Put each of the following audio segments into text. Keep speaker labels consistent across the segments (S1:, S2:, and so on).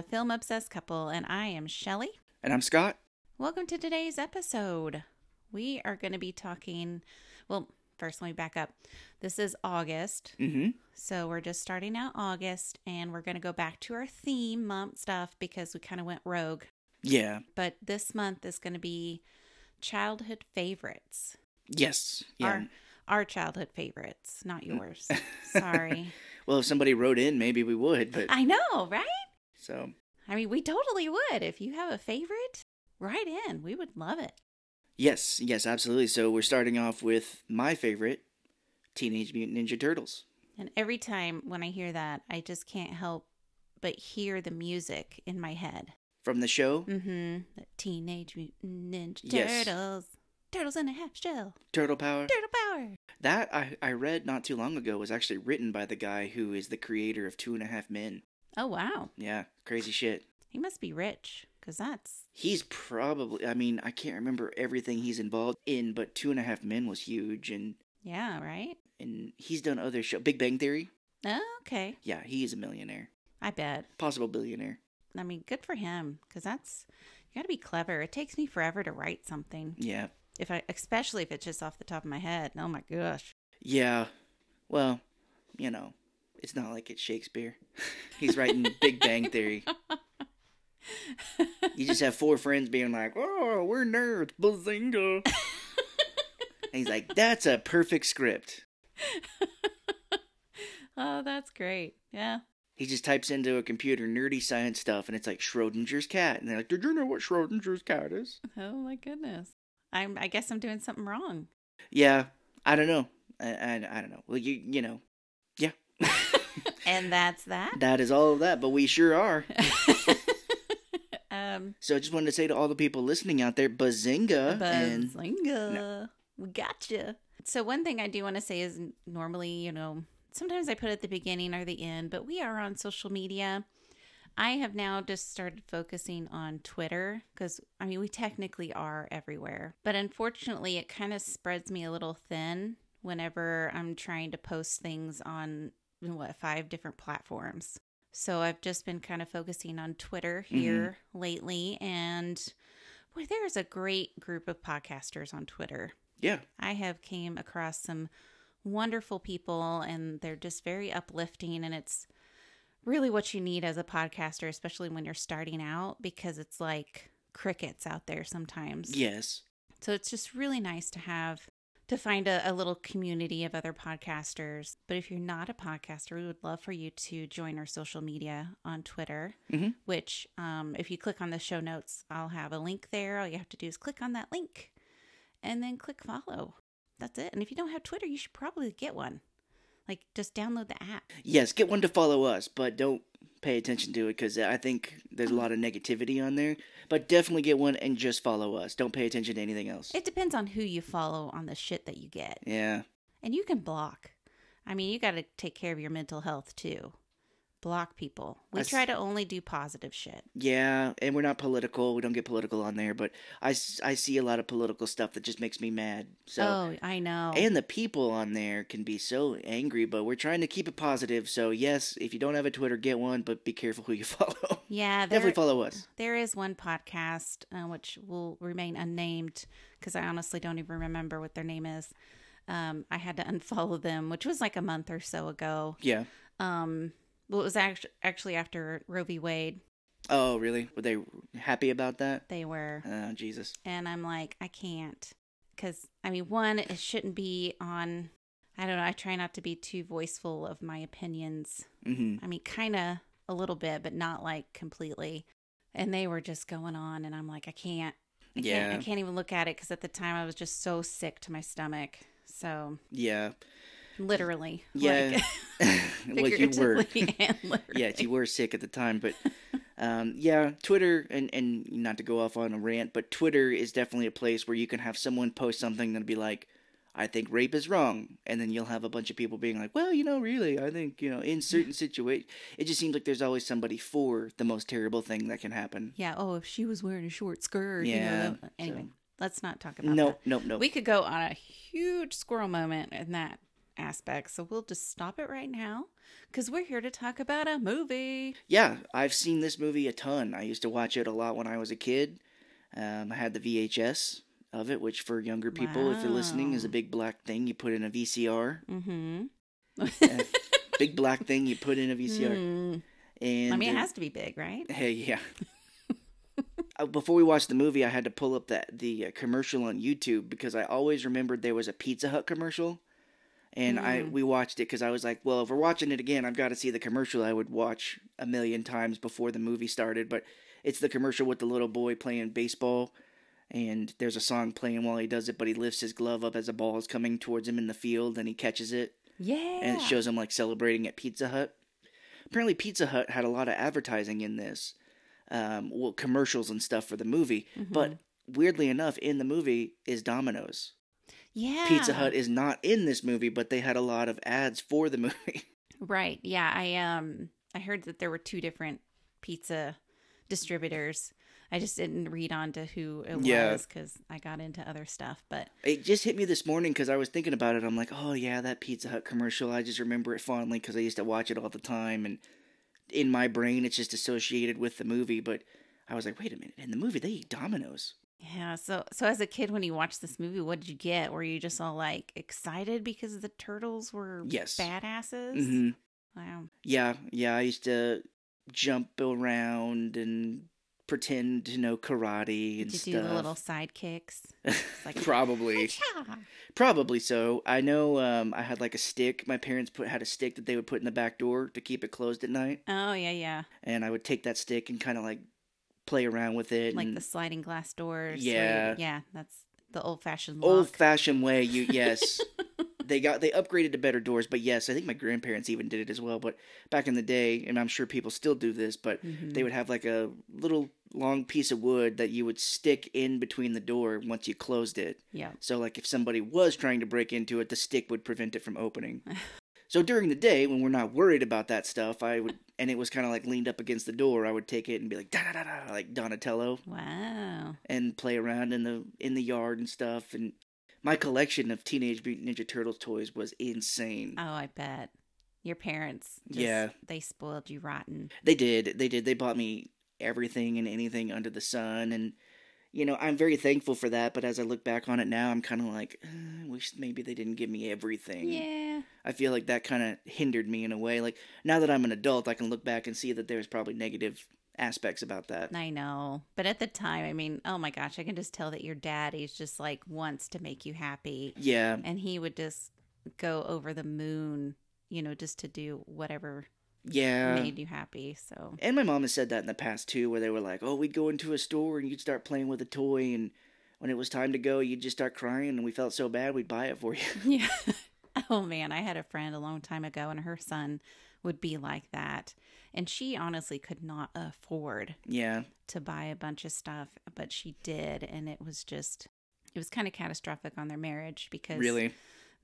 S1: friends. We are the film obsessed couple, and I am Shelley.
S2: And I'm Scott.
S1: Welcome to today's episode. We are going to be talking. Well, first, let me back up. This is August.
S2: Mm-hmm.
S1: So we're just starting out August, and we're going to go back to our theme month stuff because we kind of went rogue.
S2: Yeah.
S1: But this month is going to be childhood favorites.
S2: Yes. Yeah.
S1: Our, our childhood favorites, not yours. Sorry.
S2: well, if somebody wrote in, maybe we would. But
S1: I know, right?
S2: So
S1: I mean, we totally would. If you have a favorite, write in. We would love it.
S2: yes, yes, absolutely. So we're starting off with my favorite, Teenage Mutant Ninja Turtles.
S1: And every time when I hear that, I just can't help but hear the music in my head.
S2: From the show,
S1: Mm-hmm. The Teenage Mutant Ninja
S2: Yes.
S1: Turtles. Turtles in a half shell.
S2: Turtle Power.
S1: Turtle power.
S2: That I, I read not too long ago was actually written by the guy who is the creator of Two and a Half Men.
S1: Oh, wow.
S2: Yeah, crazy shit.
S1: He must be rich because that's.
S2: He's probably, I mean, I can't remember everything he's involved in, but Two and a Half Men was huge, and
S1: Yeah, right?
S2: and he's done other show. Big Bang Theory.
S1: Oh, okay.
S2: Yeah, he is a millionaire,
S1: I bet.
S2: possible billionaire.
S1: I mean, good for him because that's. You got to be clever. It takes me forever to write something.
S2: Yeah,
S1: If I, especially if it's just off the top of my head. Oh my gosh.
S2: yeah. Well, you know, it's not like it's Shakespeare. he's writing Big Bang Theory. You just have four friends being like, "Oh, we're nerds, bazinga!" and he's like, "That's a perfect script."
S1: oh, that's great. Yeah.
S2: He just types into a computer nerdy science stuff, and it's like Schrodinger's cat, and they're like, "Did you know what Schrodinger's cat is?"
S1: Oh my goodness. I'm. I guess I'm doing something wrong.
S2: Yeah, I don't know. I, I, I don't know. Well, you you know, yeah,
S1: And that's that.
S2: that is all of that. But we sure are.
S1: um.
S2: So I just wanted to say to all the people listening out there, bazinga, and
S1: Buzzinga. We gotcha. So one thing I do want to say is normally, you know, sometimes I put it at the beginning or the end, but we are on social media. I have now just started focusing on Twitter because I mean we technically are everywhere, but unfortunately it kind of spreads me a little thin whenever I'm trying to post things on what five different platforms. So I've just been kind of focusing on Twitter mm-hmm. here lately and boy there's a great group of podcasters on Twitter.
S2: yeah,
S1: I have came across some wonderful people and they're just very uplifting and it's really what you need as a podcaster especially when you're starting out because it's like crickets out there sometimes.
S2: yes,
S1: So it's just really nice to have to find a, a little community of other podcasters. But if you're not a podcaster, we would love for you to join our social media on Twitter,
S2: Mhm.
S1: which um, if you click on the show notes, I'll have a link there. All you have to do is click on that link and then click follow. That's it. And if you don't have Twitter, you should probably get one. Like just download the app.
S2: yes. Get one to follow us, but don't pay attention to it because I think there's a lot of negativity on there. But definitely get one and just follow us. Don't pay attention to anything else.
S1: It depends on who you follow on the shit that you get.
S2: yeah,
S1: And you can block. I mean, you got to take care of your mental health too. Block people. We
S2: I
S1: try to only do positive shit.
S2: yeah. And we're not political. We don't get political on there. But I, I see a lot of political stuff that just makes me mad. So.
S1: oh, I know.
S2: And the people on there can be so angry, but we're trying to keep it positive. So yes, if you don't have a Twitter, get one, but be careful who you follow.
S1: yeah, there,
S2: Definitely follow us.
S1: there is one podcast uh, which will remain unnamed because I honestly don't even remember what their name is. Um, I had to unfollow them, which was like a month or so ago.
S2: Yeah.
S1: Um, well, it was actually actually after Roe v. Wade.
S2: Oh, really? Were they happy about that?
S1: They were
S2: Oh, Jesus.
S1: and I'm like, I can't. Because, I mean, one, it shouldn't be on. I don't know. I try not to be too voiceful of my opinions.
S2: hmm
S1: I mean, kind of a little bit, but not like completely. And they were just going on, and I'm like, I can't. I
S2: Yeah.
S1: Can't, I can't even look at it because at the time I was just so sick to my stomach. So,
S2: Yeah.
S1: Literally.
S2: Yeah.
S1: Like,
S2: well, you were.
S1: figuratively and literally.
S2: yes, you were sick at the time, but um, yeah, Twitter and and not to go off on a rant, but Twitter is definitely a place where you can have someone post something that'll be like, I think rape is wrong. And then you'll have a bunch of people being like, well, you know, really, I think, you know, in certain situations, it just seems like there's always somebody for the most terrible thing that can happen.
S1: Yeah. Oh, if she was wearing a short skirt.
S2: Yeah,
S1: You know, anyway,
S2: so-
S1: let's not talk about
S2: Nope,
S1: that.
S2: nope, nope.
S1: We could go on a huge squirrel moment in that aspects. So we'll just stop it right now because we're here to talk about a movie.
S2: Yeah, I've seen this movie a ton. I used to watch it a lot when I was a kid. Um, I had the VHS of it, which for younger people, if you're listening, is a big black thing you put in a VCR.
S1: Mm-hmm.
S2: Big black thing you put in a VCR.
S1: Mm.
S2: And
S1: I mean, it has to be big, right?
S2: Hey, yeah. Uh, Before we watched the movie, I had to pull up that the uh, commercial on YouTube because I always remembered there was a Pizza Hut commercial, and I
S1: Mm.
S2: we watched it because I was like, well, if we're watching it again, I've got to see the commercial I would watch a million times before the movie started. But it's the commercial with the little boy playing baseball, and there's a song playing while he does it, but he lifts his glove up as a ball is coming towards him in the field, and he catches it
S1: Yeah.
S2: and it shows him like celebrating at Pizza Hut. Apparently, Pizza Hut had a lot of advertising in this, um, well, commercials and stuff for the movie. But weirdly enough, in the movie is Domino's.
S1: Yeah.
S2: Pizza Hut is not in this movie, but they had a lot of ads for the movie.
S1: Right. Yeah. I um I heard that there were two different pizza distributors. I just didn't read on to who it
S2: Yeah.
S1: was because I got into other stuff. But
S2: it just hit me this morning because I was thinking about it. I'm like, oh yeah, that Pizza Hut commercial. I just remember it fondly because I used to watch it all the time, and in my brain, it's just associated with the movie. But I was like, wait a minute, in the movie they eat Domino's.
S1: Yeah, so so as a kid when you watched this movie, what did you get? Were you just all like excited because the turtles were
S2: Yes.
S1: badasses?
S2: hmm
S1: Wow.
S2: Yeah, yeah. I used to jump around and pretend to know karate
S1: Did
S2: and
S1: you
S2: stuff.
S1: do the little sidekicks? like-
S2: Probably,
S1: Cha!
S2: probably so. I know. Um, I had like a stick. My parents put had a stick that they would put in the back door to keep it closed at night,
S1: Oh yeah, yeah.
S2: and I would take that stick and kind of like play around with it.
S1: Like
S2: and
S1: the sliding glass doors. you-
S2: Yeah.
S1: yeah. That's the old fashioned
S2: old fashioned way. You yes. They got they upgraded to better doors, but yes, I think my grandparents even did it as well. But back in the day, and I'm sure people still do this, but
S1: Mhm.
S2: they would have like a little long piece of wood that you would stick in between the door once you closed it.
S1: Yeah.
S2: So like if somebody was trying to break into it, the stick would prevent it from opening. so during the day when we're not worried about that stuff, I would and it was kind of like leaned up against the door, I would take it and be like da da da da like Donatello
S1: Wow.
S2: and play around in the in the yard and stuff and my collection of Teenage Mutant Ninja Turtles toys was insane.
S1: Oh, I bet. Your parents, just,
S2: Yeah.
S1: they spoiled you rotten.
S2: They did. They did. They bought me everything and anything under the sun. And, you know, I'm very thankful for that. But as I look back on it now, I'm kind of like, "Uh, I wish maybe they didn't give me everything.
S1: Yeah.
S2: I feel like that kind of hindered me in a way. Like, now that I'm an adult, I can look back and see that there's probably negative aspects about that.
S1: I know. But at the time, I mean, oh my gosh, I can just tell that your daddy's just like wants to make you happy.
S2: Yeah.
S1: And he would just go over the moon, you know, just to do whatever
S2: Yeah.
S1: made you happy. So,
S2: And my mom has said that in the past too, where they were like, "Oh, we'd go into a store and you'd start playing with a toy, and when it was time to go, you'd just start crying, and we felt so bad, we'd buy it for you."
S1: yeah. oh man, I had a friend a long time ago, and her son would be like that. And she honestly could not afford
S2: yeah,
S1: to buy a bunch of stuff, but she did. And it was just, it was kind of catastrophic on their marriage because
S2: really.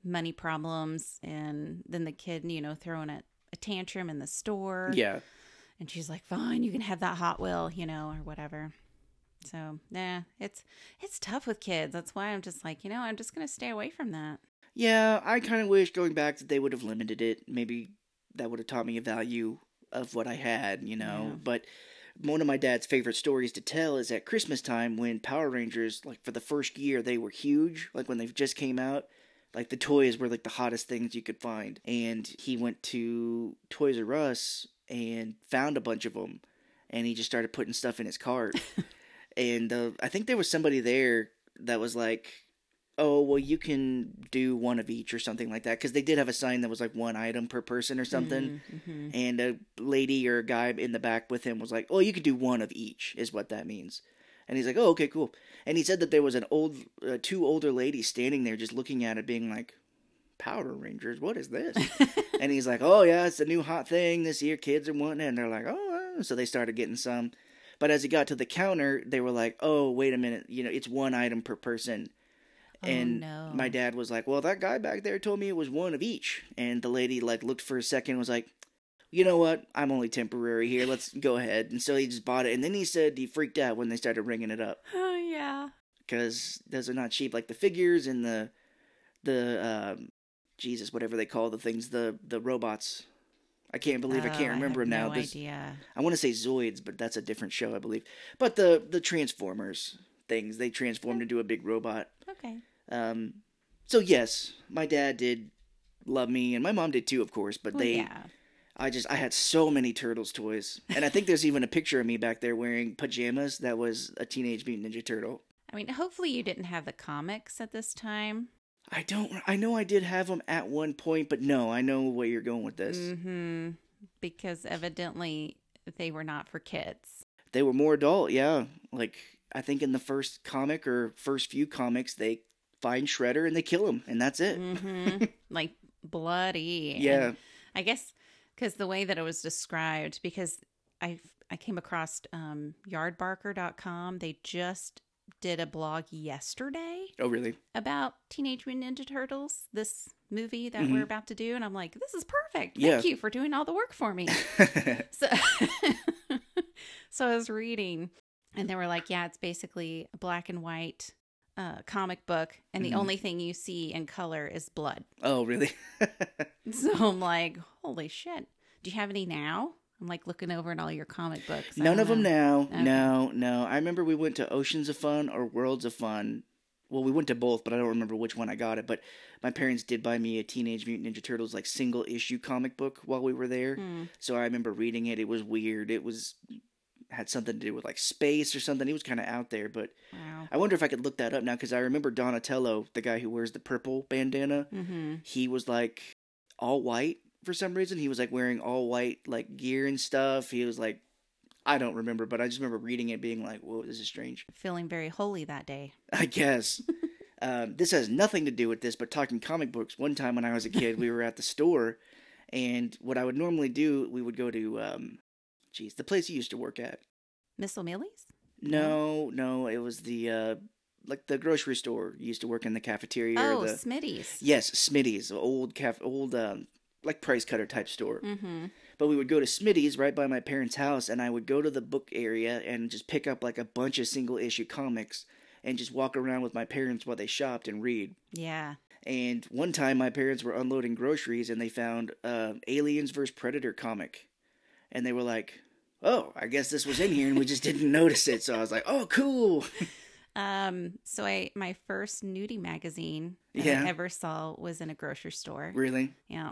S1: money problems. And then the kid, you know, throwing a, a tantrum in the store.
S2: Yeah,
S1: And she's like, fine, you can have that Hot Wheel, you know, or whatever. So, nah, it's it's tough with kids. That's why I'm just like, you know, I'm just gonna stay away from that.
S2: yeah. I kind of wish going back that they would have limited it. Maybe that would have taught me a value of what I had, you know.
S1: Yeah.
S2: But one of my dad's favorite stories to tell is at Christmas time when Power Rangers, like for the first year, they were huge. Like when they just came out, like the toys were like the hottest things you could find. And he went to Toys R Us and found a bunch of them, and he just started putting stuff in his cart. and uh, I think there was somebody there that was like, "Oh, well, you can do one of each or something like that," because they did have a sign that was like one item per person or something.
S1: Mhm.
S2: And a lady or a guy in the back with him was like, "Oh, you could do one of each," is what that means. And he's like, "Oh, okay, cool." And he said that there was an old, uh, two older ladies standing there just looking at it, being like, "Power Rangers, what is this?" and he's like, "Oh yeah, it's a new hot thing this year. Kids are wanting it." And they're like, "Oh," uh," so they started getting some. But as he got to the counter, they were like, "Oh, wait a minute, you know, it's one item per person."
S1: Oh,
S2: and
S1: no.
S2: my dad was like, "Well, that guy back there told me it was one of each." And the lady like looked for a second, and was like, "You know what? I'm only temporary here. Let's go ahead." And so he just bought it. And then he said he freaked out when they started ringing it up
S1: Oh yeah.
S2: because those are not cheap. Like the figures and the the um, Jesus, whatever they call the things, the the robots. I can't believe I
S1: Oh,
S2: can't remember
S1: have
S2: them now.
S1: No
S2: There's-
S1: idea.
S2: I want to say Zoids, but that's a different show, I believe. But the the Transformers things, they transformed into a big robot.
S1: Okay.
S2: Um, so yes, my dad did love me, and my mom did too, of course. But
S1: Well,
S2: they,
S1: yeah.
S2: I just, I had so many Turtles toys, and I think there's even a picture of me back there wearing pajamas that was a Teenage Mutant Ninja Turtle.
S1: I mean, hopefully you didn't have the comics at this time.
S2: I don't, I know I did have them at one point, but no, I know where you're going with this.
S1: Mm-hmm. Because evidently they were not for kids.
S2: They were more adult, yeah. Like I think in the first comic or first few comics, they find Shredder and they kill him, and that's it.
S1: Mm-hmm. like bloody.
S2: Yeah.
S1: And I guess because the way that it was described, because I I came across um, yardbarker.com. They just did a blog yesterday
S2: Oh, really?
S1: about Teenage Mutant Ninja Turtles, this movie that
S2: Mhm.
S1: we're about to do. And I'm like, this is perfect. Thank
S2: Yeah.
S1: you for doing all the work for me. So, so I was reading, and they were like, "Yeah, it's basically black and white uh, comic book, and the
S2: Mhm.
S1: only thing you see in color is blood."
S2: oh, really?
S1: So I'm like, "Holy shit! Do you have any now?" I'm like looking over in all your comic books.
S2: None of them
S1: know.
S2: now. No, no. I remember we went to Oceans of Fun or Worlds of Fun. Well, we went to both, but I don't remember which one I got it. But my parents did buy me a Teenage Mutant Ninja Turtles like single issue comic book while we were there.
S1: Hmm.
S2: So I remember reading it. It was weird. It was had something to do with like space or something. He was kind of out there, but
S1: Wow.
S2: I wonder if I could look that up now because I remember Donatello, the guy who wears the purple bandana.
S1: Mm-hmm.
S2: He was like all white for some reason. He was like wearing all white like gear and stuff. He was like I don't remember, but I just remember reading it being like, "Whoa, this is strange."
S1: Feeling very holy that day.
S2: I guess. um, this has nothing to do with this, but talking comic books. One time when I was a kid, we were at the store, and what I would normally do, we would go to, um, geez, the place you used to work at.
S1: Miss O'Malley's?
S2: No, no, it was the uh, like the grocery store. You used to work in the cafeteria.
S1: Oh,
S2: the,
S1: Smitty's.
S2: yes, Smitty's, old caf, old um, like price cutter type store.
S1: Mm-hmm.
S2: But we would go to Smitty's right by my parents' house, and I would go to the book area and just pick up like a bunch of single issue comics and just walk around with my parents while they shopped and read.
S1: Yeah.
S2: And one time, my parents were unloading groceries and they found uh, Aliens vs. Predator comic. And they were like, oh, I guess this was in here and we just didn't notice it. So I was like, oh, cool.
S1: Um, so I my first nudie magazine that
S2: Yeah.
S1: I ever saw was in a grocery store.
S2: really?
S1: Yeah.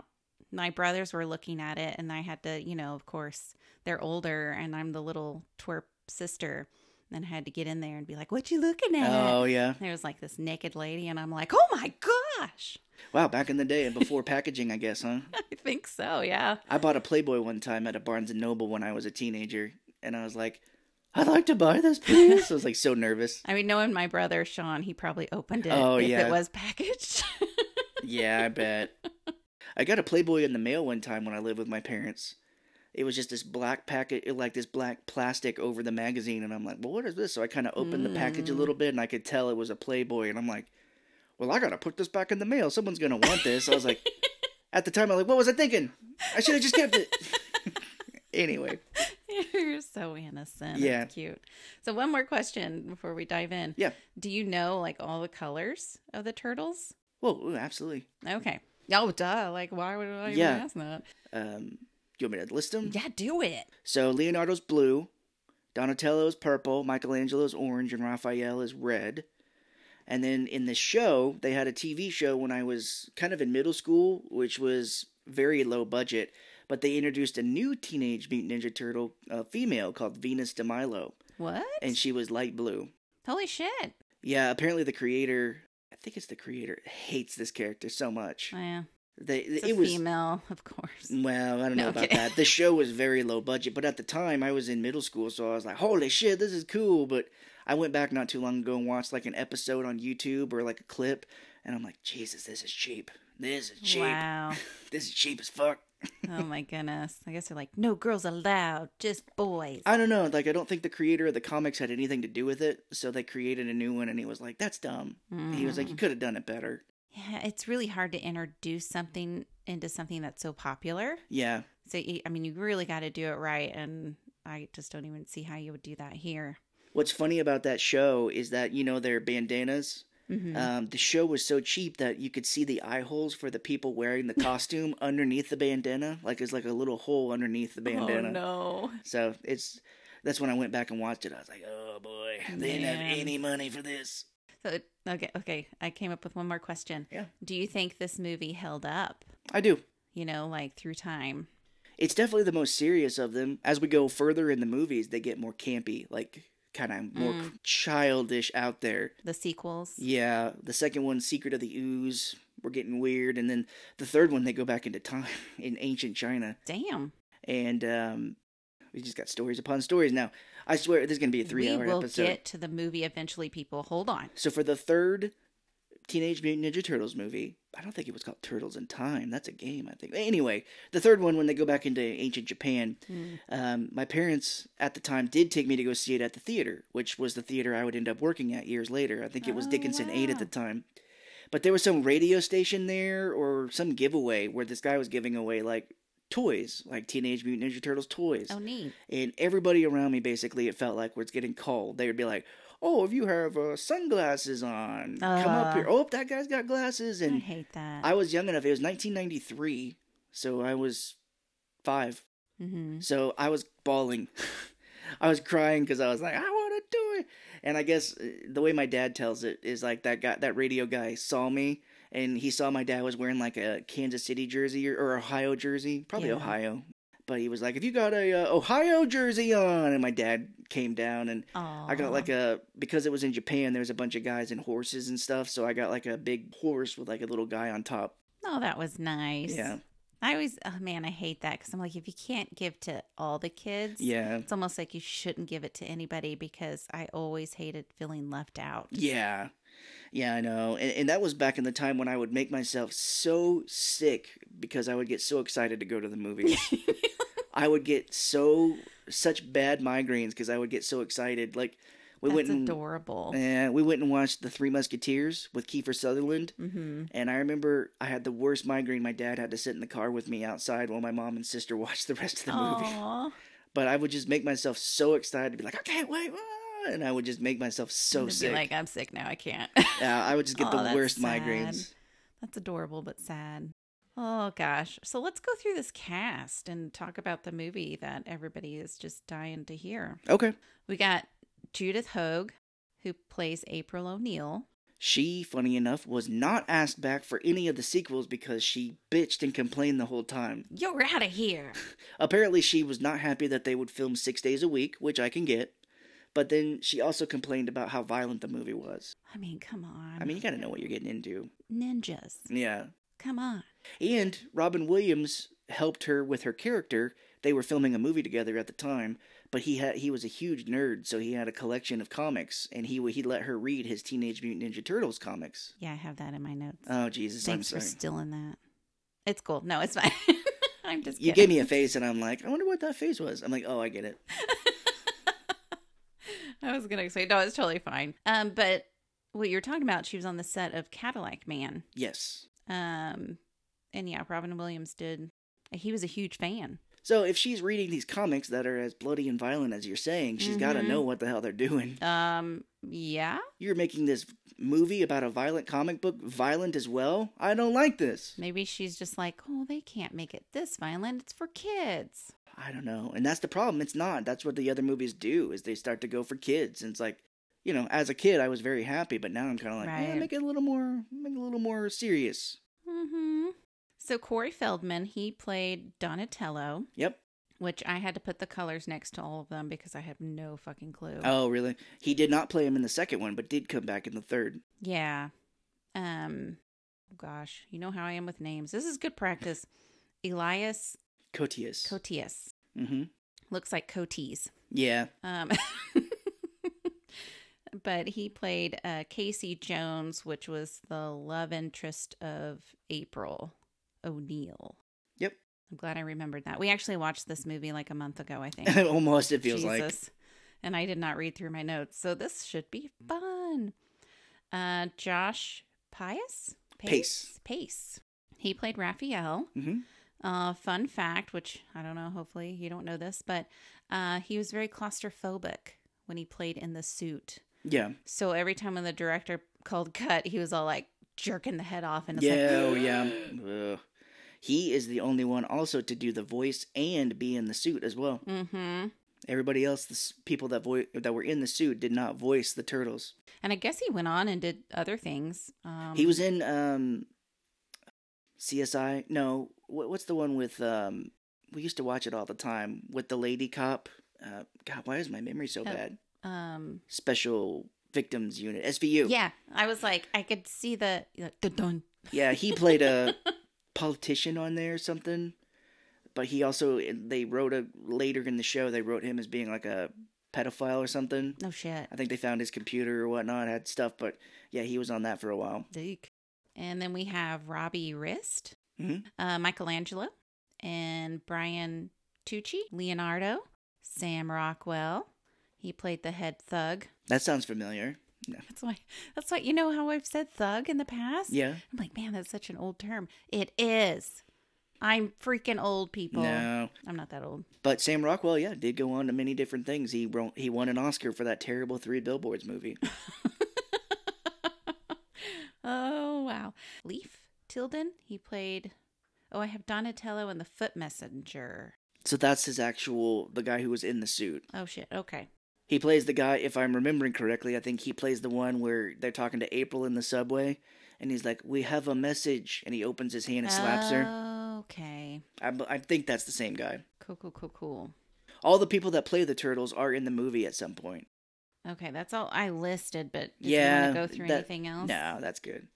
S1: My brothers were looking at it and I had to, you know, of course, they're older and I'm the little twerp sister. And I had to get in there and be like, What you looking at?
S2: Oh, yeah.
S1: There was like this naked lady and I'm like, Oh my gosh.
S2: Wow, back in the day and before packaging, I guess, huh?
S1: I think so, yeah.
S2: I bought a Playboy one time at a Barnes and Noble when I was a teenager. And I was like, I'd like to buy this, please. I was like so nervous.
S1: I mean, knowing my brother Sean, he probably opened it
S2: Oh,
S1: if
S2: yeah.
S1: it was packaged.
S2: Yeah, I bet. I got a Playboy in the mail one time when I lived with my parents. It was just this black packet, like this black plastic over the magazine, and I'm like, "Well, what is this?" So I kind of opened the package a
S1: Mm.
S2: little bit, and I could tell it was a Playboy, and I'm like, "Well, I gotta put this back in the mail. Someone's gonna want this." I was like, at the time, I'm like, "What was I thinking? I should have just kept it." anyway,
S1: You're so innocent.
S2: Yeah.
S1: It's cute. So one more question before we dive in.
S2: Yeah.
S1: Do you know like all the colors of the turtles?
S2: well, absolutely.
S1: Okay. Oh, duh. Like, why would I even
S2: Yeah.
S1: ask that?
S2: Um, you want me to list them?
S1: Yeah, do it.
S2: So Leonardo's blue, Donatello's purple, Michelangelo's orange, and Raphael is red. And then in the show, they had a TV show when I was kind of in middle school, which was very low budget. But they introduced a new Teenage Mutant Ninja Turtle uh, female called Venus de Milo,
S1: What?
S2: and she was light blue.
S1: Holy shit.
S2: Yeah, apparently the creator, I think it's the creator, hates this character so much.
S1: Oh, yeah.
S2: They,
S1: It's
S2: it was
S1: female, of course.
S2: well, I don't know
S1: No,
S2: about that. The show was very low budget, but at the time I was in middle school, so I was like, "Holy shit, this is cool!" But I went back not too long ago and watched like an episode on YouTube or like a clip, and I'm like, "Jesus, this is cheap. This is cheap.
S1: Wow.
S2: This is cheap as fuck."
S1: oh my goodness. I guess they're like, no girls allowed, just boys.
S2: I don't know. Like, I don't think the creator of the comics had anything to do with it, so they created a new one, and he was like, "That's dumb." He was like, "You mm. could have done it better."
S1: yeah, it's really hard to introduce something into something that's so popular.
S2: Yeah,
S1: So, I mean, you really got to do it right. And I just don't even see how you would do that here.
S2: What's funny about that show is that you know their bandanas.
S1: Mhm.
S2: Um, the show was so cheap that you could see the eye holes for the people wearing the costume underneath the bandana. Like there's like a little hole underneath the bandana.
S1: Oh no.
S2: So it's that's when I went back and watched it. I was like, oh boy, they didn't have any money for this.
S1: So okay, okay. I came up with one more question.
S2: Yeah.
S1: Do you think this movie held up?
S2: I do.
S1: You know, like through time.
S2: It's definitely the most serious of them. As we go further in the movies, they get more campy, like kind of more
S1: Mm.
S2: childish out there.
S1: The sequels.
S2: Yeah, the second one, Secret of the Ooze, we're getting weird, and then the third one, they go back into time in ancient China,
S1: Damn.
S2: and um, we just got stories upon stories. Now, I swear this is gonna be a three-hour episode.
S1: We will
S2: episode.
S1: get to the movie eventually, people. Hold on.
S2: So for the third Teenage Mutant Ninja Turtles movie, I don't think it was called Turtles in Time. That's a game, I think. Anyway, the third one, when they go back into ancient Japan,
S1: Mm.
S2: um, my parents at the time did take me to go see it at the theater, which was the theater I would end up working at years later. I think it was
S1: Oh,
S2: Dickinson 8 at the time. But there was some radio station there or some giveaway where this guy was giving away like toys, like Teenage Mutant Ninja Turtles toys.
S1: Oh, neat.
S2: And everybody around me, basically, it felt like was getting called. They would be like, "Oh, if you have uh, sunglasses on, come up
S1: Uh.
S2: here. Oh, that guy's got glasses." And I
S1: hate that.
S2: I was young enough. It was 1993, so I was five.
S1: hmm
S2: So I was bawling. I was crying because I was like, "I want to do it." And I guess uh, the way my dad tells it is like that guy, that radio guy, saw me. And he saw my dad was wearing like a Kansas City jersey or, or Ohio jersey, probably
S1: Yeah.
S2: Ohio. But he was like, "If you got a uh, Ohio jersey on," and my dad came down and I got like a because it was in Japan. There was a bunch of guys and horses and stuff. So I got like a big horse with like a little guy on top.
S1: Oh, that was nice.
S2: Yeah,
S1: I always, oh man, I hate that because I'm like, if you can't give to all the kids,
S2: yeah,
S1: it's almost like you shouldn't give it to anybody because I always hated feeling left out.
S2: yeah, yeah. I know, and, and that was back in the time when I would make myself so sick because I would get so excited to go to the movies. I would get so such bad migraines because I would get so excited. Like we
S1: That's
S2: went and
S1: adorable.
S2: Yeah, we went and watched The Three Musketeers with Kiefer Sutherland.
S1: mm-hmm.
S2: And I remember I had the worst migraine. My dad had to sit in the car with me outside while my mom and sister watched the rest of the movie. But I would just make myself so excited to be like, I can't wait. ah," And I would just make myself so
S1: And
S2: sick.
S1: Be like, I'm sick now. I can't.
S2: yeah, I would just get
S1: Oh,
S2: the worst
S1: sad.
S2: migraines.
S1: That's adorable but sad. Oh gosh. So let's go through this cast and talk about the movie that everybody is just dying to hear.
S2: Okay.
S1: We got Judith Hoag, who plays April O'Neil.
S2: She, funny enough, was not asked back for any of the sequels because she bitched and complained the whole time.
S1: You're out of here.
S2: Apparently, she was not happy that they would film six days a week, which I can get. But then she also complained about how violent the movie was.
S1: I mean, come on.
S2: I mean, you gotta know what you're getting into.
S1: ninjas.
S2: Yeah.
S1: Come on.
S2: And Robin Williams helped her with her character. They were filming a movie together at the time, but he had he was a huge nerd, so he had a collection of comics, and he he let her read his Teenage Mutant Ninja Turtles comics.
S1: Yeah, I have that in my notes.
S2: Oh Jesus,
S1: Thanks
S2: I'm sorry.
S1: for stealing that. It's cool. No, it's fine. I'm just
S2: You gave me a face, and I'm like, I wonder what that face was. I'm like, oh, I get it.
S1: I was gonna say no, it's totally fine. Um, but what you're talking about, she was on the set of Cadillac Man.
S2: Yes.
S1: Um, and yeah, Robin Williams did. He was a huge fan.
S2: So if she's reading these comics that are as bloody and violent as you're saying, she's got to know what the hell they're doing.
S1: Um, yeah,
S2: You're making this movie about a violent comic book violent as well. I don't like this.
S1: maybe she's just like, oh, they can't make it this violent. It's for kids.
S2: I don't know. And that's the problem. It's not. That's what the other movies do is they start to go for kids. And it's like, you know, as a kid I was very happy, but now I'm kind of like, eh,
S1: Right.
S2: make it a little more make it a little more serious.
S1: Mm-hmm. So Corey Feldman, he played Donatello,
S2: Yep.
S1: which I had to put the colors next to all of them because I have no fucking clue.
S2: Oh, really? He did not play him in the second one, but did come back in the third.
S1: Yeah. Um. Gosh, you know how I am with names. This is good practice. Elias
S2: Koteas.
S1: Cotius
S2: mm-hmm.
S1: looks like Cotis.
S2: Yeah.
S1: Um. but he played uh, Casey Jones, which was the love interest of April O'Neil.
S2: Yep.
S1: I'm glad I remembered that. We actually watched this movie like a month ago, I think.
S2: Almost it feels like.
S1: Jesus. And I did not read through my notes, so this should be fun. Uh, Josh Pius?
S2: Pais.
S1: Pais. He played Raphael.
S2: Mm-hmm.
S1: Uh, fun fact, which I don't know, hopefully you don't know this, but uh, he was very claustrophobic when he played in the suit.
S2: Yeah.
S1: So every time when the director called cut, he was all like jerking the head off, and it's
S2: Yeah,
S1: like,
S2: oh yeah. Ugh. He is the only one also to do the voice and be in the suit as well.
S1: mm-hmm.
S2: Everybody else, the people that vo- that were in the suit, did not voice the turtles.
S1: And I guess he went on and did other things. Um,
S2: he was in um, CSI. No, what, what's the one with? Um, we used to watch it all the time with the lady cop. Uh, God, why is my memory so
S1: Oh.
S2: bad?
S1: Um,
S2: Special Victims Unit (SVU).
S1: yeah, I was like, I could see the the dun.
S2: Yeah, he played a politician on there or something. But he also they wrote a later in the show they wrote him as being like a pedophile or something.
S1: No shit.
S2: I think they found his computer or whatnot, had stuff, but yeah, he was on that for a while.
S1: Deek. And then we have Robbie Rist,
S2: Mhm.
S1: uh, Michelangelo, and Brian Tochi, Leonardo, Sam Rockwell. He played the head thug.
S2: That sounds familiar.
S1: That's why. That's why you know how I've said thug in the past.
S2: Yeah.
S1: I'm like, man, that's such an old term. It is. I'm freaking old, people.
S2: No.
S1: I'm not that old.
S2: But Sam Rockwell, yeah, did go on to many different things. He won, he won an Oscar for that terrible Three Billboards movie.
S1: Oh wow. Leif Tilden. He played. Oh, I have Donatello and the Foot Messenger.
S2: So that's his actual the guy who was in the suit.
S1: Oh shit. Okay.
S2: He plays the guy, if I'm remembering correctly, I think he plays the one where they're talking to April in the subway, and he's like, "We have a message," and he opens his hand and slaps her.
S1: Okay.
S2: I, I think that's the same guy.
S1: Cool. Cool. Cool. Cool.
S2: All the people that play the turtles are in the movie at some point.
S1: Okay, that's all I listed. But
S2: yeah,
S1: you want to go through
S2: that-
S1: anything else?
S2: No, that's good.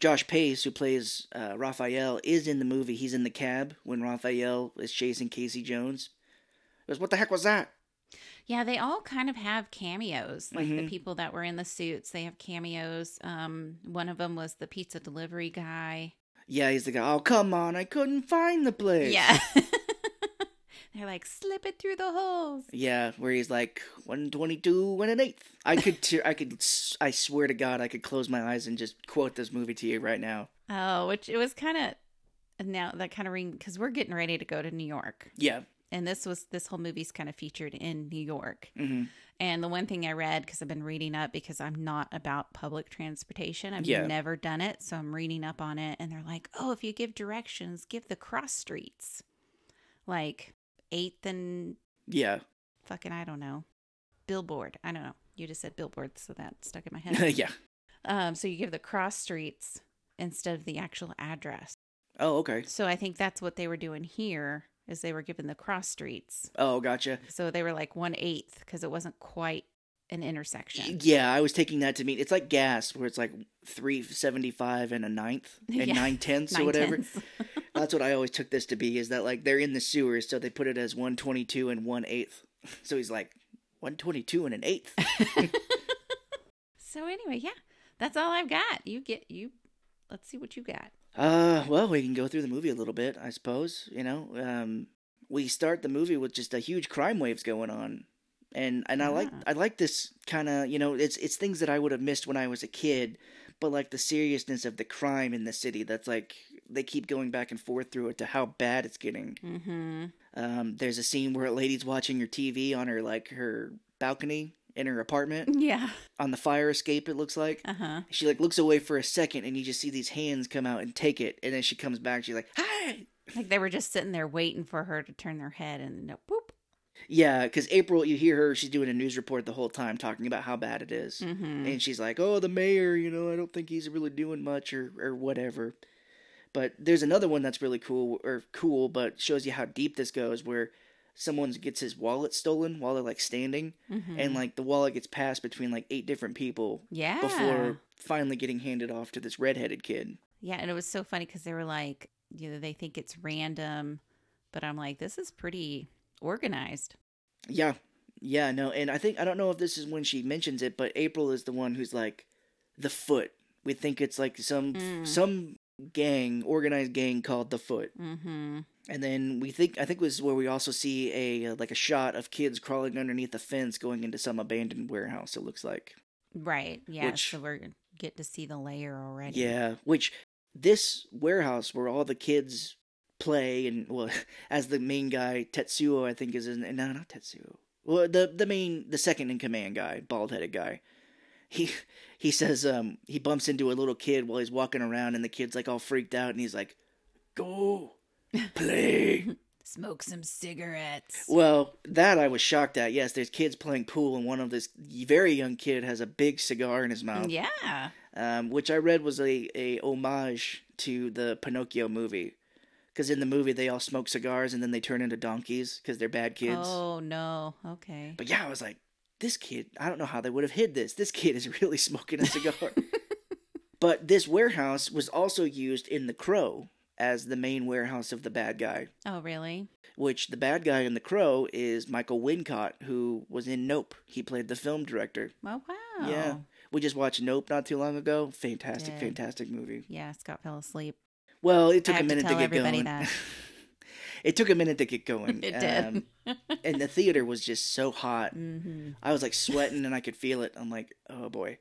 S2: Josh Pais, who plays uh, Raphael, is in the movie. He's in the cab when Raphael is chasing Casey Jones. He goes, "What the heck was that?"
S1: Yeah, they all kind of have cameos. Like the
S2: Mhm.
S1: people that were in the suits, they have cameos. Um, one of them was the pizza delivery guy.
S2: Yeah, he's the guy. Oh, come on! I couldn't find the place.
S1: Yeah. They're like, slip it through the holes.
S2: Yeah, where he's like one twenty-two and an eighth. I could, t- I could, I swear to God, I could close my eyes and just quote this movie to you right now.
S1: Oh, which it was kind of now that kind of ring because we're getting ready to go to New York,
S2: Yeah.
S1: And this was this whole movie's kind of featured in New York.
S2: hmm
S1: And the one thing I read because I've been reading up because I'm not about public transportation. I've
S2: Yeah.
S1: never done it, so I'm reading up on it. And they're like, "Oh, if you give directions, give the cross streets, like Eighth and
S2: Yeah.
S1: fucking I don't know, Billboard. I don't know. You just said Billboard, so that stuck in my head.
S2: yeah.
S1: um, so you give the cross streets instead of the actual address.
S2: Oh, okay.
S1: So I think that's what they were doing here is they were given the cross streets.
S2: Oh, gotcha.
S1: So they were like one eighth because it wasn't quite an intersection.
S2: Yeah, I was taking that to mean it's like gas, where it's like three seventy-five and a ninth and
S1: Yeah.
S2: nine tenths or whatever.
S1: tenths.
S2: That's what I always took this to be. Is that like they're in the sewers, so they put it as one twenty-two and one eighth. So he's like one twenty-two and an eighth.
S1: so anyway, yeah, that's all I've got. You get you. Let's see what you got.
S2: Uh, well, we can go through the movie a little bit, I suppose. You know, um, we start the movie with just a huge crime waves going on, and and I like I like this kind of you know it's it's things that I would have missed when I was a kid, but like the seriousness of the crime in the city. That's like they keep going back and forth through it to how bad it's getting.
S1: Mm-hmm.
S2: Um, there's a scene where a lady's watching her TV on her like her balcony in her apartment
S1: Yeah.
S2: on the fire escape. It looks like.
S1: Uh huh.
S2: She like looks away for a second, and you just see these hands come out and take it, and then she comes back. She's like, "Hi."
S1: Like they were just sitting there waiting for her to turn their head and no, boop.
S2: Yeah, because April, you hear her. She's doing a news report the whole time, talking about how bad it is.
S1: Mm-hmm.
S2: and she's like, "Oh, the mayor, you know, I don't think he's really doing much, or or whatever." But there's another one that's really cool, or cool, but shows you how deep this goes, where someone gets his wallet stolen while they're like standing,
S1: mm-hmm.
S2: and like the wallet gets passed between like eight different people
S1: yeah.
S2: before finally getting handed off to this redheaded kid.
S1: Yeah, and it was so funny because they were like, you know, they think it's random, but I'm like, this is pretty organized.
S2: Yeah. Yeah, no, and I think I don't know if this is when she mentions it, but April is the one who's like the foot. We think it's like some
S1: Mm.
S2: some gang, organized gang called the foot.
S1: Mm-hmm.
S2: And then we think I think is where we also see a uh, like a shot of kids crawling underneath a fence going into some abandoned warehouse it looks like.
S1: Right. Yeah.
S2: Which-
S1: so we're get to see the layer already.
S2: Yeah, which this warehouse where all the kids play and well as the main guy Tetsuo I think is in no not Tetsuo. Well the the main the second in command guy, bald-headed guy. He he says um he bumps into a little kid while he's walking around and the kid's like all freaked out and he's like go play
S1: Smoke some cigarettes.
S2: well that i was shocked at yes there's kids playing pool and one of this very young kid has a big cigar in his mouth
S1: Yeah.
S2: um, which i read was a, a homage to the pinocchio movie because in the movie they all smoke cigars and then they turn into donkeys because they're bad kids
S1: Oh no. Okay.
S2: but yeah i was like this kid i don't know how they would have hid this this kid is really smoking a cigar but this warehouse was also used in the crow as the main warehouse of the bad guy
S1: Oh really?
S2: which the bad guy in the crow is michael wincott who was in nope he played the film director
S1: Oh wow.
S2: yeah we just watched nope not too long ago fantastic fantastic movie
S1: Yeah. Scott fell asleep.
S2: well it took a
S1: have to
S2: minute to, get
S1: everybody
S2: going
S1: that.
S2: it took a minute to get going
S1: It did.
S2: Um, and the theater was just so hot
S1: mm-hmm.
S2: I was like sweating and I could feel it. I'm like, oh boy.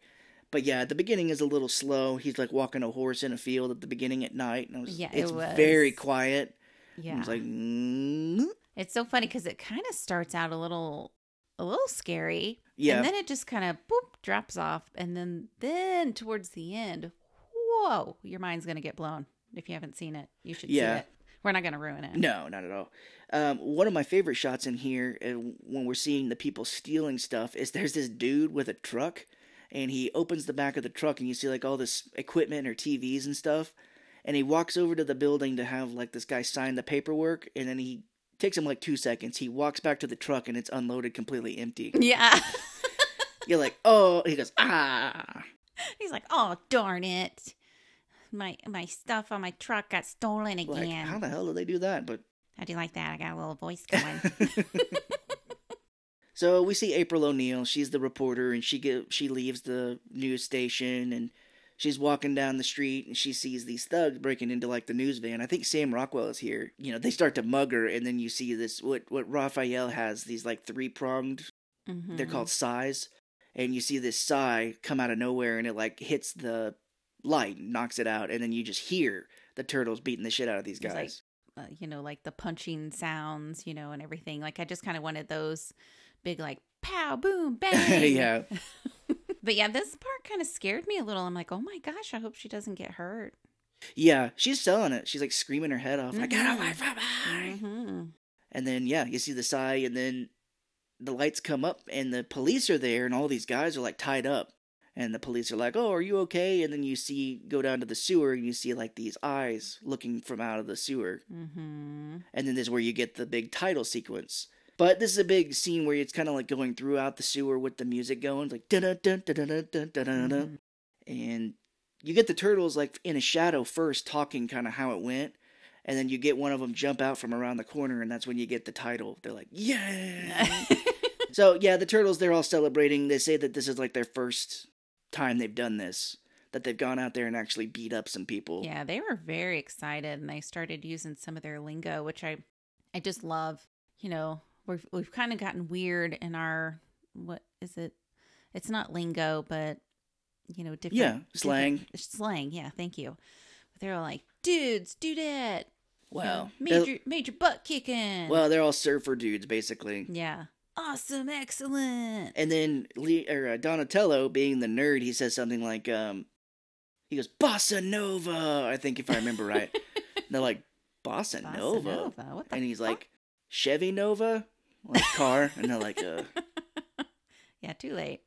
S2: But yeah, the beginning is a little slow. He's like walking a horse in a field at the beginning at night, and was,
S1: Yeah, it
S2: it's
S1: was.
S2: very quiet.
S1: Yeah.
S2: I was like, mm
S1: It's so funny because it kind of starts out a little, a little scary.
S2: yeah,
S1: And then it just kind of boop drops off, and then then towards the end, whoa, your mind's gonna get blown. If you haven't seen it, you should
S2: Yeah.
S1: see it. We're not gonna ruin it.
S2: no, not at all. Um, one of my favorite shots in here, uh, when we're seeing the people stealing stuff, is there's this dude with a truck, and he opens the back of the truck, and you see like all this equipment or TVs and stuff, and he walks over to the building to have like this guy sign the paperwork, and then he takes him like two seconds. He walks back to the truck, and it's unloaded completely empty.
S1: Yeah.
S2: You're like, oh, he goes, ah.
S1: He's like, oh darn it, my my stuff on my truck got stolen
S2: Like,
S1: again.
S2: how the hell did they do that? But
S1: How do you like that? I got a little voice going.
S2: so we see April O'Neil. She's the reporter, and she get she leaves the news station, and she's walking down the street, and she sees these thugs breaking into like the news van. I think Sam Rockwell is here. You know, they start to mug her, and then you see this what what Raphael has these like three pronged.
S1: Mhm.
S2: They're called sais, and you see this sai come out of nowhere, and it like hits the light, knocks it out, and then you just hear the turtles beating the shit out of these
S1: It's like-
S2: guys.
S1: uh, you know, like the punching sounds, you know, and everything. Like I just kind of wanted those big, like pow, boom, bang.
S2: yeah.
S1: But yeah, this part kind of scared me a little. I'm like, oh my gosh, I hope she doesn't get hurt.
S2: Yeah, she's selling it. She's like screaming her head off, like, get
S1: Mhm.
S2: away from me!
S1: hmm
S2: And then, yeah, you see the sai, and then the lights come up, and the police are there, and all these guys are like tied up. And the police are like, oh, are you okay? And then you see, go down to the sewer, and you see like these eyes looking from out of the sewer.
S1: hmm
S2: And then this is where you get the big title sequence. But this is a big scene where it's kind of like going throughout the sewer with the music going, It's like dun dun dun dun dun dun dun dun dun. and you get the turtles like in a shadow first talking kind of how it went and then you get one of them jump out from around the corner and that's when you get the title they're like yeah so yeah the turtles they're all celebrating they say that this is like their first time they've done this that they've gone out there and actually beat up some people
S1: yeah, they were very excited, and they started using some of their lingo, which I, I just love. You know, we've we've kind of gotten weird in our what is it? It's not lingo, but you know, different
S2: Yeah,
S1: different-
S2: slang.
S1: slang. Yeah, thank you. But they're all like, dudes, dudette. you know,
S2: well
S1: major major butt kicking.
S2: well they're all surfer dudes basically
S1: yeah, awesome, excellent.
S2: And then Lee, or uh, Donatello, being the nerd, he says something like, um, he goes, Bossa Nova, I think if I remember right. And they're like, Bossa,
S1: Bossa
S2: Nova?
S1: Nova, What the
S2: And he's
S1: fuck?
S2: like, Chevy Nova? Like car? and they're like, uh.
S1: yeah, too late.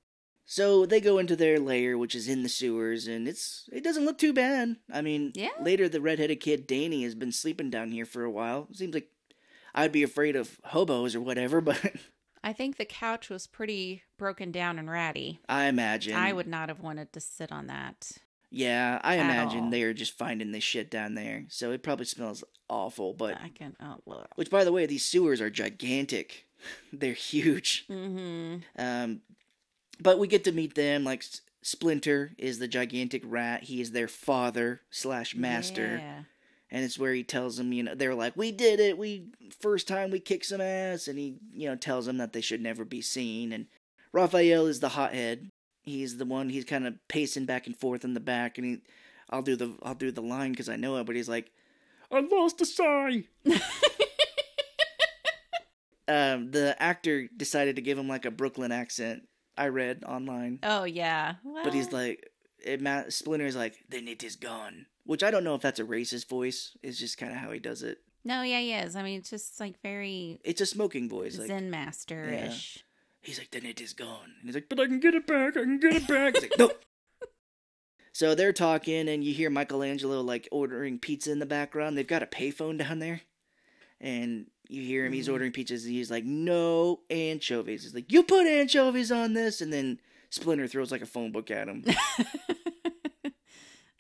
S2: So they go into their lair, which is in the sewers, and it's it doesn't look too bad. I mean,
S1: Yeah.
S2: later the redheaded kid Danny has been sleeping down here for a while. Seems like I'd be afraid of hobos or whatever, but
S1: I think the couch was pretty broken down and ratty.
S2: I imagine
S1: I would not have wanted to sit on that.
S2: Yeah, I imagine
S1: all.
S2: they are just finding this shit down there. So it probably smells awful. But
S1: I can. Oh, look.
S2: which, by the way, these sewers are gigantic. They're huge.
S1: Mm-hmm.
S2: Um, but we get to meet them. Like Splinter is the gigantic rat. He is their father slash master,
S1: Yeah.
S2: And it's where he tells them, you know, they're like, "We did it. We first time we kicked some ass," and he, you know, tells them that they should never be seen. And Raphael is the hothead. He's the one. He's kind of pacing back and forth in the back, and he, I'll do the, I'll do the line because I know it. But he's like, "I lost a sai." um, the actor decided to give him like a Brooklyn accent, I read online.
S1: Oh yeah.
S2: But he's like, it, Ma- Splinter's like, then it is gone. Which I don't know if that's a racist voice. It's just kind of how he does it.
S1: no, yeah, he is. I mean, it's just like very
S2: It's a smoking voice. Like
S1: Zen master ish.
S2: he's like, then it is gone. And he's like, but I can get it back. I can get it back. He's like, no. So they're talking, and you hear Michelangelo like ordering pizza in the background. They've got a payphone down there, and you hear him. He's
S1: Mhm.
S2: ordering pizzas. And he's like, "No anchovies." He's like, "You put anchovies on this," and then Splinter throws like a phone book at him.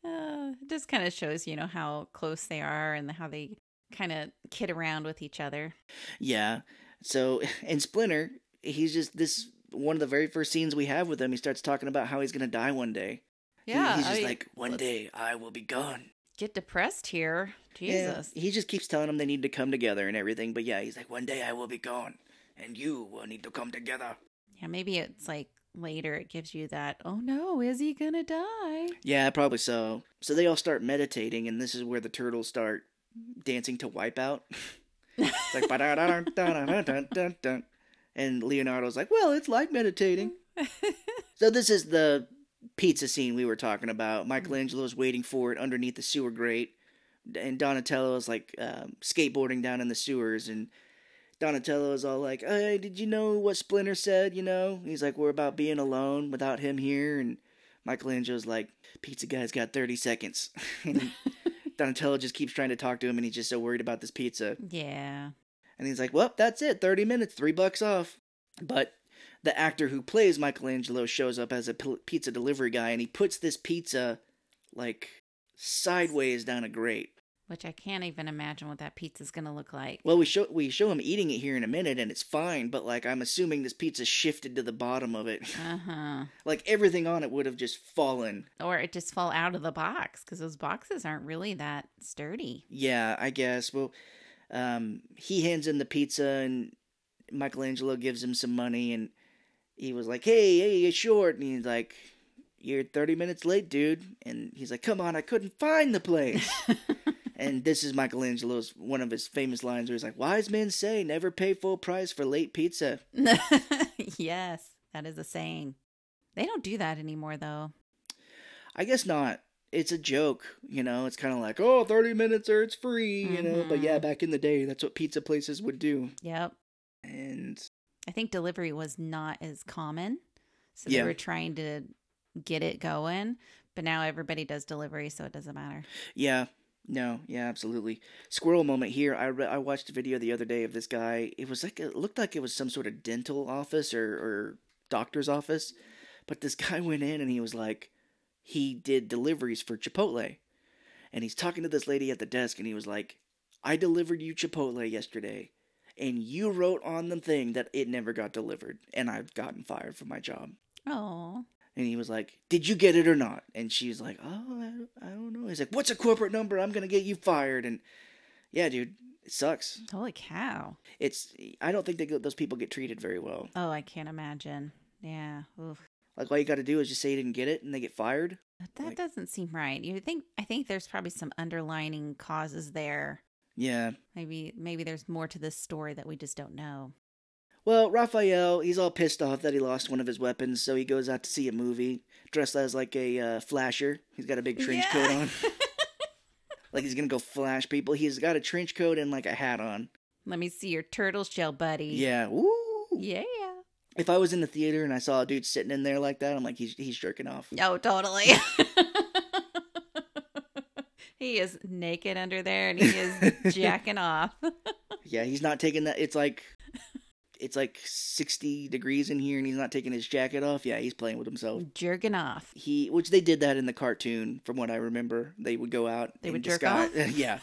S1: uh, it just kind of shows, you know, how close they are and how they kind of kid around with each other.
S2: yeah. So, and Splinter, he's just this one of the very first scenes we have with him. He starts talking about how he's gonna die one day. He-
S1: Yeah,
S2: he's
S1: I
S2: just
S1: mean,
S2: like, "One day I will be gone."
S1: get depressed here.
S2: Yeah,
S1: Jesus.
S2: he just keeps telling them they need to come together and everything. But yeah, he's like, one day I will be gone, and you will need to come together.
S1: Yeah, maybe it's like later it gives you that, oh no, is he gonna die?
S2: Yeah, probably so. So they all start meditating, and this is where the turtles start dancing to Wipeout. like and Leonardo's like, well, it's like meditating. So this is the pizza scene we were talking about. Michelangelo's waiting for it underneath the sewer grate, and donatello is like um, skateboarding down in the sewers, and Donatello's all like, "Hey, did you know what Splinter said? You know?" He's like, "We're about being alone without him here," and Michelangelo's like, "Pizza guy's got thirty seconds." Donatello just keeps trying to talk to him, and he's just so worried about this pizza.
S1: yeah.
S2: And he's like, well, that's it. 30 minutes, three bucks off. But the actor who plays Michelangelo shows up as a pizza delivery guy and he puts this pizza like sideways down a grate.
S1: Which I can't even imagine what that pizza's gonna look like.
S2: Well, we show we show him eating it here in a minute and it's fine, but like I'm assuming this pizza shifted to the bottom of it.
S1: Uh huh.
S2: like everything on it would have just fallen.
S1: Or it just fall out of the box because those boxes aren't really that sturdy.
S2: Yeah, I guess. Well, um, he hands in the pizza, and Michelangelo gives him some money, and he was like, "Hey, hey, you're short," and he's like, "You're 30 minutes late, dude." And he's like, "Come on, I couldn't find the place." and this is Michelangelo's one of his famous lines, where he's like, "Wise men say never pay full price for late pizza."
S1: yes, that is a saying. They don't do that anymore, though.
S2: I guess not. It's a joke, you know. It's kind of like, "Oh, 30 minutes or it's free," you know. But yeah,
S1: Mhm.
S2: back in the day, that's what pizza places would do.
S1: Yep.
S2: And
S1: I think delivery was not as common. So
S2: Yeah.
S1: they were trying to get it going. But now everybody does delivery, so it doesn't matter.
S2: Yeah, no, yeah, absolutely. Squirrel moment here. I re- I watched a video the other day of this guy. It was like it looked like it was some sort of dental office or or doctor's office, but this guy went in and he was like, he did deliveries for Chipotle, and he's talking to this lady at the desk, and he was like, I delivered you Chipotle yesterday, and you wrote on the thing that it never got delivered, and I've gotten fired from my job.
S1: Oh,
S2: And he was like, "Did you get it or not?" And she's like, "Oh, I don't, I don't know." He's like, "What's a corporate number? I'm gonna get you fired." And yeah, dude, it sucks.
S1: holy cow.
S2: It's I don't think they, those people get treated very well.
S1: Oh, I can't imagine. Yeah. Oof.
S2: Like all you got to do is just say you didn't get it, and they get fired.
S1: But that
S2: Like-
S1: doesn't seem right. You think I think there's probably some underlining causes there.
S2: Yeah.
S1: Maybe maybe there's more to this story that we just don't know.
S2: Well, Raphael, he's all pissed off that he lost one of his weapons, so he goes out to see a movie dressed as like a uh, flasher. He's got a big trench coat on, like he's gonna go flash people. He's got a trench coat and like a hat on.
S1: Let me see your turtle shell, buddy.
S2: Yeah. Woo.
S1: Yeah.
S2: If I was in the theater and I saw a dude sitting in there like that, I'm like, he's he's jerking off.
S1: Oh, totally. he is naked under there and he is jacking off.
S2: Yeah, he's not taking that. It's like it's like 60 degrees in here, and he's not taking his jacket off. Yeah, he's playing with himself.
S1: Jerking off.
S2: He, which they did that in the cartoon, from what I remember. They would go out.
S1: They
S2: in
S1: would jerk
S2: disguise. yeah,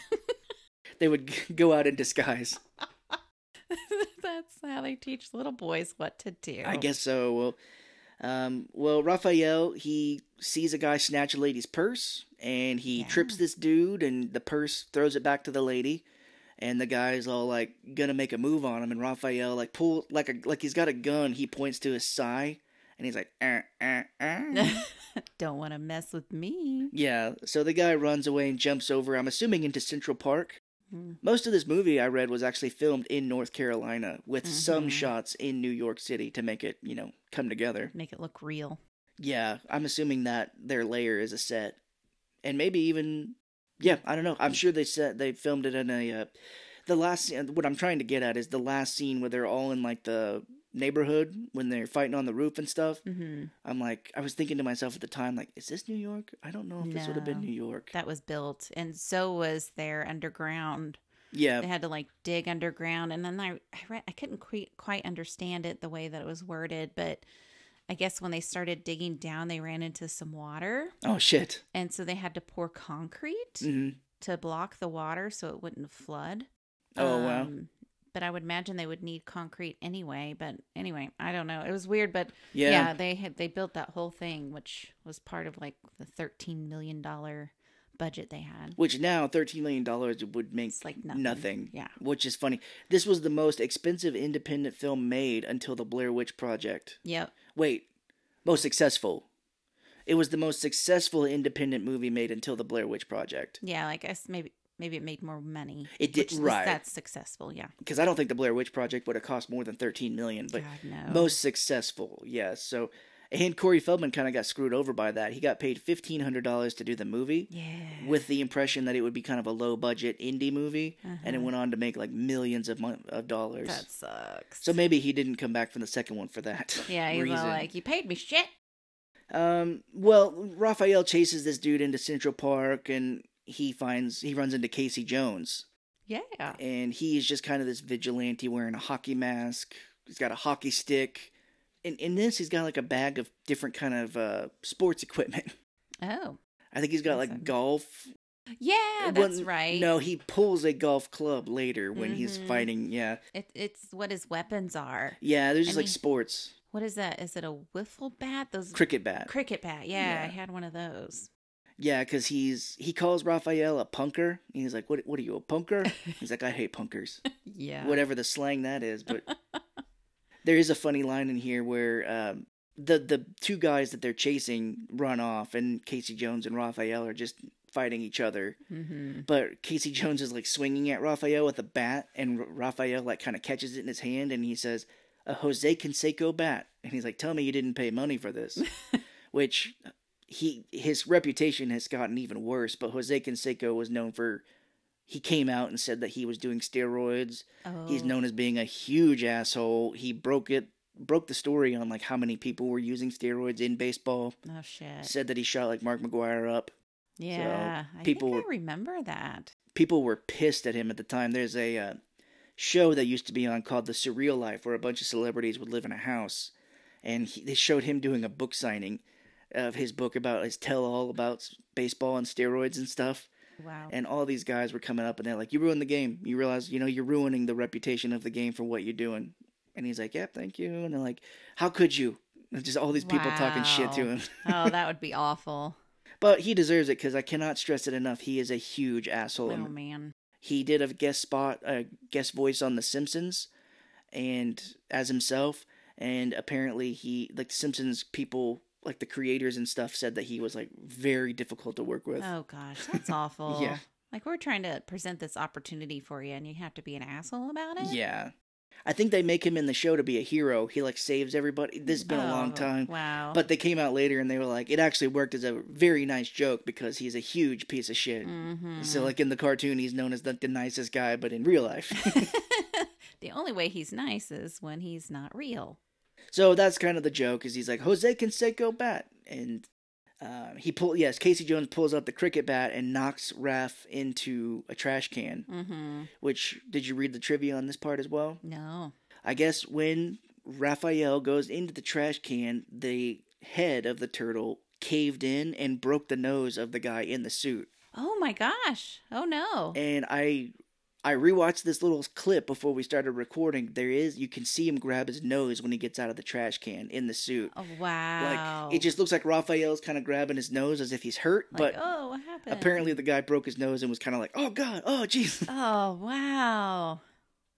S2: they would go out in disguise.
S1: That's how they teach little boys what to do.
S2: I guess so. Well, um, well, Raphael he sees a guy snatch a lady's purse, and he
S1: Yeah.
S2: trips this dude, and the purse throws it back to the lady. And the guy's all like gonna make a move on him, and Raphael like pull like a like he's got a gun. He points to his sai, and he's like, eh, eh, eh.
S1: don't want to mess with me.
S2: yeah. So the guy runs away and jumps over. I'm assuming into Central Park.
S1: Mm.
S2: Most of this movie I read was actually filmed in North Carolina with some
S1: Mhm.
S2: shots in New York City to make it, you know, come together.
S1: Make it look real.
S2: Yeah, I'm assuming that their layer is a set. And maybe even yeah, I don't know. I'm sure they said they filmed it in a uh, the last what I'm trying to get at is the last scene where they're all in like the neighborhood when they're fighting on the roof and stuff.
S1: hmm
S2: I'm like I was thinking to myself at the time like is this New York? I don't know if this would have been New York.
S1: That was built, and so was their underground.
S2: Yeah.
S1: They had to like dig underground, and then I I, read, I couldn't quite quite understand it the way that it was worded, but I guess when they started digging down, they ran into some water,
S2: Oh shit.
S1: and so they had to pour concrete
S2: hmm
S1: to block the water so it wouldn't flood.
S2: Oh wow.
S1: Um, But I would imagine they would need concrete anyway. But anyway, I don't know. It was weird, but
S2: Yeah.
S1: yeah, they had they built that whole thing, which was part of like the thirteen million dollar budget they had.
S2: Which now thirteen million dollars would make
S1: It's like nothing.
S2: nothing.
S1: Yeah.
S2: Which is funny. This was the most expensive independent film made until the Blair Witch Project.
S1: Yep.
S2: Wait, most successful. It was the most successful independent movie made until the Blair Witch Project.
S1: Yeah, I guess maybe maybe it made more money.
S2: It did- right.
S1: That's successful. Yeah.
S2: Because I don't think the Blair Witch Project would have cost more than thirteen million, but
S1: God no.
S2: most successful, yes. So, and Corey Feldman kind of got screwed over by that. He got paid fifteen hundred dollars to do the movie.
S1: Yeah.
S2: with the impression that it would be kind of a low budget indie movie, and it
S1: Uh-huh.
S2: went on to make like millions of mon- of dollars.
S1: that sucks.
S2: So maybe he didn't come back from the second one for that.
S1: yeah, he's all like, "You paid me shit."
S2: um, well, Raphael chases this dude into Central Park, and he finds he runs into Casey Jones,
S1: Yeah.
S2: and he is just kind of this vigilante wearing a hockey mask. He's got a hockey stick. In, in this, he's got like a bag of different kind of uh, sports equipment.
S1: Oh.
S2: I think he's got like golf
S1: Yeah, that's right.
S2: No, he pulls a golf club later when he's
S1: Mhm.
S2: fighting. Yeah,
S1: It, it's what his weapons are.
S2: yeah. There's just
S1: I
S2: like
S1: mean-
S2: sports
S1: What is that? Is it a wiffle bat? Those
S2: cricket bat.
S1: cricket bat. Yeah,
S2: Yeah.
S1: I had one of those.
S2: yeah, because he's he calls Raphael a punker. And he's like, "What? What are you a punker?" he's like, "I hate punkers."
S1: Yeah.
S2: Whatever the slang that is, but there is a funny line in here where um, the the two guys that they're chasing run off, and Casey Jones and Raphael are just fighting each other.
S1: Mm-hmm.
S2: But Casey Jones is like swinging at Raphael with a bat, and R- Raphael like kind of catches it in his hand, and he says, "A Jose Canseco bat," and he's like, "Tell me you didn't pay money for this," which he his reputation has gotten even worse. But Jose Canseco was known for he came out and said that he was doing steroids.
S1: Oh.
S2: He's known as being a huge asshole. He broke it broke the story on like how many people were using steroids in baseball.
S1: Oh shit.
S2: Said that he shot like Mark McGwire up.
S1: Yeah. I
S2: people-
S1: think I remember that.
S2: people were pissed at him at the time. There's a uh, show that used to be on called The Surreal Life, where a bunch of celebrities would live in a house, and he, they showed him doing a book signing of his book about his tell-all about baseball and steroids and stuff.
S1: Wow.
S2: And all these guys were coming up, and they're like, "You ruined the game. You realize, you know, you're ruining the reputation of the game for what you're doing." And he's like, "Yep, thank you." And they're like, "How could you?" And just all these people talking shit to him.
S1: oh, that would be awful.
S2: But he deserves it because I cannot stress it enough. He is a huge asshole.
S1: Oh man.
S2: he did a guest spot, a guest voice on The Simpsons, and as himself. And apparently, he like The Simpsons people, like the creators and stuff, said that he was like very difficult to work with.
S1: Oh gosh, that's awful.
S2: Yeah.
S1: Like we're trying to present this opportunity for you, and you have to be an asshole about it.
S2: Yeah, I think they make him in the show to be a hero. He like saves everybody. This has been a long
S1: Oh,
S2: time.
S1: Wow.
S2: But they came out later and they were like, it actually worked as a very nice joke because he's a huge piece of shit.
S1: hmm
S2: So like in the cartoon, he's known as the, the nicest guy, but in real life.
S1: the only way he's nice is when he's not real.
S2: So that's kind of the joke. Is he's like Jose Canseco bat, and uh, he pull yes Casey Jones pulls out the cricket bat and knocks Raph into a trash can.
S1: Mm-hmm.
S2: Which did you read the trivia on this part as well?
S1: No.
S2: I guess when Raphael goes into the trash can, the head of the turtle caved in and broke the nose of the guy in the suit.
S1: Oh my gosh. Oh no.
S2: And I I rewatched this little clip before we started recording. There is you can see him grab his nose when he gets out of the trash can in the suit.
S1: Oh wow.
S2: Like it just looks like Raphael's kind of grabbing his nose as if he's hurt,
S1: Like,
S2: but
S1: oh, what happened?
S2: apparently the guy broke his nose and was kind of like, "Oh God, oh jeez."
S1: Oh wow.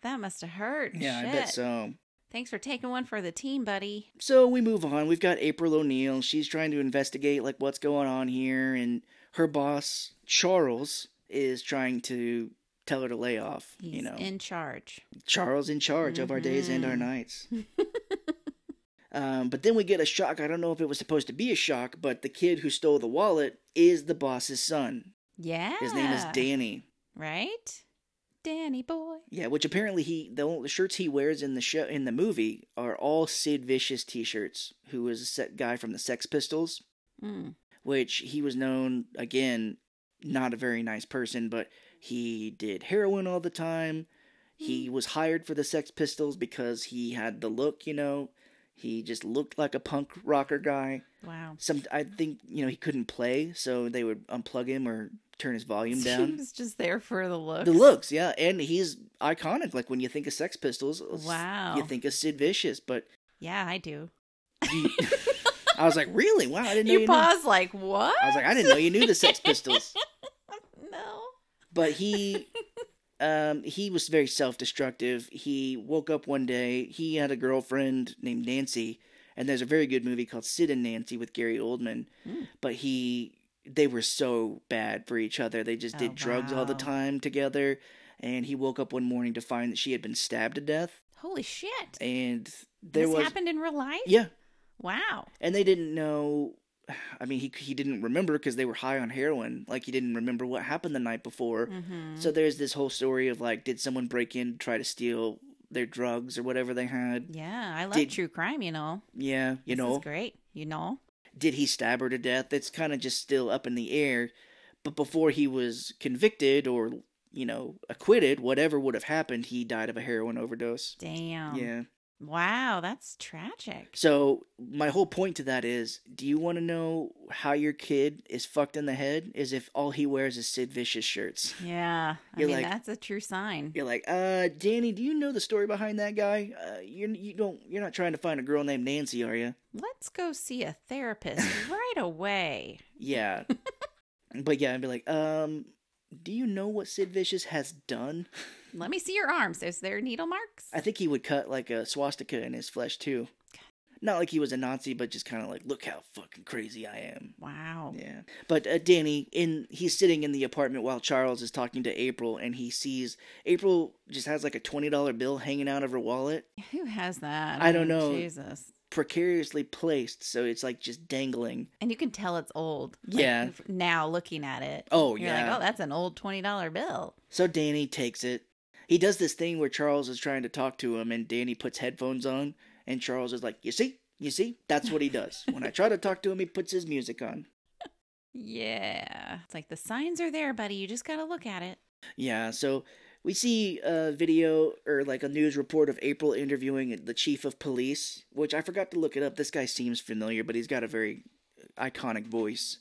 S1: That must have hurt.
S2: Yeah, I bet so.
S1: Thanks for taking one for the team, buddy.
S2: So we move on. We've got April O'Neil. She's trying to investigate like what's going on here, and her boss Charles is trying to tell her to lay off.
S1: He's
S2: you know,
S1: in charge.
S2: Charles in charge of our days and our
S1: Mhm.
S2: nights. um, but then we get a shock. I don't know if it was supposed to be a shock, but the kid who stole the wallet is the boss's son.
S1: Yeah.
S2: His name is Danny.
S1: Right? Danny boy.
S2: Yeah, which apparently he the only shirts he wears in the show in the movie are all Sid Vicious T-shirts, who was a set guy from the Sex Pistols,
S1: Mm.
S2: which he was known again not a very nice person, but he did heroin all the time. He mm. was hired for the Sex Pistols because he had the look, you know. He just looked like a punk rocker guy.
S1: Wow.
S2: Some I think you know he couldn't play, so they would unplug him or turn his volume
S1: He
S2: down.
S1: was just there for the looks.
S2: The looks, yeah, and he's iconic. Like when you think of Sex Pistols, uh,
S1: Wow.
S2: you think of Sid Vicious. But
S1: Yeah, I do.
S2: he, I was like, really? Wow, I didn't know
S1: You
S2: you. knew.
S1: pause like what?
S2: I was like, I didn't know you knew the Sex Pistols.
S1: no.
S2: But he, um, he was very self-destructive. He woke up one day. He had a girlfriend named Nancy, and there's a very good movie called Sid and Nancy with Gary Oldman.
S1: Mm.
S2: But he, they were so bad for each other. They just did
S1: Oh,
S2: drugs all the time together. And he woke up one morning to find that she had been stabbed to death.
S1: Holy shit.
S2: and there
S1: this
S2: was
S1: happened in real life?
S2: yeah
S1: Wow.
S2: and they didn't know i mean he he didn't remember because they were high on heroin like he didn't remember what happened the night before
S1: Mm-hmm.
S2: so there's this whole story of like did someone break in try to steal their drugs or whatever they had
S1: yeah, I love
S2: Did-
S1: true crime, you know.
S2: yeah you
S1: This
S2: know
S1: great. You know?
S2: did he stab her to death it's kind of just still up in the air but before he was convicted or you know acquitted whatever would have happened he died of a heroin overdose
S1: Damn.
S2: yeah
S1: Wow, that's tragic.
S2: So my whole point to that is, do you want to know how your kid is fucked in the head? Is if all he wears is Sid Vicious shirts.
S1: Yeah. I
S2: You're
S1: mean,
S2: like-
S1: that's a true sign.
S2: You're like, uh, Danny, do you know the story behind that guy? Uh, you you don't you're not trying to find a girl named Nancy, are you?
S1: Let's go see a therapist right away.
S2: Yeah. but yeah, I'd be like, um, do you know what Sid Vicious has done?
S1: Let me see your arms. Is there needle marks?
S2: I think he would cut like a swastika in his flesh too. Not like he was a Nazi, but just kind of like, look how fucking crazy I am.
S1: Wow.
S2: Yeah, but uh, Danny in he's sitting in the apartment while Charles is talking to April, and he sees April just has like a twenty dollar bill hanging out of her wallet,
S1: Who has that?
S2: I don't
S1: Oh,
S2: know.
S1: Jesus.
S2: Precariously placed, so it's like just dangling.
S1: And you can tell it's old. like,
S2: Yeah.
S1: Now looking at it.
S2: Oh
S1: You're
S2: yeah.
S1: like, oh, that's an old $20 bill.
S2: So Danny takes it. He does this thing where Charles is trying to talk to him, and Danny puts headphones on, and Charles is like, "You see, you see, that's what he does. when I try to talk to him, he puts his music on."
S1: Yeah. It's like the signs are there, buddy. You just got to look at it.
S2: Yeah, so we see a video or like a news report of April interviewing the chief of police, which I forgot to look it up. This guy seems familiar, but he's got a very uh, iconic voice.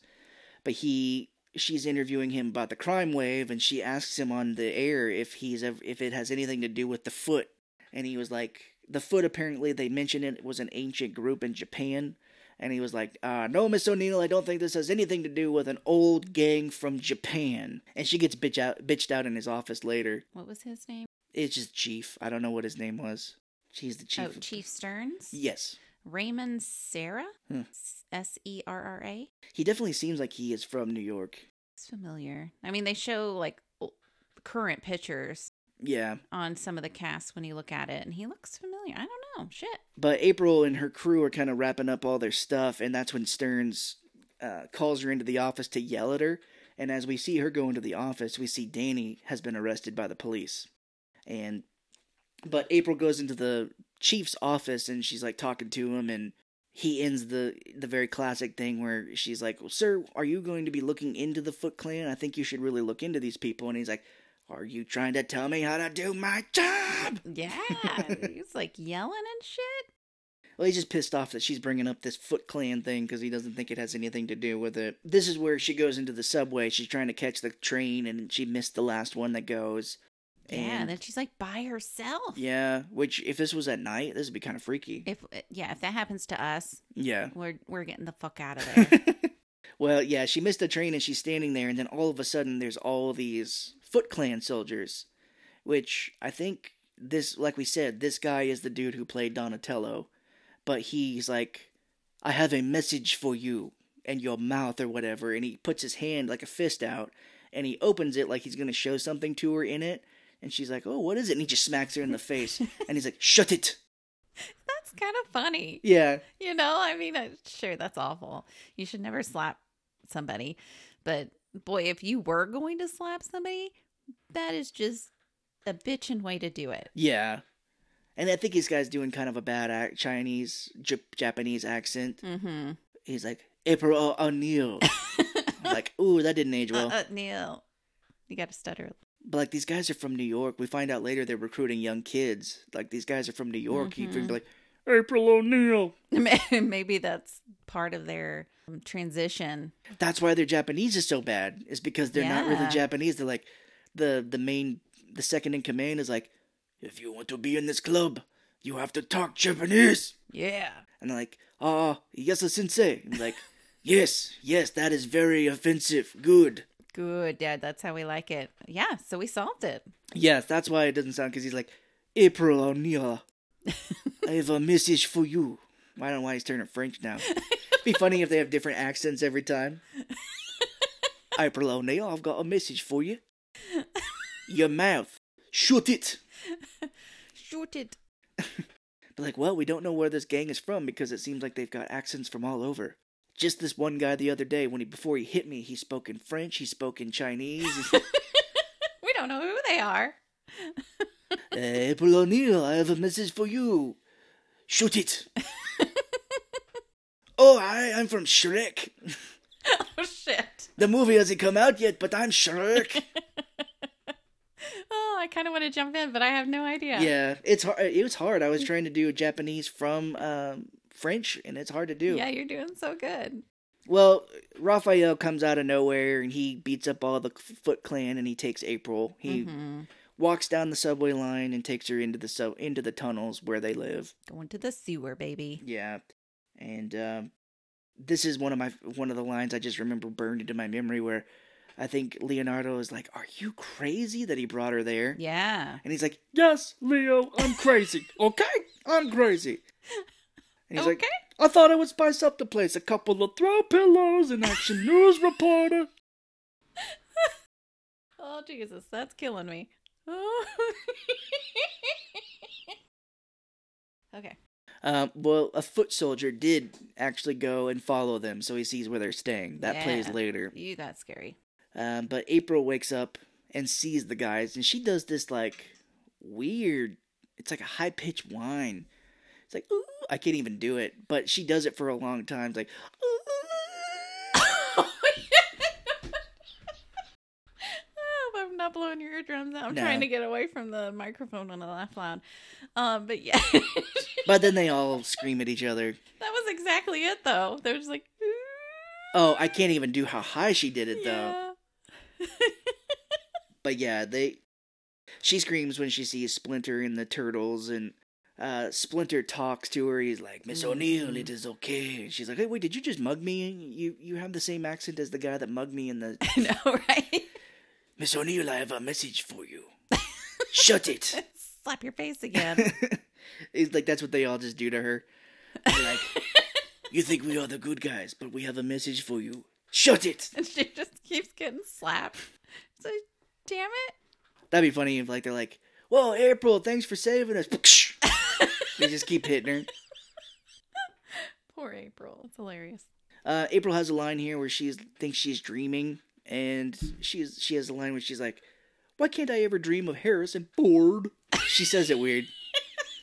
S2: But he she's interviewing him about the crime wave and she asks him on the air if he's if it has anything to do with the foot. And he was like the foot apparently they mentioned it was an ancient group in Japan. And he was like, uh, no, Miss O'Neil, I don't think this has anything to do with an old gang from Japan. And she gets bitch out, bitched out in his office later.
S1: What was his name?
S2: It's just Chief. I don't know what his name was. She's the chief.
S1: oh,
S2: of-
S1: Chief Sterns?
S2: Yes.
S1: Raymond Serra?
S2: Hmm.
S1: S E R R A?
S2: He definitely seems like he is from New York.
S1: It's familiar. I mean, they show like current pictures
S2: Yeah.
S1: on some of the casts when you look at it, and he looks familiar. I don't know. Shit.
S2: But April and her crew are kind of wrapping up all their stuff, and that's when Sterns uh, calls her into the office to yell at her. And as we see her go into the office, we see Danny has been arrested by the police. And but April goes into the chief's office and she's like talking to him and he ends the the very classic thing where she's like, well, "Sir, are you going to be looking into the Foot Clan? I think you should really look into these people." And he's like, "Are you trying to tell me how to do my job?"
S1: Yeah. he's like yelling and shit.
S2: Well, he's just pissed off that she's bringing up this Foot Clan thing because he doesn't think it has anything to do with it. This is where she goes into the subway. She's trying to catch the train and she missed the last one that goes.
S1: Yeah.
S2: And-
S1: And then she's like by herself.
S2: Yeah, which if this was at night, this would be kind of freaky.
S1: If yeah, if that happens to us,
S2: Yeah.
S1: we're we're getting the fuck out of there.
S2: Well, yeah, she missed the train and she's standing there, and then all of a sudden there's all these Foot Clan soldiers, which I think this, like we said, this guy is the dude who played Donatello, but he's like, I have a message for you and your mouth or whatever, and he puts his hand like a fist out, and he opens it like he's gonna show something to her in it, and she's like, "Oh, what is it?" And he just smacks her in the face, and he's like, "Shut it."
S1: That's kind of funny.
S2: Yeah,
S1: You know, I mean, sure, that's awful. You should never slap somebody. But boy, if you were going to slap somebody, that is just a bitchin' way to do it.
S2: yeah. And I think this guy's doing kind of a bad act, Chinese, J- Japanese accent.
S1: Mm-hmm.
S2: He's like, April O'Neil. Like, ooh, that didn't age well.
S1: uh, uh, Neil, you got to stutter.
S2: But like these guys are from New York. We find out later they're recruiting young kids. Like these guys are from New York. He'd
S1: Mhm.
S2: be like, April O'Neil.
S1: Maybe that's part of their um, transition.
S2: That's why their Japanese is so bad. Is because they're not really Japanese. They're like the the main the second in command is like, if you want to be in this club, you have to talk Japanese.
S1: Yeah.
S2: And they're like, ah, yes, sensei. And like, yes, yes, that is very offensive. Good.
S1: Good, Dad. That's how we like it. Yeah. So we solved it.
S2: Yes, that's why it doesn't sound because he's like, April O'Neil, I have a message for you. I don't know why he's turning French now. It'd be funny if they have different accents every time. April O'Neil, I've got a message for you. Your mouth. Shut it.
S1: Shoot it.
S2: But like, well, we don't know where this gang is from because it seems like they've got accents from all over. Just this one guy the other day, when he before he hit me, he spoke in French, he spoke in Chinese.
S1: We don't know who they are.
S2: April O'Neil, I have a message for you. Shoot it. oh, hi, I'm from Shrek.
S1: oh, shit.
S2: The movie hasn't come out yet, but I'm Shrek.
S1: Oh, I kind of want to jump in, but I have no idea.
S2: yeah, it's hard. It was hard. I was trying to do Japanese from um, French, and it's hard to do.
S1: Yeah, you're doing so good.
S2: Well, Raphael comes out of nowhere, and he beats up all the Foot Clan, and he takes April. He
S1: Mhm.
S2: Walks down the subway line and takes her into the sub- into the tunnels where they live.
S1: Going to the sewer, baby.
S2: Yeah, and um, this is one of my one of the lines I just remember burned into my memory where I think Leonardo is like, "Are you crazy that he brought her there?"
S1: Yeah.
S2: And he's like, "Yes, Leo, I'm crazy. okay, I'm crazy." And he's
S1: okay.
S2: like, "I thought I would spice up the place. A couple of throw pillows, an action news reporter."
S1: oh, Jesus. That's killing me. Okay.
S2: Um, well, a foot soldier did actually go and follow them, so he sees where they're staying. That plays later.
S1: You got scary.
S2: Um, but April wakes up and sees the guys, and she does this like weird. It's like a high pitched whine. It's like ooh, I can't even do it, but she does it for a long time. It's like.
S1: Oh, not blowing your eardrums out. I'm
S2: No.
S1: trying to get away from the microphone when I laugh loud. Um, but yeah,
S2: but then they all scream at each other.
S1: that was exactly it, though. They're just like,
S2: Oh, I can't even do how high she did it though.
S1: yeah.
S2: But yeah, they. She screams when she sees Splinter and the turtles, and uh, Splinter talks to her. He's like, "Miss O'Neil, it is okay." And she's like, "Hey, wait, did you just mug me? You you have the same accent as the guy that mugged me in the."
S1: I know, right?
S2: Miss O'Neil, I have a message for you. Shut it.
S1: Slap your face again.
S2: it's like that's what they all just do to her. They're like, you think we are the good guys, but we have a message for you. Shut it.
S1: and she just keeps getting slapped. So, damn it.
S2: That'd be funny if like they're like, "Well, April, thanks for saving us." they just keep hitting her.
S1: Poor April. It's hilarious.
S2: Uh, April has a line here where she thinks she's dreaming, and she's she has a line where she's like, "Why can't I ever dream of Harrison Ford?" She says it weird.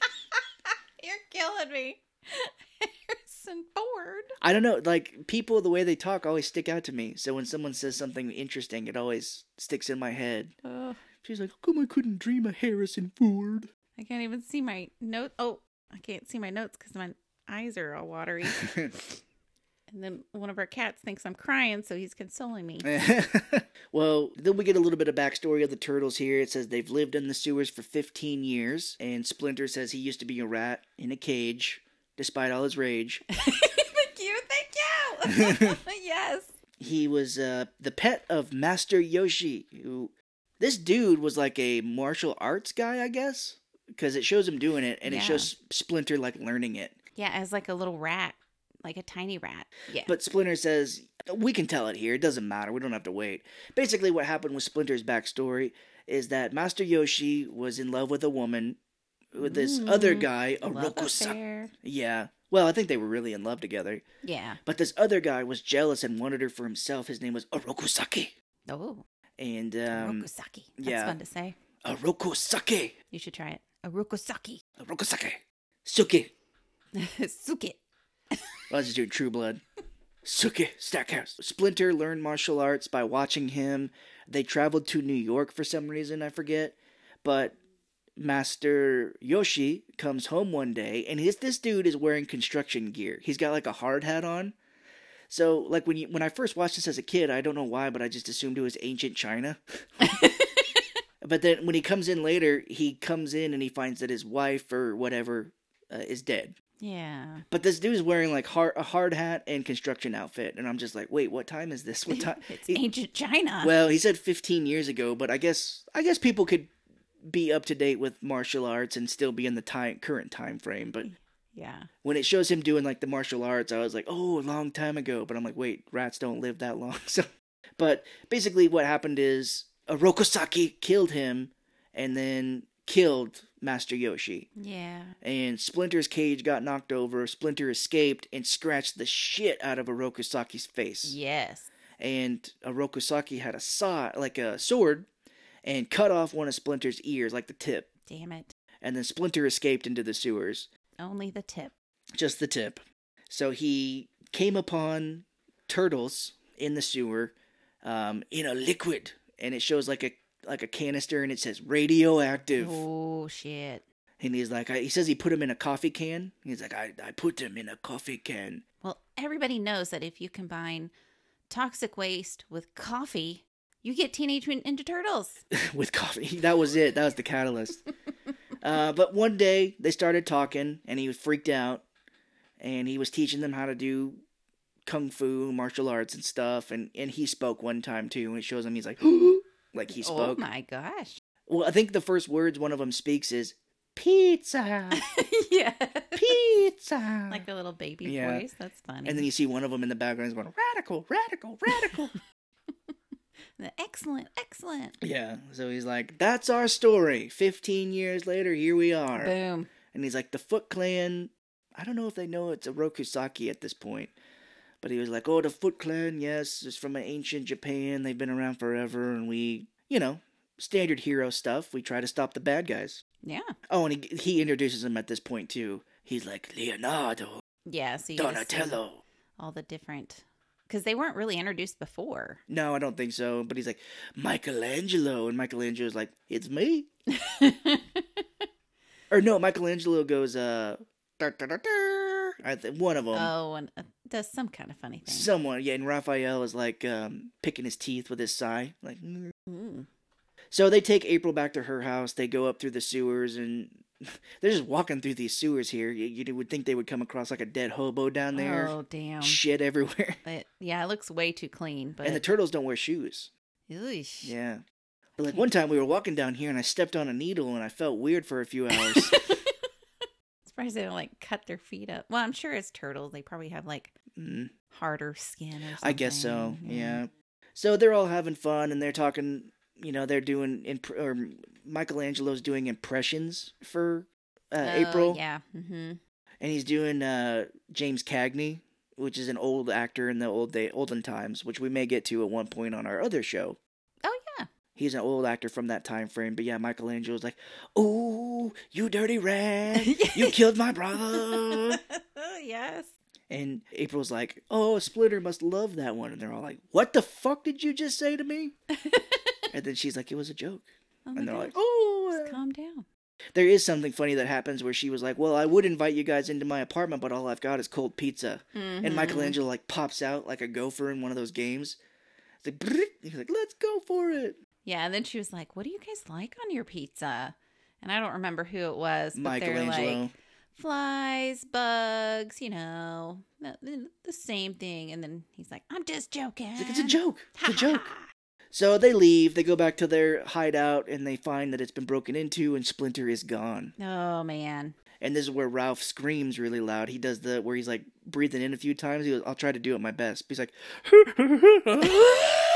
S1: You're killing me. Harrison Ford.
S2: I don't know, like people the way they talk always stick out to me. So when someone says something interesting, it always sticks in my head.
S1: Oh,
S2: She's like, "How come I couldn't dream of Harrison Ford?"
S1: I can't even see my note. Oh, I can't see my notes because my eyes are all watery. and then one of our cats thinks I'm crying, so he's consoling me.
S2: well, then we get a little bit of backstory of the turtles here. It says they've lived in the sewers for 15 years, and Splinter says he used to be a rat in a cage, despite all his rage.
S1: thank you, thank you. yes.
S2: He was uh, the pet of Master Yoshi, who this dude was like a martial arts guy, I guess, because it shows him doing it, and it shows Splinter like learning it.
S1: Yeah, as like a little rat, like a tiny rat. Yeah.
S2: But Splinter says we can tell it here. It doesn't matter. We don't have to wait. Basically, what happened with Splinter's backstory is that Master Yoshi was in love with a woman, with this other
S1: Mm,
S2: guy,
S1: Love
S2: Oroku-san.
S1: affair.
S2: Yeah. Well, I think they were really in love together.
S1: Yeah.
S2: But this other guy was jealous and wanted her for himself. His name was Orokusake.
S1: Oh,
S2: And um,
S1: Orokusaki. That's
S2: yeah.
S1: fun to say.
S2: Orokusake.
S1: You should try it. Orokusaki.
S2: Orokusake. Suki.
S1: Suke.
S2: Was just doing True Blood. Sookie Stackhouse. Splinter learned martial arts by watching him. They traveled to New York for some reason, I forget. But Master Yoshi comes home one day, and his this dude is wearing construction gear. He's got like a hard hat on. So, like when you when I first watched this as a kid, I don't know why, but I just assumed it was ancient China. but then when he comes in later, he comes in and he finds that his wife or whatever uh, is dead.
S1: Yeah.
S2: But this dude's wearing like hard, a hard hat and construction outfit, and I'm just like, wait, what time is this? What time?
S1: It's
S2: He-
S1: ancient China.
S2: well, he said 15 years ago, but I guess I guess people could be up to date with martial arts and still be in the time current time frame. But
S1: yeah.
S2: when it shows him doing like the martial arts, I was like, oh, a long time ago. But I'm like, wait, rats don't live that long. So, but basically, what happened is Orokusaki killed him, and then killed Master Yoshi
S1: Yeah.
S2: and Splinter's cage got knocked over. Splinter escaped and scratched the shit out of Orokusaki's face.
S1: Yes.
S2: And Orokusaki had a saw, like a sword, and cut off one of Splinter's ears, like the tip.
S1: Damn it.
S2: And then Splinter escaped into the sewers,
S1: Only the tip.
S2: just the tip. So he came upon turtles in the sewer, um, in a liquid, and it shows like a like a canister, and it says radioactive.
S1: Oh shit.
S2: And he's like, I, he says he put him in a coffee can. He's like, I, I put him in a coffee can.
S1: Well, everybody knows that if you combine toxic waste with coffee, you get Teenage Mutant Ninja Turtles.
S2: with coffee. That was it. That was the catalyst. uh, but one day they started talking, and he was freaked out, and he was teaching them how to do kung fu, martial arts, and stuff. And and he spoke one time too, and it shows him he's like, like he oh spoke.
S1: Oh my gosh.
S2: Well, I think the first words one of them speaks is pizza,
S1: yeah.
S2: pizza.
S1: like a little baby
S2: Yeah.
S1: voice. That's funny.
S2: and then you see one of them in the background is going radical, radical, radical.
S1: excellent, excellent.
S2: yeah. So he's like, that's our story. Fifteen years later, here we are.
S1: Boom.
S2: And he's like, the Foot Clan, I don't know if they know it's Orokusaki at this point. But he was like, oh, the Foot Clan, yes, it's from ancient Japan. They've been around forever. And we, you know, standard hero stuff. We try to stop the bad guys.
S1: Yeah.
S2: Oh, and he, he introduces him at this point, too. He's like, Leonardo,
S1: Yeah. So you get to see
S2: Donatello.
S1: all the different because they weren't really introduced before.
S2: No, I don't think so. But he's like, Michelangelo. And Michelangelo's like, it's me. Or no, Michelangelo goes, uh, "Dur, dur, dur, dur." I th- one of them.
S1: oh, and uh, does some kind of funny thing.
S2: Someone, yeah, and Raphael is like um, picking his teeth with his sai. Like, "Mm."
S1: Mm.
S2: so they take April back to her house. They go up through the sewers, and they're just walking through these sewers here. You, you would think they would come across like a dead hobo down there,
S1: Oh damn!
S2: shit everywhere.
S1: But yeah, it looks way too clean. But
S2: And the turtles don't wear shoes.
S1: Eesh.
S2: Yeah. But like one time we were walking down here, and I stepped on a needle, and I felt weird for a few hours.
S1: Surprised they don't like cut their feet up. Well, I'm sure as turtles, they probably have like
S2: mm.
S1: harder skin or something.
S2: I guess so. Yeah. So they're all having fun and they're talking. You know, they're doing imp- or Michelangelo's doing impressions for uh,
S1: Oh,
S2: April,
S1: Yeah. Mm-hmm.
S2: and he's doing uh, James Cagney, which is an old actor in the old day, olden times, which we may get to at one point on our other show. He's an old actor from that time frame, but yeah, Michelangelo's like, "Oh, you dirty rat! You killed my brother!"
S1: yes.
S2: And April's like, "Oh, a Splitter must love that one," and they're all like, "What the fuck did you just say to me?" and then she's like, "It was a joke,"
S1: Oh
S2: and they're
S1: gosh.
S2: like, "Oh."
S1: Just calm down.
S2: There is something funny that happens where she was like, "Well, I would invite you guys into my apartment, but all I've got is cold pizza." And
S1: Mhm.
S2: Michelangelo like pops out like a gopher in one of those games. It's like, he's like, "Let's go for it."
S1: Yeah, and then she was like, "What do you guys like on your pizza?" And I don't remember who it was, but they're like flies, bugs, you know, the, the same thing. And then he's like, "I'm just joking."
S2: It's like, it's a joke. It's a joke. So they leave. They go back to their hideout, and they find that it's been broken into, and Splinter is gone.
S1: Oh man.
S2: And this is where Raph screams really loud. He does the where he's like breathing in a few times. He goes, "I'll try to do it my best." He's like,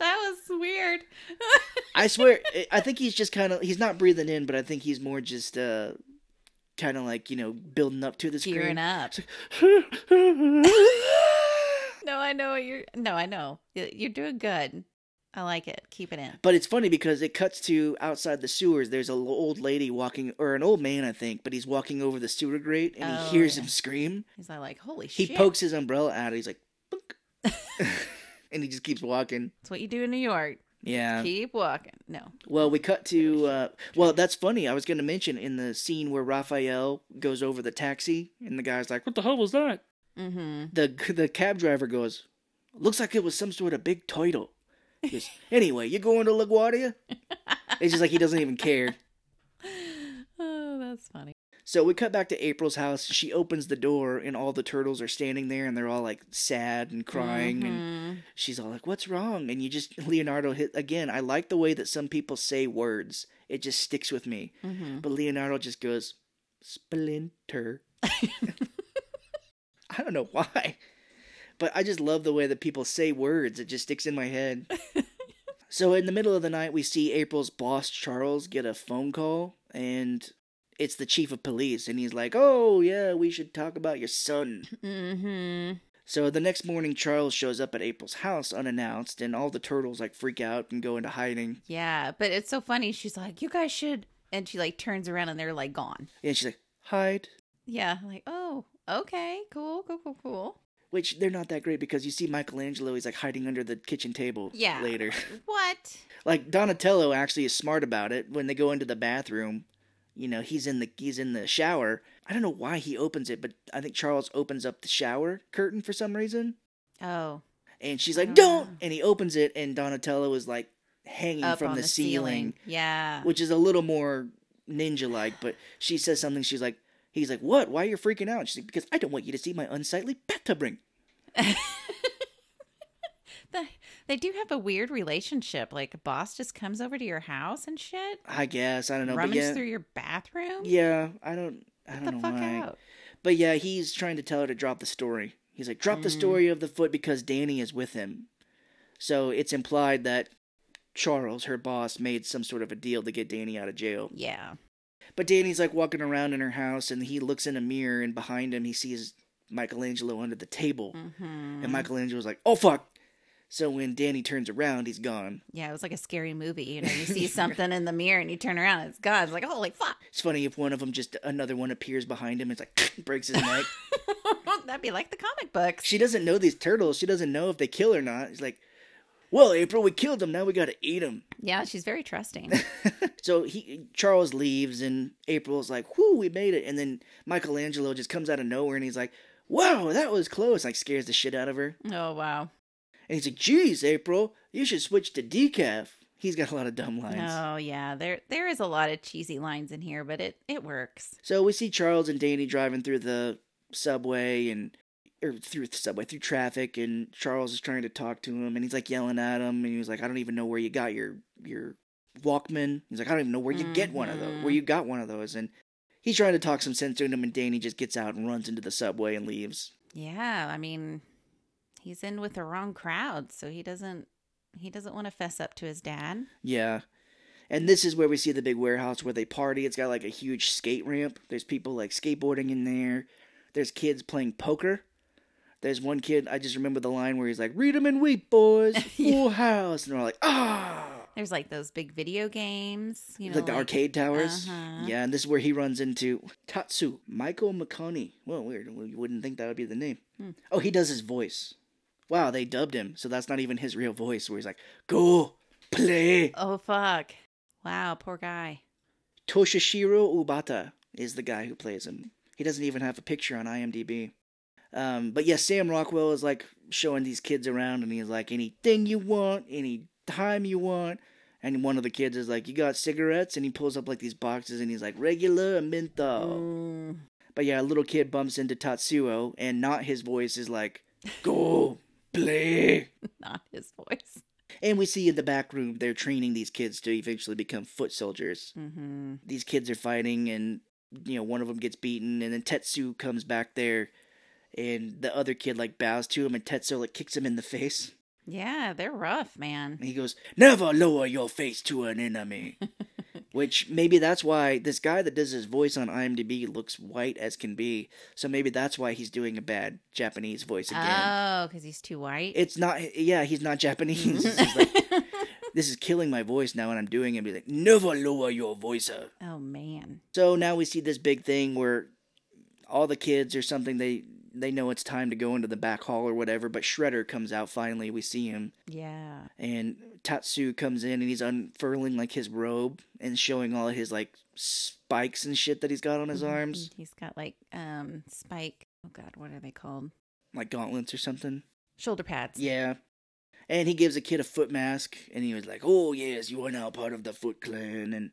S1: That was weird.
S2: I swear, I- think he's just kind of he's not breathing in, but I think he's more just uh kind of like you know building up to the
S1: Gearing up. No, I know you're. No, I know. You're doing good. I like it. Keep it in.
S2: But it's funny because it cuts to outside the sewers. There's a l- old lady walking, or an old man, I think, but he's walking over the sewer grate and
S1: Oh,
S2: he hears
S1: yeah.
S2: him scream.
S1: He's like, holy
S2: He
S1: shit.
S2: He pokes his umbrella out. He's like, and he just keeps walking.
S1: That's what you do in New York.
S2: Yeah.
S1: Keep walking. No.
S2: Well, we cut to. Uh, well, that's funny. I was going to mention in the scene where Raphael goes over the taxi, and the guy's like, "What the hell was that?"
S1: Mm-hmm.
S2: The the cab driver goes, "Looks like it was some sort of big turtle." Goes, anyway, you going to LaGuardia? It's just like he doesn't even care.
S1: Oh, that's funny.
S2: So we cut back to April's house. And she opens the door, and all the turtles are standing there, and they're all like sad and crying. And
S1: Mhm.
S2: she's all like, "What's wrong?" And you just Leonardo hit again. I like the way that some people say words. It just sticks with me.
S1: Mhm.
S2: But Leonardo just goes, "Splinter." I don't know why, but I just love the way that people say words. It just sticks in my head. so in the middle of the night, we see April's boss Charles get a phone call, and it's the chief of police, and he's like, "Oh yeah, we should talk about your son."
S1: Mm Mhm.
S2: So the next morning, Charles shows up at April's house unannounced, and all the turtles like freak out and go into hiding.
S1: Yeah, but it's so funny. She's like, "You guys should," and she like turns around and they're like gone.
S2: And she's like, "Hide."
S1: Yeah, like, oh, okay, cool, cool, cool, cool.
S2: Which they're not that great because you see Michelangelo, he's like hiding under the kitchen table
S1: Yeah.
S2: later.
S1: What?
S2: Like Donatello actually is smart about it. When they go into the bathroom, you know, he's in the he's in the shower. I don't know why he opens it, but I think Charles opens up the shower curtain for some reason.
S1: Oh,
S2: And she's like,
S1: don't
S2: "Don't!" And he opens it, and Donatello is like hanging
S1: up
S2: from the,
S1: the,
S2: ceiling,
S1: Yeah.
S2: which is a little more ninja-like. But she says something. She's like, "He's like, what? Why are you freaking out?" She's like, "Because I don't want you to see my unsightly bathtub ring."
S1: The- they do have a weird relationship. Like, a boss just comes over to your house and shit,
S2: I guess I don't know,
S1: rummage
S2: yeah,
S1: through your bathroom.
S2: yeah, I don't, I
S1: Get
S2: don't
S1: the
S2: know
S1: fuck
S2: why.
S1: out.
S2: But yeah, he's trying to tell her to drop the story. He's like, drop the
S1: Mm.
S2: story of the foot because Danny is with him. So it's implied that Charles, her boss, made some sort of a deal to get Danny out of jail.
S1: Yeah.
S2: But Danny's like walking around in her house and he looks in a mirror and behind him he sees Michelangelo under the table.
S1: hmm
S2: And Michelangelo's like, oh fuck. So when Danny turns around, he's gone.
S1: Yeah, it was like a scary movie. You know, you see something in the mirror and you turn around, and it's God. It's like, holy fuck.
S2: It's funny if one of them just another one appears behind him. It's like breaks his neck.
S1: That'd be like the comic books.
S2: she doesn't know these turtles. She doesn't know if they kill or not. It's like, well, April, we killed them. Now we got to eat them.
S1: Yeah, she's very trusting.
S2: So he Charles leaves, and April's like, "Whoo, we made it!" And then Michelangelo just comes out of nowhere, and he's like, "Wow, that was close!" Like scares the shit out of her.
S1: oh wow.
S2: And he's like, "Geez, April, you should switch to decaf." He's got a lot of dumb lines.
S1: Oh yeah, there there is a lot of cheesy lines in here, but it it works.
S2: So we see Charles and Danny driving through the subway and or through the subway through traffic, and Charles is trying to talk to him, and he's like yelling at him, and he was like, "I don't even know where you got your your Walkman." He's like, "I don't even know where you get one of those, where mm-hmm. you got one of those," and he's trying to talk some sense into him, and Danny just gets out and runs into the subway and leaves.
S1: Yeah, I mean, he's in with the wrong crowd, so he doesn't he doesn't want to fess up to his dad.
S2: Yeah. And this is where we see the big warehouse where they party. It's got like a huge skate ramp. There's people like skateboarding in there. There's kids playing poker. There's one kid, I just remember the line where he's like, Read 'em and weep, boys. Full house. And they're like, ah.
S1: There's like those big video games, you know,
S2: like the arcade towers.
S1: Uh-huh.
S2: Yeah, and this is where he runs into Tatsu, Michael McConnohie. Well, weird. You wouldn't think that would be the name.
S1: Hmm.
S2: Oh, he does his voice. Wow, they dubbed him. So that's not even his real voice where he's like, Go, play.
S1: Oh fuck! Wow, poor guy.
S2: Toshishiro Obata is the guy who plays him. He doesn't even have a picture on IMDb. Um, but yes, Sam Rockwell is like showing these kids around, and he's like, anything you want, any time you want. And one of the kids is like, you got cigarettes? And he pulls up like these boxes, and he's like, regular and menthol.
S1: Mm,
S2: But yeah, a little kid bumps into Tatsuo, and not his voice is like, go play.
S1: not his voice.
S2: And we see in the back room they're training these kids to eventually become foot soldiers.
S1: Mm-hmm.
S2: These kids are fighting, and you know one of them gets beaten, and then Tetsu comes back there, and the other kid like bows to him, and Tetsu like kicks him in the face.
S1: Yeah, they're rough, man.
S2: And he goes, "Never lower your face to an enemy." Which maybe that's why this guy that does his voice on IMDb looks white as can be. So maybe that's why he's doing a bad Japanese voice again.
S1: Oh, because he's too white.
S2: it's not. Yeah, he's not Japanese. Mm. He's like, this is killing my voice now, and I'm doing it. Be like, never lower your voice. Up.
S1: oh man.
S2: So now we see this big thing where all the kids or something they they know it's time to go into the back hall or whatever. But Shredder comes out finally. We see him,
S1: Yeah.
S2: and Tatsu comes in and he's unfurling like his robe and showing all his like spikes and shit that he's got on his
S1: Mhm.
S2: arms,
S1: He's got like um spike. Oh god, what are they called?
S2: like gauntlets or something.
S1: Shoulder pads.
S2: Yeah. And he gives a kid a foot mask, and he was like, "Oh yes, you are now part of the Foot Clan." And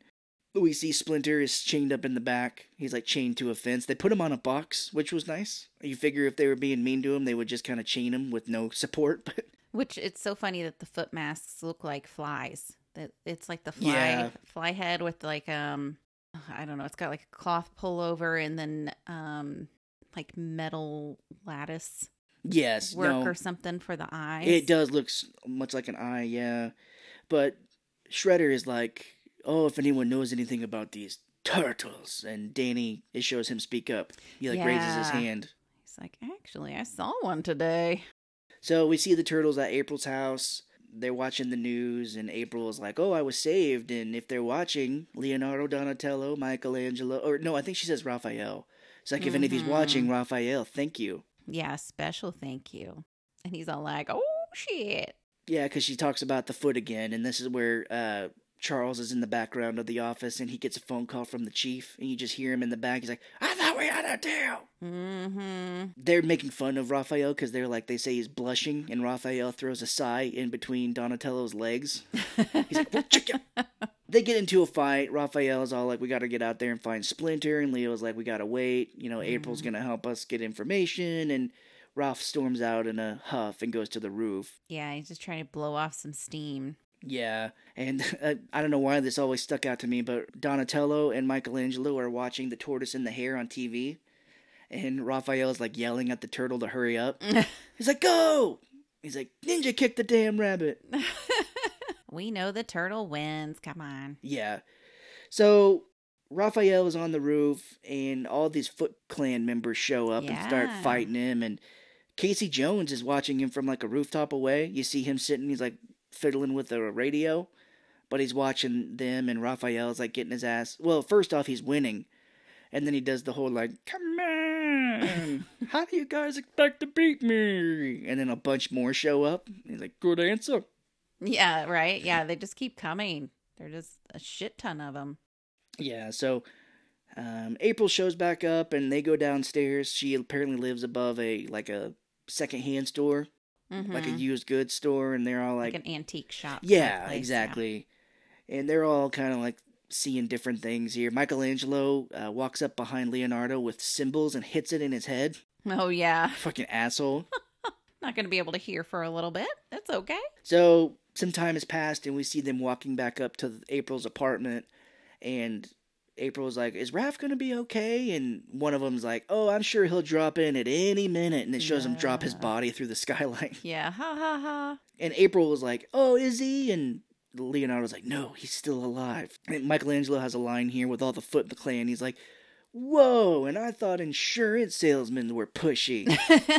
S2: we see Splinter is chained up in the back. He's like chained to a fence. They put him on a box, which was nice. You figure if they were being mean to him, they would just kind of chain him with no support. But
S1: Which it's so funny that the foot masks look like flies. That it's like the fly
S2: Yeah.
S1: fly head with like um I don't know, it's got like a cloth pullover and then um like metal lattice
S2: yes,
S1: work
S2: no,
S1: or something for the eyes.
S2: it does look much like an eye, yeah. But Shredder is like, "Oh, if anyone knows anything about these turtles," and Danny it shows him speak up. He like raises his hand.
S1: He's like, actually, I saw one today.
S2: So we see the turtles at April's house. They're watching the news, and April is like, "Oh, I was saved." And if they're watching, Leonardo, Donatello, Michelangelo, or no, I think she says Raphael. It's like if any of he's
S1: Mhm.
S2: watching, Raphael, thank you.
S1: Yeah, special thank you. And he's all like, oh shit.
S2: Yeah, because she talks about the foot again, and this is where uh, Charles is in the background of the office, and he gets a phone call from the chief, and you just hear him in the back. He's like, "I thought we had a deal."
S1: Mm-hmm.
S2: They're making fun of Raphael because they're like they say he's blushing, and Raphael throws a sai in between Donatello's legs. He's like, well, check it. They get into a fight. Raphael's all like, we got to get out there and find Splinter. And Leo's like, we got to wait. You know, April's
S1: Mhm.
S2: going to help us get information. And Raph storms out in a huff and goes to the roof.
S1: yeah, he's just trying to blow off some steam.
S2: Yeah. And uh, I don't know why this always stuck out to me, but Donatello and Michelangelo are watching the tortoise and the hare on TV. And Raphael's like yelling at the turtle to hurry up. He's like, go! He's like, ninja kick the damn rabbit.
S1: we know the turtle wins. Come on.
S2: Yeah. So Raphael is on the roof, and all these Foot Clan members show up and start fighting him. And Casey Jones is watching him from like a rooftop away. You see him sitting, he's like fiddling with a radio, but he's watching them, and Raphael's like getting his ass. Well, first off, he's winning. And then he does the whole like, come on, how do you guys expect to beat me? And then a bunch more show up. He's like, good answer.
S1: Yeah, right. Yeah, they just keep coming. They're just a shit ton of them.
S2: Yeah, so um, April shows back up and they go downstairs. She apparently lives above a like a secondhand store, like a used goods store, and they're all
S1: Mm-hmm. like,
S2: like,
S1: an antique shop.
S2: yeah,
S1: place,
S2: exactly. And they're all kind of like seeing different things here. Michelangelo uh, walks up behind Leonardo with cymbals and hits it in his head.
S1: Oh yeah.
S2: Fucking asshole.
S1: Not going to be able to hear for a little bit. That's okay.
S2: So some time has passed, and we see them walking back up to April's apartment, and April's like, "Is Raph gonna be okay?" And one of them's like, "Oh, I'm sure he'll drop in at any minute," and it shows him drop his body through the skylight.
S1: Yeah. Ha ha ha.
S2: And April was like, "Oh, is he?" And Leonardo's like, "No, he's still alive." And Michelangelo has a line here with all the Foot in the Clan. He's like, "Whoa!" And I thought insurance salesmen were pushy.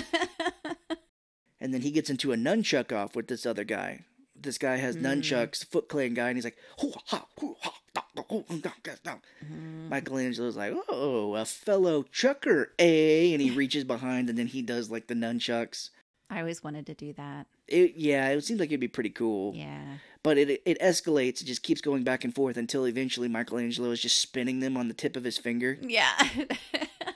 S2: And then he gets into a nunchuck off with this other guy. This guy has
S1: Mm.
S2: nunchucks, Foot Clan guy, and he's like, "Hoo, ha, hoo, ha, da, da, hoo, da, da, da."
S1: Mhm.
S2: Michelangelo's like, oh, a fellow chucker, eh? And he reaches behind and then he does like the nunchucks.
S1: I always wanted to do that.
S2: It, yeah, it seems like it'd be pretty cool.
S1: Yeah.
S2: But it it escalates, it just keeps going back and forth until eventually Michelangelo is just spinning them on the tip of his finger.
S1: Yeah.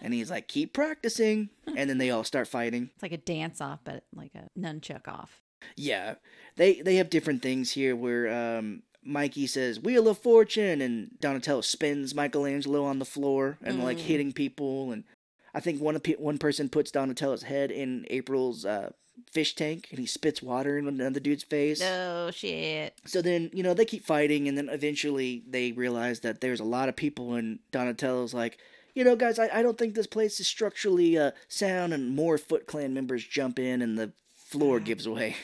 S2: And he's like, keep practicing. And then they all start fighting.
S1: it's like a dance off, but like a nunchuck off.
S2: Yeah, they they have different things here where um, Mikey says "Wheel of Fortune" and Donatello spins Michelangelo on the floor and like
S1: Mm.
S2: hitting people, and I think one pe- one person puts Donatello's head in April's uh, fish tank, and he spits water in another dude's face.
S1: Oh shit.
S2: So then, you know, they keep fighting, and then eventually they realize that there's a lot of people, and Donatello's like, you know, guys, I, I don't think this place is structurally uh, sound, and more Foot Clan members jump in, and the floor gives way.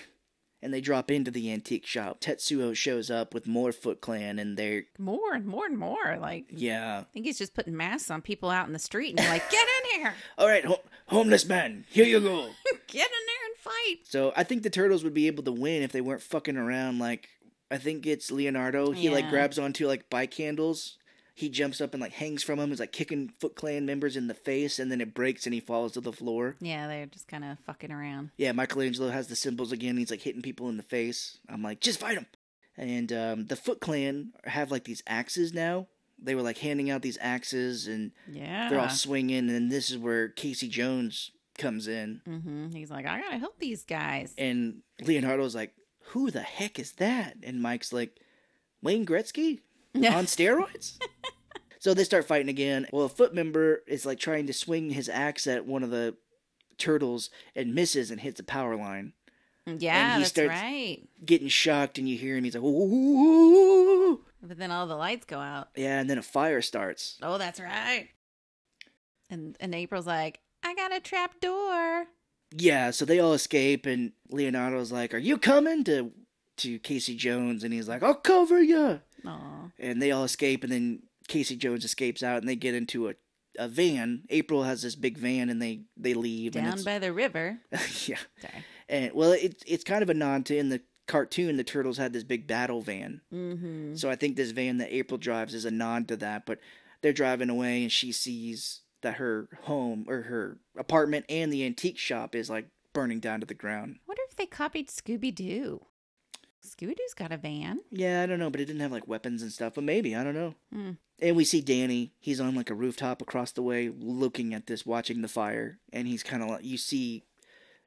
S2: And they drop into the antique shop. Tetsuo shows up with more Foot Clan, and they're,
S1: More and more and more. Like
S2: yeah.
S1: I think he's just putting masks on people out in the street and like, get in here.
S2: All right, ho- homeless man, here you go.
S1: Get in there and fight.
S2: So I think the turtles would be able to win if they weren't fucking around. Like I think it's Leonardo. He like grabs onto like bike handles. He jumps up and like hangs from him. He's like kicking Foot Clan members in the face, and then it breaks and he falls to the floor.
S1: Yeah, they're just kind of fucking around.
S2: Yeah, Michelangelo has the cymbals again. He's like hitting people in the face. I'm like, just fight him. And um, the Foot Clan have like these axes now. They were like handing out these axes, and
S1: Yeah.
S2: they're all swinging. And this is where Casey Jones comes in.
S1: hmm He's like, I gotta help these guys.
S2: And Leonardo's like, who the heck is that? And Mike's like, Wayne Gretzky on steroids? so they start fighting again. Well, a foot member is like trying to swing his axe at one of the turtles and misses and hits a power line.
S1: yeah, and
S2: he
S1: that's
S2: starts-
S1: right.
S2: Getting shocked, and you hear him. He's like, ooh.
S1: But then all the lights go out.
S2: Yeah, and then a fire starts.
S1: Oh, that's right. And and April's like, I got a trap door.
S2: Yeah, so they all escape, and Leonardo's like, "Are you coming?" to to Casey Jones, and he's like, "I'll cover you."
S1: Aw.
S2: and they all escape and then casey jones escapes out and they get into a, a van april has this big van and they they leave and
S1: Down
S2: it's,
S1: by the river.
S2: yeah
S1: Sorry.
S2: and well it, it's kind of a nod to in the cartoon the turtles had this big battle van
S1: Mm-hmm.
S2: so i think this van that april drives is a nod to that but they're driving away and she sees that her home or her apartment and the antique shop is like burning down to the ground
S1: wonder if they copied Scooby Doo. Scooby Doo's got a van.
S2: yeah i don't know but it didn't have like weapons and stuff but maybe i don't know
S1: Hmm.
S2: And we see Danny. He's on like a rooftop across the way, looking at this, watching the fire, and he's kind of like you see,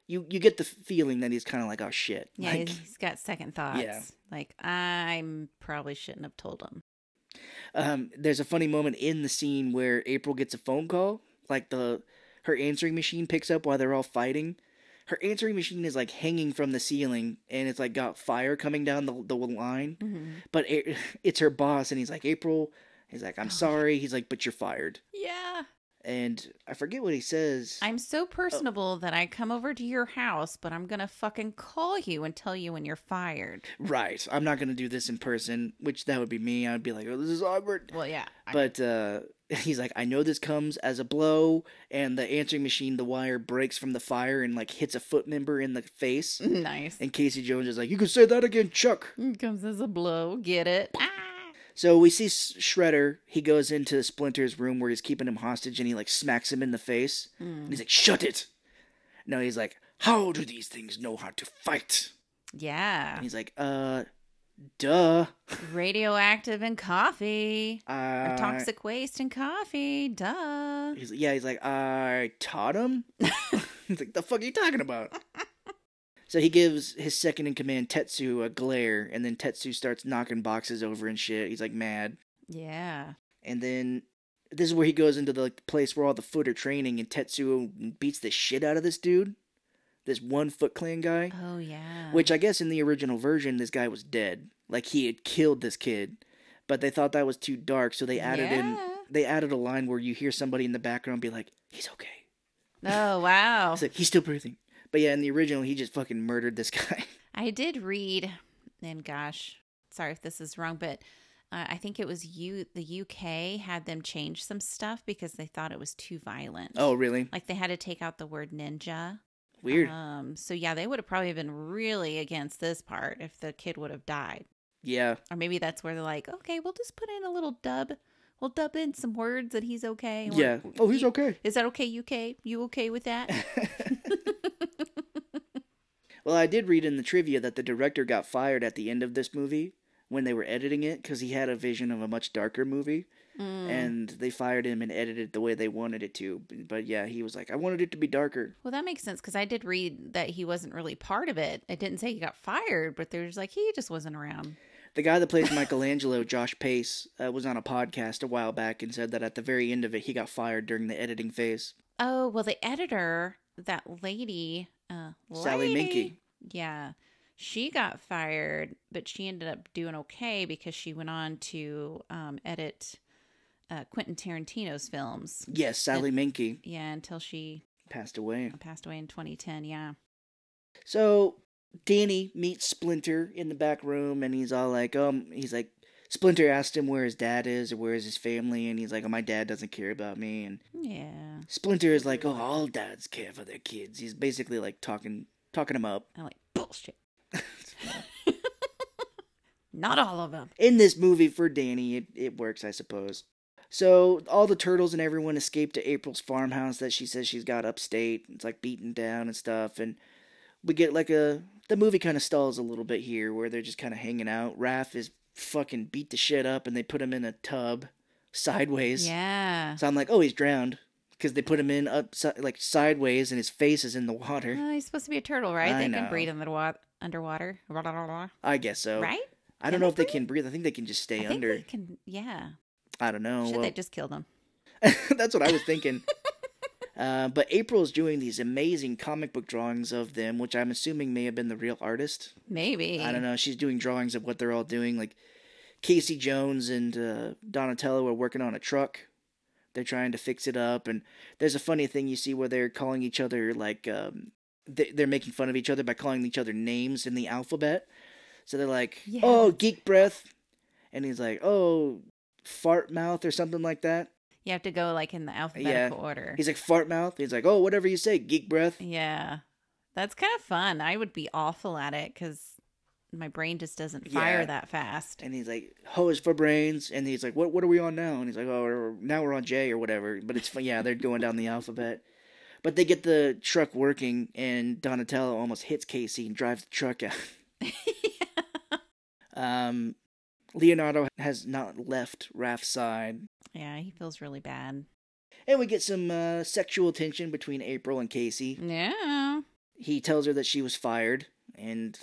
S2: you you get the feeling that he's kind of like, oh shit,
S1: Yeah,
S2: like,
S1: he's, he's got second thoughts.
S2: Yeah.
S1: Like I probably shouldn't have told him.
S2: um, there's a funny moment in the scene where April gets a phone call, like the her answering machine picks up while they're all fighting. Her answering machine is like hanging from the ceiling, and it's like got fire coming down the the line.
S1: Mm-hmm.
S2: But it, it's her boss, and he's like, April. He's like, I'm sorry. He's like, but you're fired.
S1: Yeah.
S2: And I forget what he says.
S1: I'm
S2: Oh.
S1: so personable that I come over to your house, but I'm gonna fucking call you and tell you when you're fired.
S2: Right. I'm not gonna do this in person, which that would be me. I'd be like, oh, this is awkward.
S1: Well, yeah.
S2: But uh, he's like, I know this comes as a blow, and the answering machine, the wire breaks from the fire and like hits a foot member in the face.
S1: nice.
S2: And Casey Jones is like, you can say that again, Chuck.
S1: Comes as a blow. Get it? Ah.
S2: So we see Shredder. He goes into Splinter's room where he's keeping him hostage, and he like smacks him in the face. And he's like, shut it. No, he's like, how do these things know how to fight?
S1: Yeah.
S2: And he's like, uh, duh.
S1: Radioactive and coffee.
S2: Uh,
S1: Or toxic waste and coffee. Duh.
S2: He's yeah, he's like, I taught him. he's like, the fuck are you talking about? so he gives his second in command Tetsu a glare, and then Tetsu starts knocking boxes over and shit. He's like mad,
S1: Yeah.
S2: and then this is where he goes into the like, place where all the foot are training, and Tetsu beats the shit out of this dude, this one Foot Clan guy.
S1: Oh yeah.
S2: Which I guess in the original version, this guy was dead, like he had killed this kid, but they thought that was too dark, so they added in they added a line where you hear somebody in the background be like, "He's okay."
S1: Oh wow.
S2: It's like he's still breathing. But yeah, in the original, he just fucking murdered this guy.
S1: I did read, and gosh, sorry if this is wrong, but uh, I think it was you. The UK had them change some stuff because they thought it was too violent.
S2: oh, really?
S1: like they had to take out the word ninja.
S2: Weird.
S1: Um. So yeah, they would have probably been really against this part if the kid would have died,
S2: yeah.
S1: or maybe that's where they're like, okay, we'll just put in a little dub. We'll dub in some words that he's okay. Or-
S2: Yeah. Oh, he's
S1: you-
S2: okay.
S1: Is that okay, UK? You okay with that?
S2: well, I did read in the trivia that the director got fired at the end of this movie when they were editing it because he had a vision of a much darker movie.
S1: Mm.
S2: And they fired him and edited it the way they wanted it to. But yeah, he was like, I wanted it to be darker.
S1: Well, that makes sense because I did read that he wasn't really part of it. It didn't say he got fired, but there's like he just wasn't around.
S2: The guy that plays Michelangelo, Josh Pais, uh, was on a podcast a while back and said that at the very end of it, he got fired during the editing phase.
S1: Oh, well, the editor, that lady, uh,
S2: Sally
S1: lady-
S2: Menke.
S1: Yeah. She got fired, but she ended up doing okay because she went on to um, edit uh, Quentin Tarantino's films.
S2: Yes, Sally Menke
S1: Yeah, until she
S2: passed away.
S1: passed away in 2010. Yeah.
S2: So Danny meets Splinter in the back room, and he's all like, um, he's like, Splinter asked him where his dad is or where is his family, and he's like, oh, my dad doesn't care about me, and
S1: Yeah.
S2: Splinter is like, oh, all dads care for their kids. He's basically like talking, talking him up.
S1: I'm like, bullshit. Not all of them.
S2: in this movie for Danny, it, it works, I suppose. So all the turtles and everyone escape to April's farmhouse that she says she's got upstate. It's like beaten down and stuff, and we get like a the movie kind of stalls a little bit here where they're just kind of hanging out. Raph is fucking beat the shit up, and they put him in a tub sideways.
S1: Yeah.
S2: So I'm like, oh, he's drowned because they put him in up like sideways, and his face is in the water.
S1: Oh, he's supposed to be a turtle, right?
S2: I
S1: they
S2: know.
S1: can breathe in the wa- underwater.
S2: I guess so.
S1: Right?
S2: I don't
S1: Can
S2: know if they
S1: breathe?
S2: can breathe. I think they can just stay
S1: I think
S2: under.
S1: they can. Yeah.
S2: I don't know.
S1: Should
S2: Well,
S1: they just killed them?
S2: That's what I was thinking. uh, but April's doing these amazing comic book drawings of them, which I'm assuming may have been the real artist.
S1: Maybe.
S2: I don't know. She's doing drawings of what they're all doing. Like Casey Jones and uh, Donatello are working on a truck. They're trying to fix it up, and there's a funny thing you see where they're calling each other like um, they- they're making fun of each other by calling each other names in the alphabet. So they're like,
S1: Yeah.
S2: "Oh, geek breath," and he's like, "Oh, fart mouth" or something like that.
S1: You have to go like in the alphabetical order.
S2: He's like fart mouth. He's like, oh, whatever you say, geek breath.
S1: Yeah. That's kind of fun. I would be awful at it because my brain just doesn't fire
S2: Yeah.
S1: that fast.
S2: And he's like, hose for brains. And he's like, what what are we on now? And he's like, oh, we're- now we're on J or whatever. But it's fun. Yeah, they're going down the alphabet. But they get the truck working, and Donatello almost hits Casey and drives the truck out. Um, Leonardo has not left Raph's side.
S1: yeah, he feels really bad.
S2: And we get some uh, sexual tension between April and Casey.
S1: Yeah.
S2: he tells her that she was fired and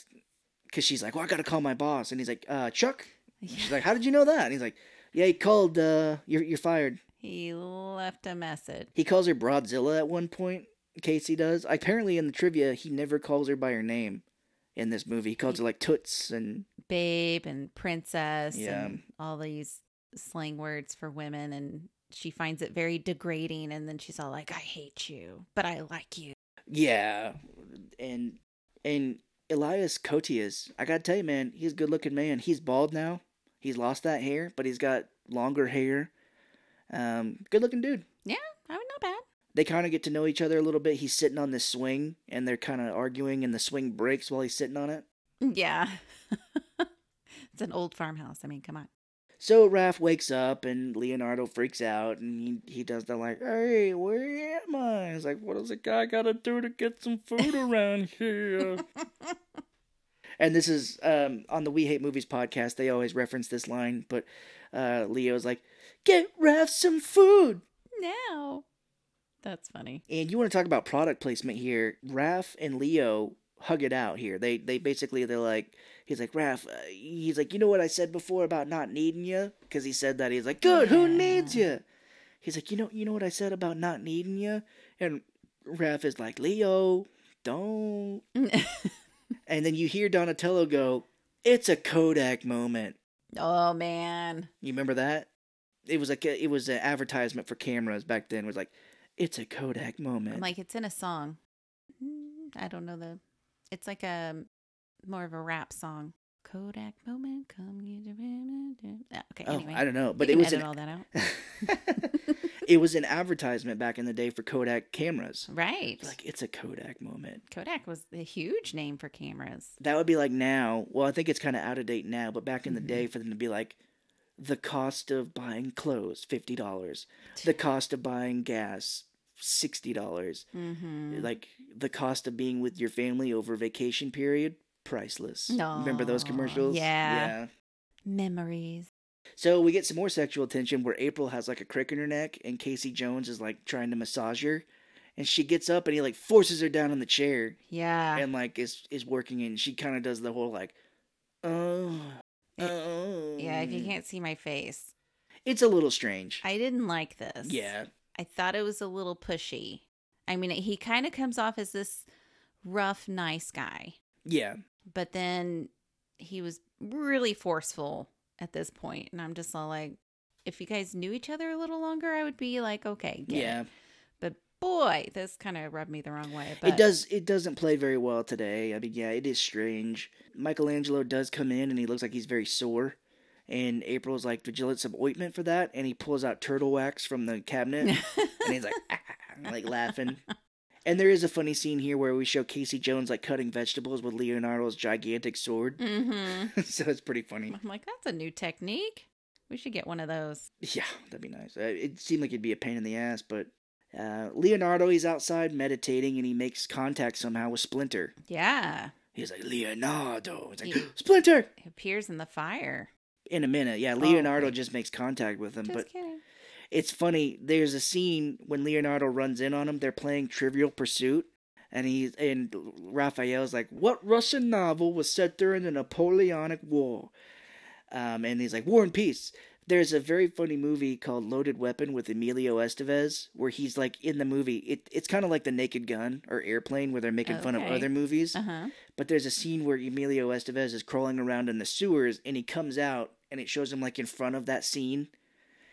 S2: because she's like well i gotta call my boss and he's like uh chuck she's like how did you know that and he's like yeah he called uh you're, you're fired
S1: He left a message.
S2: he calls her broadzilla at one point casey does apparently in the trivia he never calls her by her name in this movie he calls her like toots and
S1: Babe and princess
S2: Yeah.
S1: and all these slang words for women. And she finds it very degrading. And then she's all like, I hate you, but I like you.
S2: yeah and and elias koteas i gotta tell you man he's a good looking man he's bald now he's lost that hair but he's got longer hair um good looking dude
S1: Yeah, I would not bad.
S2: They kind of get to know each other a little bit. He's sitting on this swing, and they're kind of arguing, and the swing breaks while he's sitting on it.
S1: Yeah. it's an old farmhouse. I mean, come on.
S2: So Raph wakes up, and Leonardo freaks out, and he, he does the like, "Hey, where am I?" He's like, "What does a guy gotta do to get some food around here?" and this is um, on the We Hate Movies podcast. They always reference this line, but uh, Leo's like, "Get Raph some food."
S1: now. That's funny.
S2: And you want to talk about product placement here? Raph and Leo hug it out here. They they basically they're like he's like Raph. Uh, he's like you know what I said before about not needing you because he said that he's like good. Who needs you? He's like you know you know what I said about not needing you. And Raph is like Leo, don't. And then you hear Donatello go, "It's a Kodak moment."
S1: oh, man.
S2: You remember that? It was like a, it was an advertisement for cameras back then. It was like, "It's a Kodak moment."
S1: I'm like, it's in a song. Mm, I don't know the. It's like a more of a rap song. Kodak moment, come get your minute. Okay,
S2: oh,
S1: anyway.
S2: I don't know, but it was
S1: edit
S2: an
S1: all that out.
S2: it was an advertisement back in the day for Kodak cameras.
S1: Right.
S2: Like it's a Kodak moment.
S1: Kodak was a huge name for cameras.
S2: That would be like now. Well, I think it's kind of out of date now, but back in the
S1: Mhm.
S2: day, for them to be like, the cost of buying clothes fifty dollars, the cost of buying gas sixty dollars,
S1: Mm-hmm.
S2: like the cost of being with your family over vacation period priceless. Remember those commercials?
S1: yeah.
S2: Yeah.
S1: Memories.
S2: So we get some more sexual tension where April has like a crick in her neck and Casey Jones is like trying to massage her. And she gets up and he like forces her down on the chair
S1: Yeah.
S2: and like is is working and she kind of does the whole like, oh, oh.
S1: yeah, if you can't see my face.
S2: It's a little strange.
S1: I didn't like this.
S2: yeah.
S1: I thought it was a little pushy. I mean, he kind of comes off as this rough, nice guy,
S2: Yeah.
S1: but then he was really forceful at this point, and I'm just all like, if you guys knew each other a little longer, I would be like, okay,
S2: yeah.
S1: it. But boy, this kind of rubbed me the wrong way. But
S2: It does. It doesn't play very well today. I mean, yeah, it is strange. Michelangelo does come in, and he looks like he's very sore. And April's like, "Did you let some ointment for that?" And he pulls out turtle wax from the cabinet, and he's like, like laughing. And there is a funny scene here where we show Casey Jones like cutting vegetables with Leonardo's gigantic sword.
S1: hmm
S2: so it's pretty funny.
S1: I'm like, that's a new technique. We should get one of those.
S2: Yeah, that'd be nice. Uh, It seemed like it'd be a pain in the ass, but uh, Leonardo, he's outside meditating, and he makes contact somehow with Splinter.
S1: Yeah.
S2: He's like, Leonardo. It's like,
S1: Yeah.
S2: Splinter!
S1: It appears in the fire.
S2: In a minute, yeah. Leonardo
S1: okay.
S2: just makes contact with him,
S1: Just
S2: but
S1: kidding.
S2: it's funny. There's a scene when Leonardo runs in on him. They're playing Trivial Pursuit, and he's and Raphael's like, "What Russian novel was set during the Napoleonic War?" Um, and he's like, "War and Peace." There's a very funny movie called Loaded Weapon with Emilio Estevez, where he's like in the movie. It, it's kind of like The Naked Gun or Airplane, where they're making fun of other movies.
S1: Uh huh.
S2: But there's a scene where Emilio Estevez is crawling around in the sewers and he comes out and it shows him like in front of that scene.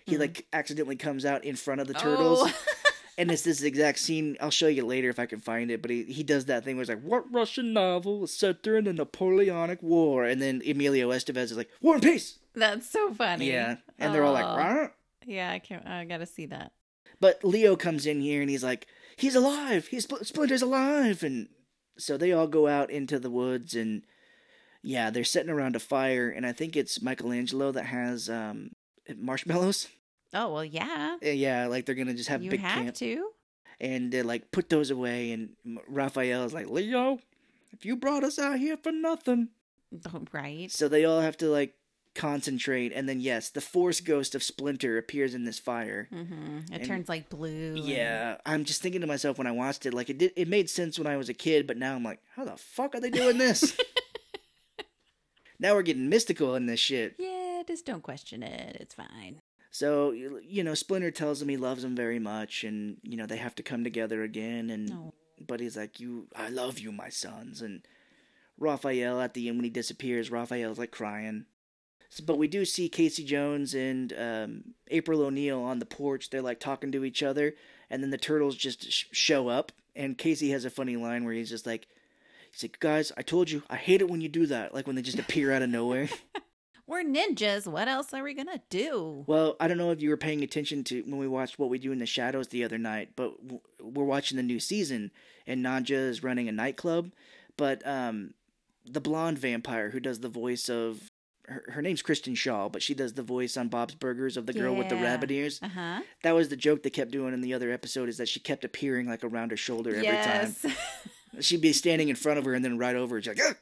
S2: He
S1: Mhm.
S2: like accidentally comes out in front of the turtles.
S1: Oh.
S2: And it's this exact scene. I'll show you later if I can find it. But he, he does that thing where it's like, What Russian novel was set during the Napoleonic War? And then Emilio Estevez is like, War and Peace!
S1: That's so funny.
S2: Yeah. And they're all like,
S1: Oh.
S2: Rah!
S1: Yeah, I can't. I gotta see that.
S2: But Leo comes in here and he's like, he's alive. He's Splinter's alive. And so they all go out into the woods and yeah, they're sitting around a fire. And I think it's Michelangelo that has um, marshmallows.
S1: Oh well, yeah.
S2: Uh, Yeah, like they're gonna just have
S1: you
S2: big
S1: have
S2: camp
S1: to.
S2: and they're like put those away. And Raphael is like, Leo, if you brought us out here for nothing,
S1: Oh, right.
S2: so they all have to like concentrate. And then yes, the Force ghost of Splinter appears in this fire.
S1: Mm-hmm. It
S2: And-
S1: turns like blue. and-
S2: Yeah, I'm just thinking to myself when I watched it, like it did, it made sense when I was a kid, but now I'm like, how the fuck are they doing this? now we're getting mystical in this shit.
S1: Yeah, just don't question it. It's fine.
S2: So you know, Splinter tells him he loves him very much, and you know they have to come together again. And
S1: No.
S2: but he's like, "You, I love you, my sons." And Raphael at the end when he disappears, Raphael's like crying. So, but we do see Casey Jones and um, April O'Neil on the porch. They're like talking to each other, and then the turtles just sh- show up. And Casey has a funny line where he's just like, "He's like, guys, I told you, I hate it when you do that. Like when they just appear out of nowhere."
S1: We're ninjas. What else are we gonna do?
S2: Well, I don't know if you were paying attention to when we watched What We Do in the Shadows the other night, but we're watching the new season, and Nadja is running a nightclub. But um, the blonde vampire who does the voice of her, her name's Kristen Schaal, but she does the voice on Bob's Burgers of the girl with the rabbit ears.
S1: Uh huh.
S2: That was the joke they kept doing in the other episode is that she kept appearing like around her shoulder every
S1: Yes.
S2: time. She'd be standing in front of her and then right over. She's like, "Ah!"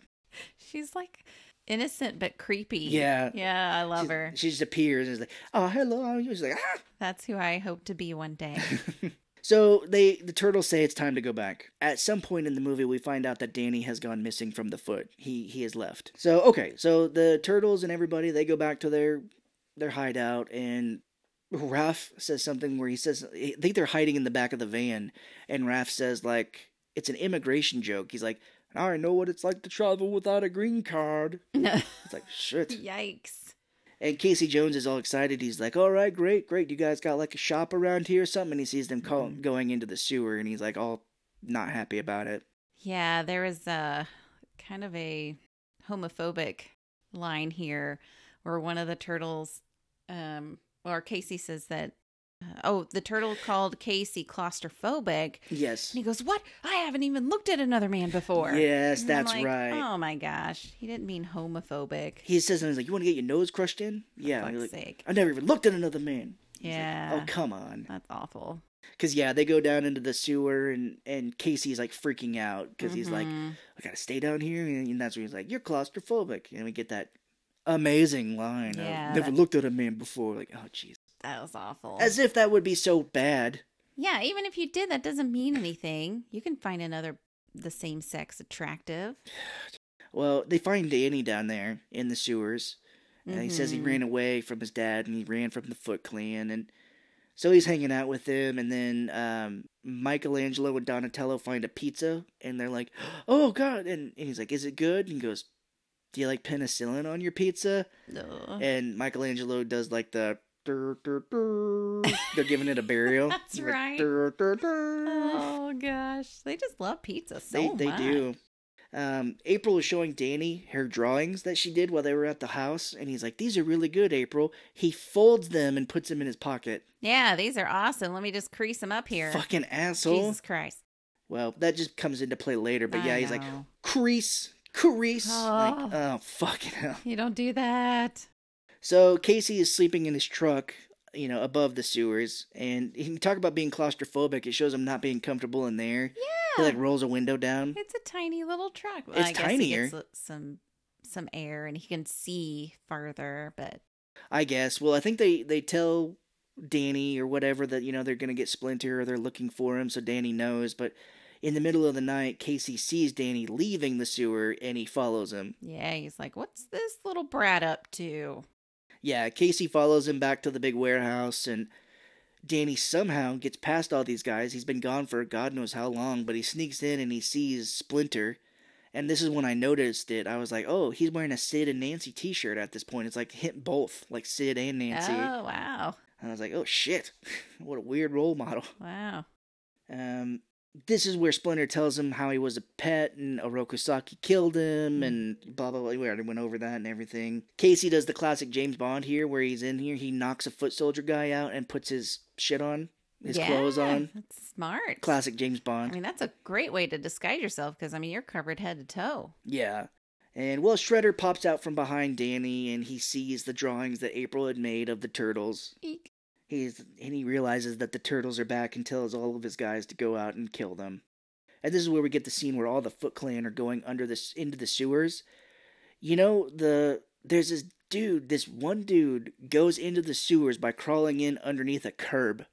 S1: She's like innocent but creepy.
S2: Yeah.
S1: Yeah, I love
S2: She-
S1: her.
S2: She just appears and is like, oh, hello. She's like, ah.
S1: That's who I hope to be one day.
S2: So they the turtles say it's time to go back. At some point in the movie we find out that Danny has gone missing from the foot. He he has left. So okay, so the turtles and everybody they go back to their their hideout and Raph says something where he says I think they're hiding in the back of the van and Raph says like it's an immigration joke. He's like, I know what it's like to travel without a green card. It's like shit.
S1: Yikes.
S2: And Casey Jones is all excited. He's like, "All right, great, great. You guys got like a shop around here or something?" And he sees them call,
S1: Mhm.
S2: going into the sewer, and he's like, all not happy about it.
S1: Yeah, there was a kind of a homophobic line here where one of the turtles, um, or Casey says that, uh, oh, the turtle called Casey claustrophobic.
S2: Yes,
S1: And he goes, What? I haven't even looked at another man before.
S2: yes,
S1: And
S2: that's
S1: like,
S2: right.
S1: Oh my gosh. He didn't mean homophobic.
S2: He says something he's like, "You want to get your nose crushed in?" Yeah.
S1: fuck's
S2: like,
S1: sake.
S2: I never even looked at another man. He's like,
S1: Yeah.
S2: oh come on.
S1: That's awful.
S2: Because yeah, they go down into the sewer, and and Casey's like freaking out because he's like,
S1: Mhm.
S2: "I gotta stay down here," and that's when he's like, "You're claustrophobic," and we get that amazing line.
S1: Yeah,
S2: of, never
S1: that-
S2: looked at a man before. Like, oh jeez.
S1: That was awful.
S2: As if that would be so bad.
S1: yeah, even if you did, that doesn't mean anything. You can find another the same sex attractive.
S2: Well, they find Danny down there in the sewers. And he says he
S1: Mhm.
S2: ran away from his dad and he ran from the Foot Clan. And So he's hanging out with them, and then um, Michelangelo and Donatello find a pizza, and they're like, "Oh God!" And, and he's like, "Is it good?" And he goes, "Do you like penicillin on your pizza?"
S1: No.
S2: And Michelangelo does like the. "Dur, dur, dur." They're giving it a burial.
S1: That's
S2: Like,
S1: right. Oh gosh, they just love pizza so
S2: they they do. Um, April is showing Danny her drawings that she did while they were at the house, and he's like, "These are really good, April." He folds them and puts them in his pocket.
S1: Yeah, these are awesome. Let me just crease them up here.
S2: Fucking asshole.
S1: Jesus Christ.
S2: Well, that just comes into play later, but
S1: I
S2: yeah, he's like,
S1: know.
S2: crease, crease.
S1: Oh.
S2: Like, oh, fucking hell.
S1: you don't do that.
S2: So Casey is sleeping in his truck, you know, above the sewers, and he can talk about being claustrophobic. It shows him not being comfortable in there.
S1: Yeah, He
S2: like rolls a window down.
S1: it's a tiny little truck. Well,
S2: It's
S1: I guess
S2: tinier.
S1: Some some air and he can see farther, but
S2: I guess. Well, I think they they tell Danny or whatever that you know they're gonna get Splinter or they're looking for him, so Danny knows. But in the middle of the night, Casey sees Danny leaving the sewer and he follows him.
S1: yeah, he's like, "What's this little brat up to?"
S2: Yeah, Casey follows him back to the big warehouse, and Danny somehow gets past all these guys. He's been gone for God knows how long, but he sneaks in and he sees Splinter. And this is when I noticed it. I was like, oh, he's wearing a Sid and Nancy t shirt at this point. It's like hit both, like Sid and Nancy.
S1: Oh wow,
S2: And I was like, oh shit, what a weird role model.
S1: wow.
S2: Um, this is where Splinter tells him how he was a pet and Orokusaki killed him hmm. and blah blah blah. We already went over that and everything. Casey does the classic James Bond here, where he's in here, he knocks a foot soldier guy out and puts his shit on, his
S1: yeah,
S2: clothes on.
S1: That's smart.
S2: Classic James Bond.
S1: I mean, that's a great way to disguise yourself because I mean, you're covered head to toe.
S2: Yeah. And well, Shredder pops out from behind Danny and he sees the drawings that April had made of the turtles.
S1: Eek.
S2: He's and he realizes that the turtles are back and tells all of his guys to go out and kill them. And this is where we get the scene where all the Foot Clan are going under this into the sewers. You know the there's this dude, this one dude goes into the sewers by crawling in underneath a curb.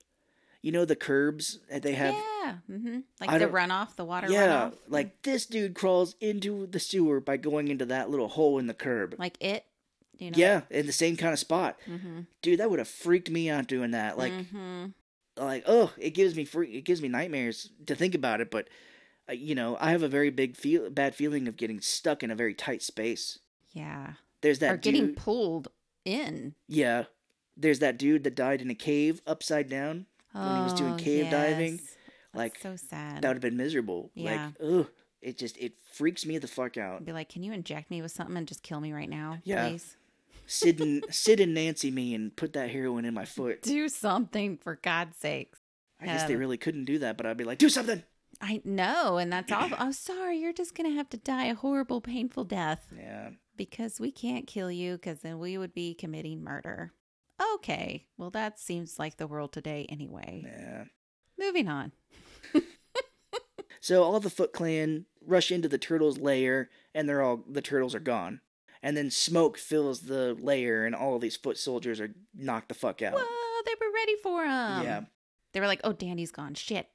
S2: You know the curbs that they have.
S1: yeah, mm-hmm. like
S2: I
S1: the runoff, the water
S2: Yeah,
S1: runoff.
S2: like this dude crawls into the sewer by going into that little hole in the curb.
S1: like it. You know?
S2: Yeah, in the same kind of spot.
S1: Mm-hmm.
S2: Dude, that would have freaked me out doing that. Like
S1: mm-hmm.
S2: like oh it gives me free it gives me nightmares to think about it but uh, you know i have a very big feel bad feeling of getting stuck in a very tight space
S1: yeah,
S2: there's that
S1: or getting
S2: dude
S1: pulled in.
S2: yeah there's that dude that died in a cave upside down When he was doing
S1: Oh,
S2: cave diving,
S1: yes. That's
S2: like,
S1: so sad.
S2: that would have been miserable
S1: Yeah.
S2: like ugh it just it freaks me the fuck out
S1: be like, can you inject me with something and just kill me right now,
S2: Yeah.
S1: please?
S2: Sid and sid and nancy me and put that heroin in my foot
S1: Do something for God's sakes.
S2: i guess they
S1: Um,
S2: really couldn't do that but i'd be like do something
S1: I know, and that's awful. Oh, sorry, you're just gonna have to die a horrible, painful death
S2: yeah
S1: because we can't kill you because then we would be committing murder. Okay, well that seems like the world today anyway.
S2: yeah
S1: Moving on.
S2: So all the Foot Clan rush into the turtles' lair, and they're all the turtles are gone. And then smoke fills the lair, and all of these foot soldiers are knocked the fuck out.
S1: Whoa, they were ready for him.
S2: yeah,
S1: They were like, "Oh, Danny's gone. Shit,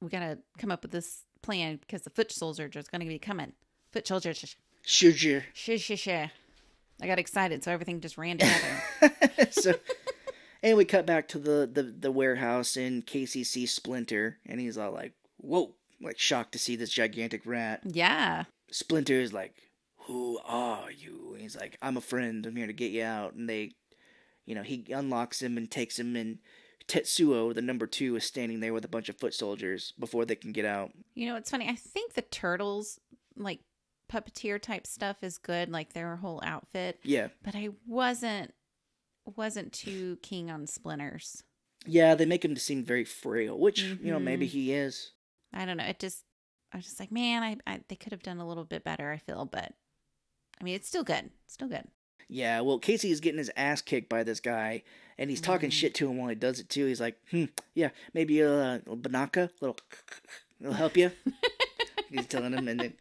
S1: we gotta come up with this plan because the foot soldiers are gonna be coming. Foot soldiers, sh sh sh." I got excited, so everything just ran together.
S2: so, and we cut back to the, the the warehouse, and Casey sees Splinter, and he's all like, "Whoa!" Like shocked to see this gigantic rat.
S1: yeah,
S2: Splinter is like, "Who are you?" And he's like, "I'm a friend. I'm here to get you out." And they, you know, he unlocks him and takes him, and Tetsuo, the number two, is standing there with a bunch of foot soldiers before they can get out.
S1: you know it's funny. I think the turtles like puppeteer type stuff is good, like their whole outfit.
S2: Yeah,
S1: But I wasn't wasn't too keen on splinters.
S2: yeah, they make him to seem very frail, which you know maybe mm-hmm. he is.
S1: I don't know. It just I was just like, man, I, I they could have done a little bit better. I feel, but I mean, it's still good. It's Still good.
S2: Yeah, well, Casey is getting his ass kicked by this guy, and he's talking
S1: Mm.
S2: shit to him while he does it too. He's like, "Hmm, yeah, maybe a uh, little banaka, little, it'll help you." he's telling him, and then,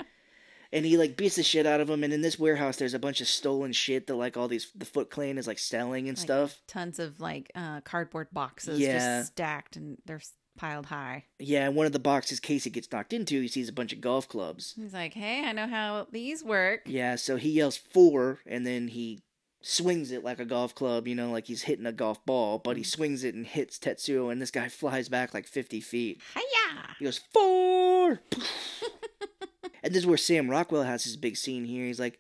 S2: and he like beats the shit out of him. And in this warehouse, there's a bunch of stolen shit that like all these the Foot Clan is like selling and
S1: Like,
S2: stuff.
S1: Tons of like uh, cardboard boxes
S2: Yeah.
S1: just stacked and they're s- piled high.
S2: Yeah, and one of the boxes Casey gets knocked into, he sees a bunch of golf clubs.
S1: He's like, hey, I know how these work.
S2: Yeah, so he yells four, and then he swings it like a golf club, you know, like he's hitting a golf ball, but he mm. swings it and hits Tetsuo, and this guy flies back like 50 feet.
S1: Hiya!
S2: He goes, Four! and this is where Sam Rockwell has his big scene here. He's like,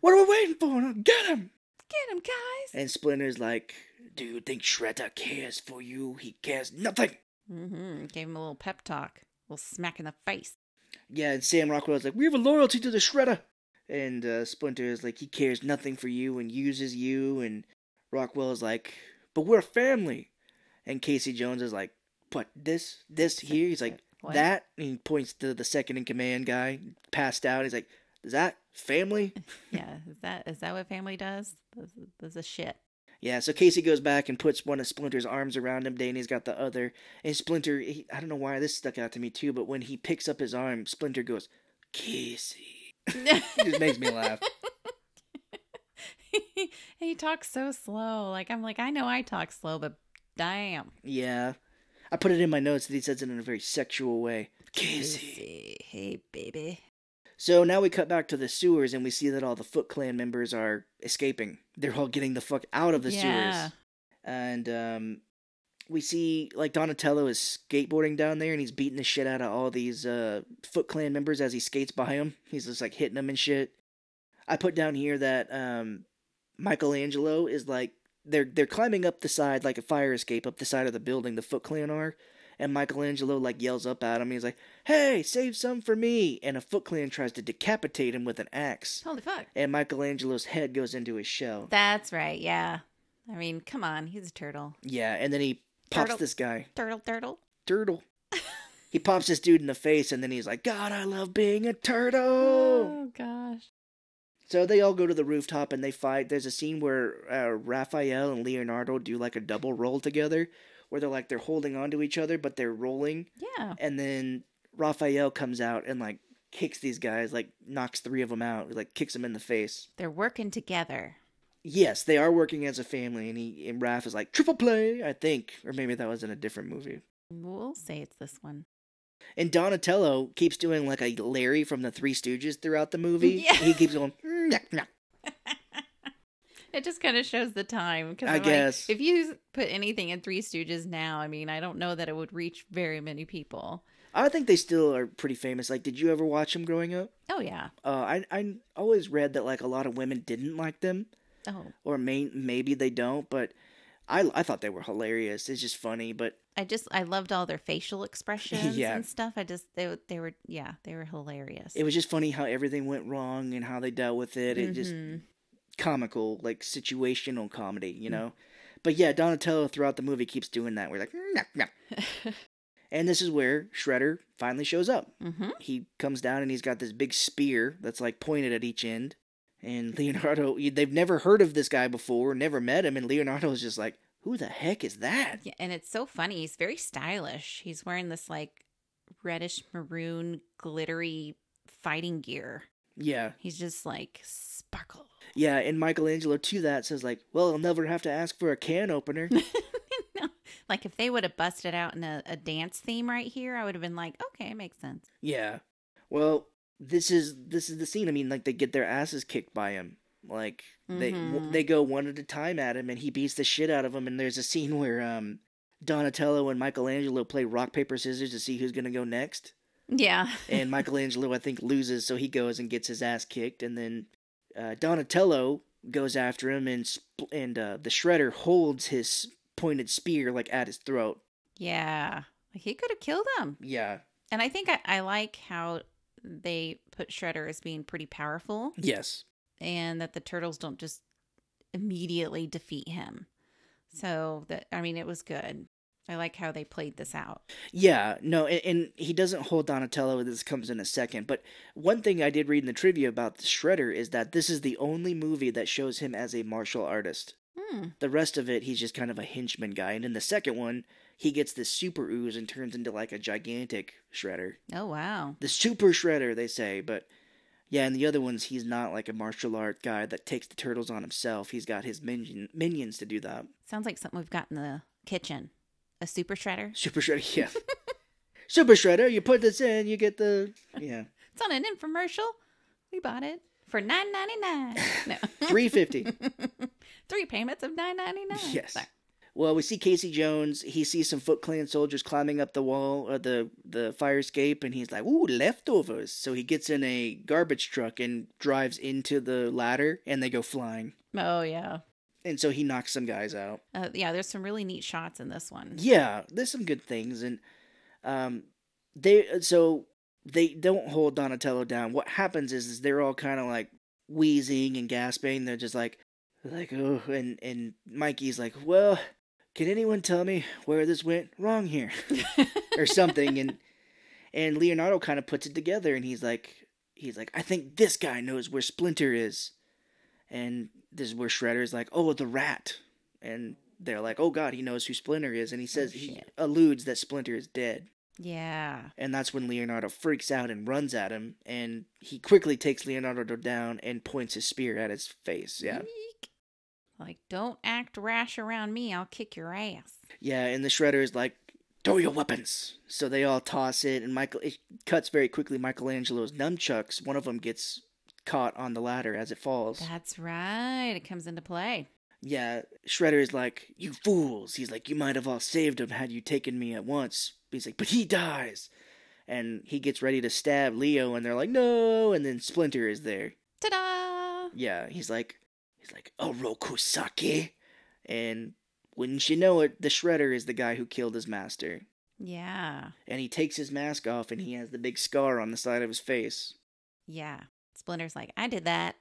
S2: What are we waiting for? Get him!
S1: Get him, guys!
S2: And Splinter's like, Do you think Shredder cares for you? He cares nothing.
S1: Mm-hmm. Gave him a little pep talk. A little smack in the face.
S2: Yeah, and Sam Rockwell's like, We have a loyalty to the Shredder. And uh, Splinter is like, He cares nothing for you and uses you. And Rockwell is like, But we're family. And Casey Jones is like, What, this? This here? He's like,
S1: What?
S2: That? And he points to the second in command guy, passed out. He's like, Is that family?
S1: Yeah, is that is that what family does? This, does a shit.
S2: Yeah, so Casey goes back and puts one of Splinter's arms around him. Danny's got the other. And Splinter, he, I don't know why this stuck out to me too, but when he picks up his arm, Splinter goes, Casey. It just makes me laugh.
S1: he talks so slow. Like I'm like, I know I talk slow, but damn.
S2: Yeah. I put it in my notes that he says it in a very sexual way. Casey.
S1: Hey baby.
S2: So now we cut back to the sewers and we see that all the Foot Clan members are escaping. They're all getting the fuck out of the
S1: Yeah.
S2: sewers. And um, we see like Donatello is skateboarding down there and he's beating the shit out of all these uh, Foot Clan members as he skates by him. He's just like hitting them and shit. I put down here that um, Michelangelo is like they're they're climbing up the side like a fire escape up the side of the building. The Foot Clan are. And Michelangelo like yells up at him. He's like, "Hey, save some for me!" And a Foot Clan tries to decapitate him with an axe.
S1: Holy fuck.
S2: And Michelangelo's head goes into his shell.
S1: That's right. Yeah. I mean, come on. He's a turtle.
S2: Yeah, and then he pops
S1: Turtle.
S2: this guy,
S1: Turtle, turtle.
S2: turtle. he pops this dude in the face, and then he's like, "God, I love being a turtle."
S1: Oh gosh.
S2: So they all go to the rooftop and they fight. There's a scene where uh, Raphael and Leonardo do like a double roll together, where they're like they're holding on to each other, but they're rolling.
S1: Yeah.
S2: And then Raphael comes out and like kicks these guys, like knocks three of them out, like kicks them in the face.
S1: They're working together.
S2: Yes, they are working as a family, and he and Raph is like triple play, I think, or maybe that was in a different movie.
S1: We'll say it's this one.
S2: And Donatello keeps doing like a Larry from the Three Stooges throughout the movie.
S1: Yeah.
S2: He keeps going. "Mm, "Nyah, nyah."
S1: It just kind of shows the time. Cause
S2: I
S1: I'm like,
S2: guess.
S1: if you put anything in Three Stooges now, I mean, I don't know that it would reach very many people.
S2: I think they still are pretty famous. Like, did you ever watch them growing up?
S1: Oh yeah.
S2: Uh, I I always read that like a lot of women didn't like them,
S1: Oh,
S2: or may, maybe they don't. But I I thought they were hilarious. It's just funny, but
S1: I just I loved all their facial expressions
S2: Yeah.
S1: and stuff. I just they they were yeah they were hilarious.
S2: it was just funny how everything went wrong and how they dealt with it. It just
S1: Mhm.
S2: Comical, like situational comedy, you know. But yeah, Donatello throughout the movie keeps doing that. We're like, "Nyah, nyah." and this is where Shredder finally shows up.
S1: Mhm.
S2: He comes down and he's got this big spear that's like pointed at each end. And Leonardo, they've never heard of this guy before, never met him, and Leonardo is just like, "Who the heck is that?"
S1: Yeah, and it's so funny. He's very stylish. He's wearing this like reddish maroon glittery fighting gear.
S2: Yeah,
S1: He's just like sparkle.
S2: yeah. And Michelangelo to that says like, "Well, I'll never have to ask for a can opener."
S1: no. Like if they would have busted out in a, a dance theme right here, I would have been like, okay, it makes sense.
S2: Yeah. Well, this is this is the scene. I mean, like they get their asses kicked by him. Like they
S1: Mhm.
S2: they go one at a time at him, and he beats the shit out of him. And there's a scene where um Donatello and Michelangelo play rock paper scissors to see who's gonna go next.
S1: Yeah.
S2: And Michelangelo, I think, loses, so he goes and gets his ass kicked. And then uh, Donatello goes after him, and sp- and uh, the Shredder holds his pointed spear like at his throat.
S1: yeah. Like he could have killed him.
S2: Yeah.
S1: And I think I, I like how they put Shredder as being pretty powerful
S2: Yes.
S1: and that the turtles don't just immediately defeat him. So that I mean it was good. I like how they played this out.
S2: Yeah, no, and, and he doesn't hold Donatello. This comes in a second. But one thing I did read in the trivia about the Shredder is that this is the only movie that shows him as a martial artist.
S1: Hmm.
S2: The rest of it, he's just kind of a henchman guy. And in the second one, he gets this super ooze and turns into like a gigantic Shredder.
S1: Oh wow.
S2: The super Shredder, they say. But yeah, in the other ones, he's not like a martial art guy that takes the turtles on himself. He's got his minion, minions to do that.
S1: Sounds like something we've got in the kitchen. A super shredder.
S2: Super Shredder, yeah. super Shredder, you put this in, you get the. Yeah.
S1: It's on an infomercial. We bought it for nine ninety nine. No.
S2: Three fifty.
S1: Three payments of nine ninety nine.
S2: Yes. Well, we see Casey Jones. He sees some Foot Clan soldiers climbing up the wall of the the fire escape, and he's like, "Ooh, leftovers!" So he gets in a garbage truck and drives into the ladder, and they go flying.
S1: Oh yeah.
S2: And so he knocks some guys out.
S1: Uh, yeah, there's some really neat shots in this one.
S2: Yeah, there's some good things, and um, they so they don't hold Donatello down. What happens is, is they're all kind of like wheezing and gasping. They're just like, like oh, and and Mikey's like, well, can anyone tell me where this went wrong here, or something? And and Leonardo kind of puts it together, and he's like, he's like, I think this guy knows where Splinter is, and this is where Shredder is like, oh, the rat, and they're like, oh God, he knows who Splinter is, and he oh, says he
S1: shit.
S2: alludes that Splinter is dead.
S1: Yeah.
S2: And that's when Leonardo freaks out and runs at him, and he quickly takes Leonardo down and points his spear at his face. Yeah.
S1: Eek. Like, don't act rash around me. I'll kick your ass.
S2: Yeah, and the Shredder is like, throw your weapons. So they all toss it, and Michael, it cuts very quickly Michelangelo's nunchucks. One of them gets caught on the ladder as it falls.
S1: That's right. It comes into play.
S2: Yeah, Shredder is like, you fools. He's like, you might have all saved him had you taken me at once. He's like, but he dies. And he gets ready to stab Leo, and they're like, no. And then Splinter is there.
S1: Ta da!
S2: Yeah, he's like, he's like, oh, Orokusaki. And wouldn't you know it, the Shredder is the guy who killed his master.
S1: Yeah.
S2: And he takes his mask off, and he has the big scar on the side of his face.
S1: Yeah. Splinter's like, I did that.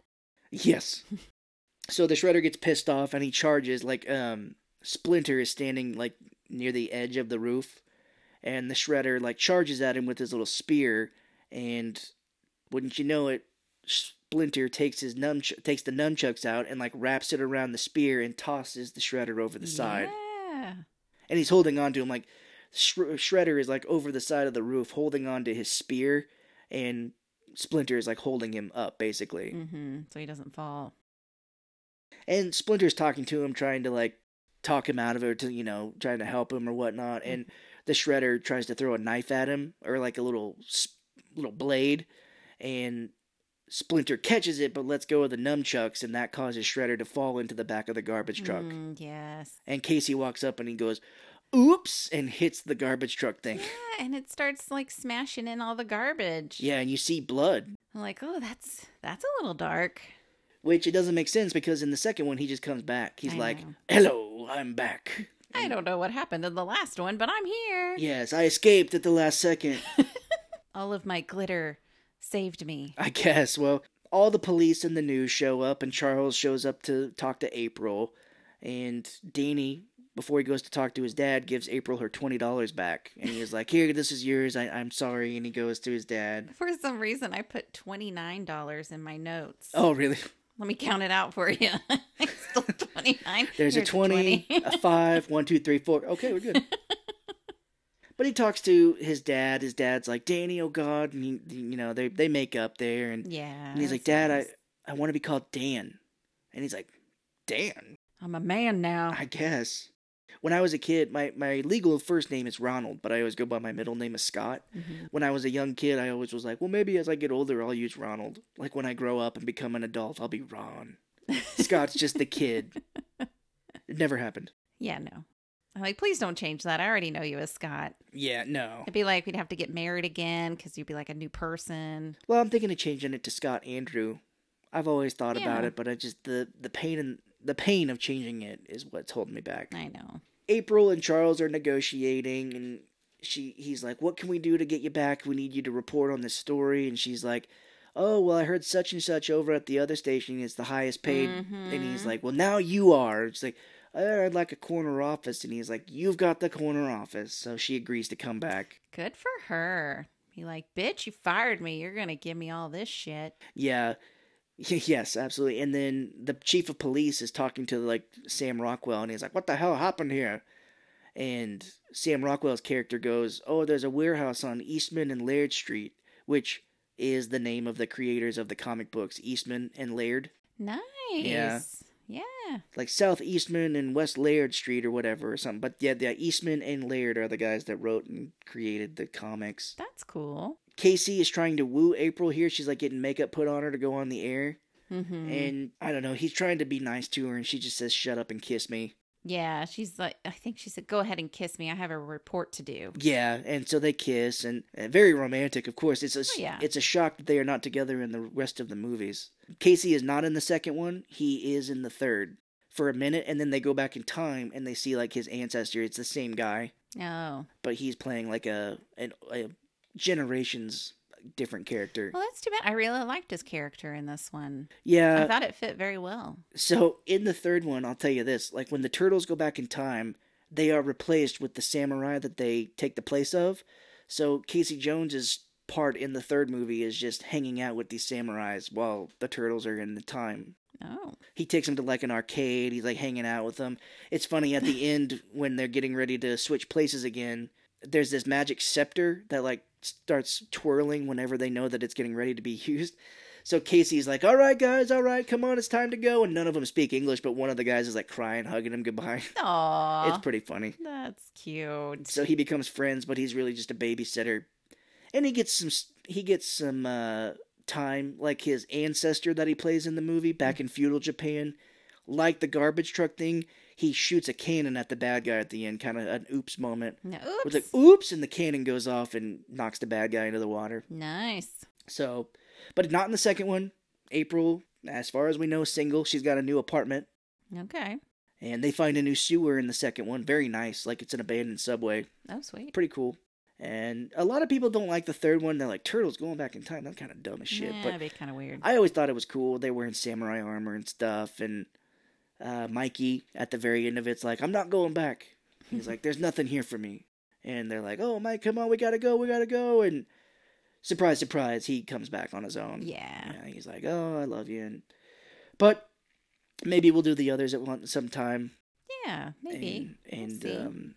S2: Yes. so the Shredder gets pissed off, and he charges. Like, um, Splinter is standing like near the edge of the roof, and the Shredder like charges at him with his little spear, and wouldn't you know it, Splinter takes his nunch takes the nunchucks out and like wraps it around the spear and tosses the Shredder over the side.
S1: Yeah.
S2: and he's holding on to him like Shre- Shredder is like over the side of the roof holding on to his spear and Splinter is like holding him up basically.
S1: Mm-hmm. So he doesn't fall.
S2: And Splinter's talking to him trying to like talk him out of it to you know trying to help him or whatnot and the Shredder tries to throw a knife at him or like a little little blade and Splinter catches it but lets go of the nunchucks and that causes Shredder to fall into the back of the garbage truck.
S1: Mm, yes.
S2: And Casey walks up and he goes, "Oops!" and hits the garbage truck thing.
S1: Yeah, and it starts like smashing in all the garbage.
S2: Yeah, and you see blood,
S1: I'm like, oh, that's that's a little dark.
S2: which it doesn't make sense because in the second one he just comes back. He's
S1: I
S2: like,
S1: know.
S2: "Hello, I'm back."
S1: I don't know what happened in the last one, but I'm here.
S2: Yes, I escaped at the last second.
S1: All of my glitter saved me.
S2: I guess. Well, all the police and the news show up, and Charles shows up to talk to April, and Danny. Before he goes to talk to his dad, gives April her twenty dollars back, and he's like, "Here, this is yours. I, I'm sorry." And he goes to his dad.
S1: For some reason, I put twenty nine dollars in my notes.
S2: Oh, really?
S1: Let me count it out for you. Still twenty nine.
S2: There's a 20, a 5, 1, 2, 3, 4. Okay, we're good. but he talks to his dad. His dad's like, Danny, oh God. And, he, you know, they, they make up there. And,
S1: yeah.
S2: and he's like, Dad, I. I want to be called Dan. And he's like, Dan?
S1: I'm a man now.
S2: I guess. When I was a kid, my, my legal first name is Ronald, but I always go by my middle name is Scott.
S1: Mhm.
S2: When I was a young kid, I always was like, well, maybe as I get older, I'll use Ronald. Like when I grow up and become an adult, I'll be Ron. Scott's just the kid. It never happened.
S1: Yeah, no. I'm like, please don't change that. I already know you as Scott.
S2: Yeah, no.
S1: It'd be like we'd have to get married again because you'd be like a new person.
S2: Well, I'm thinking of changing it to Scott Andrew. I've always thought about it, but I just the the pain and the pain of changing it is what's holding me back.
S1: I know.
S2: April and Charles are negotiating, and she he's like, "What can we do to get you back? We need you to report on this story." And she's like, "Oh, well, I heard such and such over at the other station is the highest paid." And he's
S1: Mhm.
S2: like, "Well, now you are." It's like, "Uh, "I'd like a corner office," and he's like, "You've got the corner office." So she agrees to come back.
S1: Good for her. Be like, bitch, you fired me. You're gonna give me all this shit.
S2: Yeah. Yes, absolutely. And then the chief of police is talking to like Sam Rockwell and he's like, "What the hell happened here?" And Sam Rockwell's character goes, "Oh, there's a warehouse on Eastman and Laird Street, which is the name of the creators of the comic books, Eastman and Laird,
S1: Nice.
S2: Yeah.
S1: Yeah.
S2: like South Eastman and West Laird Street or whatever or something. But yeah, yeah, Eastman and Laird are the guys that wrote and created the comics.
S1: That's cool.
S2: Casey is trying to woo April here. She's like getting makeup put on her to go on the air.
S1: Mm-hmm.
S2: And I don't know, he's trying to be nice to her, and she just says, "Shut up and kiss me."
S1: Yeah, she's like, I think she said, "Go ahead and kiss me. I have a report to do."
S2: Yeah, and so they kiss, and, and very romantic, of course. It's a
S1: Oh, yeah.
S2: it's a shock that they are not together in the rest of the movies. Casey is not in the second one; he is in the third for a minute, and then they go back in time and they see like his ancestor. It's the same guy,
S1: Oh,
S2: but he's playing like a an, a generations different character.
S1: well, that's too bad. I really liked his character in this one.
S2: Yeah.
S1: I thought it fit very well.
S2: So in the third one, I'll tell you this: like when the turtles go back in time, they are replaced with the samurai that they take the place of. So Casey Jones's part in the third movie is just hanging out with these samurais while the turtles are in the time.
S1: Oh,
S2: He takes them to like an arcade. He's like hanging out with them. It's funny at the end when they're getting ready to switch places again. There's this magic scepter that like starts twirling whenever they know that it's getting ready to be used. So Casey's like, "All right, guys, all right, come on, it's time to go." And none of them speak English, but one of the guys is like crying, hugging him goodbye.
S1: Aw,
S2: It's pretty funny.
S1: that's cute.
S2: So he becomes friends, but he's really just a babysitter, and he gets some he gets some uh, time like his ancestor that he plays in the movie back in feudal Japan, like the garbage truck thing. He shoots a cannon at the bad guy at the end, kind of an oops moment.
S1: No, oops.
S2: It's like oops, and the cannon goes off and knocks the bad guy into the water.
S1: nice.
S2: So, but not in the second one. April, as far as we know, single. She's got a new apartment,
S1: Okay.
S2: and they find a new sewer in the second one. Very nice, like it's an abandoned subway.
S1: Oh, sweet.
S2: Pretty cool. And a lot of people don't like the third one. They're like, turtles going back in time. That's kind of dumb as shit.
S1: yeah,
S2: but
S1: that'd be kind of weird.
S2: I always thought it was cool. They're wearing samurai armor and stuff. And uh, Mikey, at the very end of it's like, I'm not going back. He's like, there's nothing here for me. And they're like, oh, Mike, come on, we gotta go, we gotta go. And surprise, surprise, he comes back on his own.
S1: yeah.
S2: Yeah, he's like, "Oh, I love you," and but maybe we'll do the others at one sometime.
S1: Yeah, maybe.
S2: And, and
S1: see.
S2: um,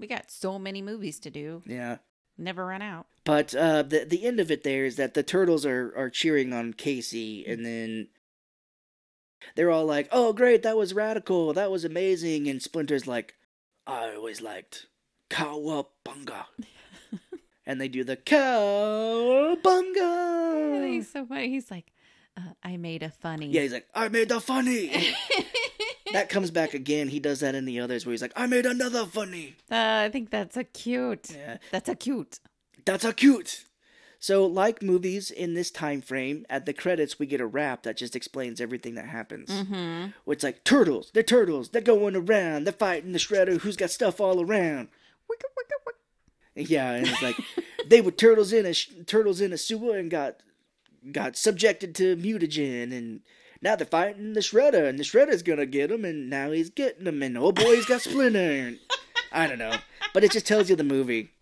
S1: We got so many movies to do.
S2: yeah,
S1: Never run out.
S2: but uh, the the end of it there is that the turtles are are cheering on Casey, and then they're all like, "Oh, great, that was radical, that was amazing," and Splinter's like, "I always liked cowabunga." And they do the cowabunga.
S1: He's so funny. He's like, uh, I made a funny.
S2: Yeah, he's like, I made the funny. that comes back again. He does that in the others where he's like, I made another funny.
S1: Uh, I think that's a cute.
S2: Yeah,
S1: That's a cute.
S2: that's a cute. So, like movies in this time frame, at the credits we get a rap that just explains everything that happens.
S1: Mm-hmm.
S2: Where it's like turtles, they're turtles, they're going around, they're fighting the shredder who's got stuff all around.
S1: Wicka, wicka, wicka.
S2: Yeah, and it's like they were turtles in a sh- turtles in a sewer and got got subjected to mutagen, and now they're fighting the shredder, and the shredder's gonna get him, and now he's getting him, and oh boy, he's got Splinter. And, I don't know, but it just tells you the movie.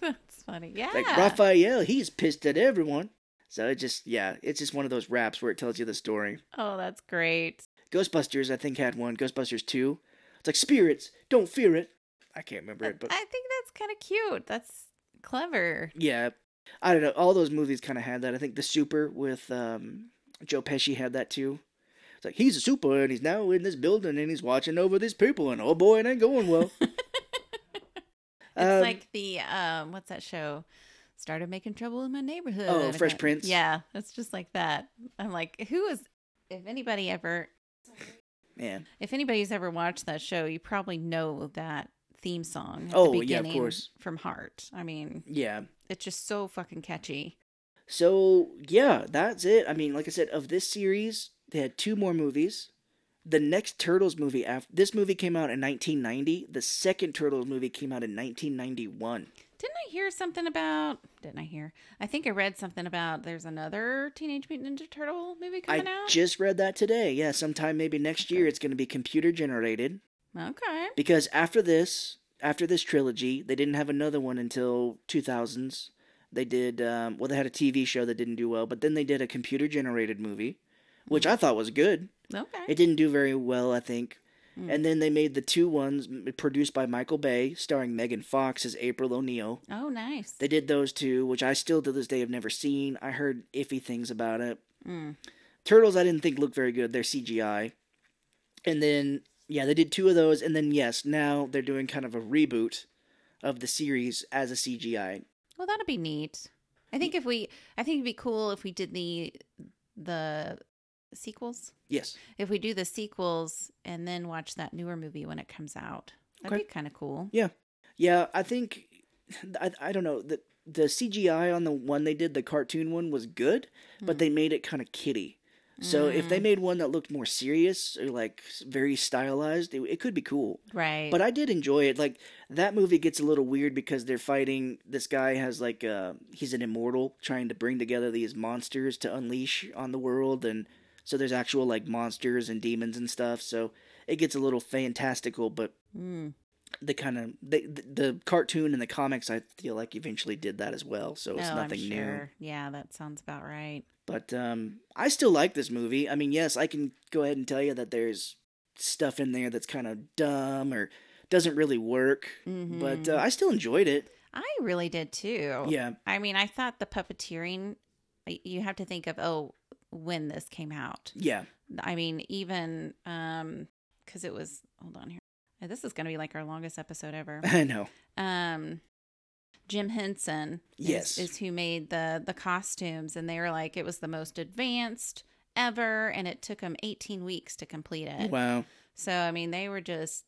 S1: Funny. Yeah.
S2: Like Raphael, he's pissed at everyone. So it just yeah, it's just one of those raps where it tells you the story.
S1: oh, that's great.
S2: Ghostbusters, I think, had one. Ghostbusters two. It's like spirits, don't fear it. I can't remember it, but
S1: I think that's kind of cute. That's clever.
S2: Yeah, I don't know. All those movies kind of had that. I think the Super with um, Joe Pesci had that too. It's like he's a super and he's now in this building and he's watching over these people and oh boy, it ain't going well.
S1: It's
S2: Um,
S1: like the um, what's that show? Started making trouble in my neighborhood.
S2: Oh, Fresh Prince?
S1: Yeah, it's just like that. I'm like, who is? If anybody ever,
S2: man.
S1: if anybody's ever watched that show, you probably know that theme song. At
S2: Oh,
S1: the
S2: yeah, of course.
S1: From Heart. I mean,
S2: Yeah.
S1: it's just so fucking catchy.
S2: So yeah, that's it. I mean, like I said, of this series, they had two more movies. The next Turtles movie after this movie came out in 1990. The second Turtles movie came out in 1991.
S1: Didn't I hear something about? Didn't I hear? I think I read something about there's another Teenage Mutant Ninja Turtle movie
S2: I
S1: coming out.
S2: just read that today. Yeah, sometime maybe next year it's going to be computer generated.
S1: okay.
S2: because after this after this trilogy they didn't have another one until 2000s they did um, well they had a tv show that didn't do well but then they did a computer generated movie which i thought was good
S1: Okay.
S2: it didn't do very well i think
S1: Hmm.
S2: and then they made the two ones produced by michael bay starring megan fox as april o'neil
S1: oh, nice.
S2: they did those two which i still to this day have never seen i heard iffy things about it
S1: Mm.
S2: Turtles, I didn't think looked very good. They're CGI. And then, yeah, they did two of those. And then, yes, now they're doing kind of a reboot of the series as a CGI.
S1: Well, that'd be neat. I think if we, I think it'd be cool if we did the, the sequels.
S2: Yes.
S1: If we do the sequels and then watch that newer movie when it comes out, that'd
S2: Okay.
S1: be kind of cool.
S2: Yeah, yeah. I think I, I don't know the the CGI on the one they did the cartoon one was good, but they made it kind of kitty. So if they made one that looked more serious or like very stylized, it, it could be cool.
S1: Right.
S2: But I did enjoy it. Like that movie gets a little weird because they're fighting. This guy has like uh, he's an immortal trying to bring together these monsters to unleash on the world, and so there's actual like monsters and demons and stuff. So it gets a little fantastical, but
S1: Mm.
S2: the kind of the, the cartoon and the comics I feel like eventually did that as well. So it's
S1: Oh,
S2: nothing new.
S1: Yeah, that sounds about right.
S2: But um, I still like this movie. I mean, yes, I can go ahead and tell you that there's stuff in there that's kind of dumb or doesn't really work. But
S1: Mhm.
S2: uh, I still enjoyed it.
S1: I really did too.
S2: Yeah,
S1: I mean, I thought the puppeteering, you have to think of, oh, when this came out.
S2: yeah,
S1: I mean, even um, because it was, hold on here. This is going to be like our longest episode ever.
S2: I know.
S1: um Jim Henson is,
S2: Yes.
S1: is who made the the costumes and they were like it was the most advanced ever and it took them 18 weeks to complete it.
S2: Wow.
S1: So I mean they were just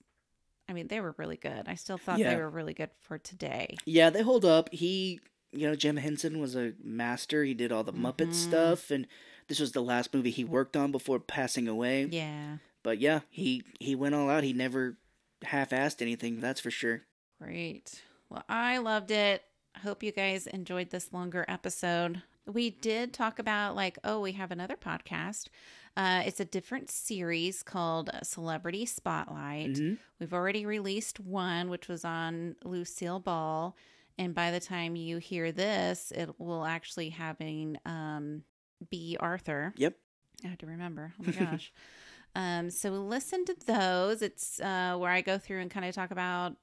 S1: I mean they were really good. I still thought
S2: Yeah.
S1: they were really good for today.
S2: Yeah, they hold up. He, you know, Jim Henson was a master. He did all the Muppet
S1: Mhm.
S2: stuff, and this was the last movie he worked on before passing away.
S1: Yeah.
S2: But yeah, he he went all out. He never half-assed anything. That's for sure.
S1: Great. Well, I loved it. I hope you guys enjoyed this longer episode. We did talk about, like, oh, we have another podcast. Uh, it's a different series called Celebrity Spotlight.
S2: Mhm.
S1: We've already released one, which was on Lucille Ball. And by the time you hear this, it will actually having um, Bea Arthur.
S2: Yep.
S1: I have to remember. Oh my gosh. um, so listen to those. It's uh, where I go through and kind of talk about,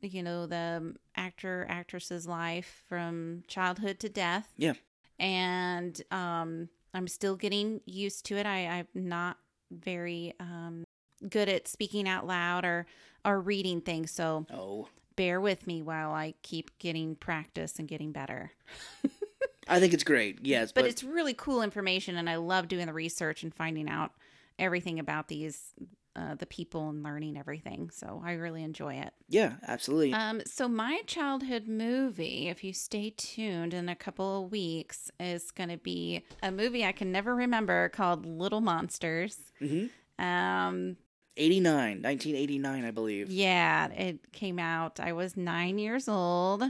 S1: you know, the actor actress's life from childhood to death.
S2: Yeah.
S1: And um, I'm still getting used to it. I, I'm not very um, good at speaking out loud or or reading things. So
S2: Oh,
S1: bear with me while I keep getting practice and getting better.
S2: I think it's great. Yes,
S1: but,
S2: but,
S1: it's really cool information and i love doing the research and finding out everything about these uh, the people and learning everything so i really enjoy it
S2: yeah, absolutely.
S1: um, so my childhood movie if you stay tuned in a couple of weeks is going to be a movie i can never remember called little monsters
S2: hmm
S1: um,
S2: 89, 1989, I believe.
S1: yeah it came out i was nine years old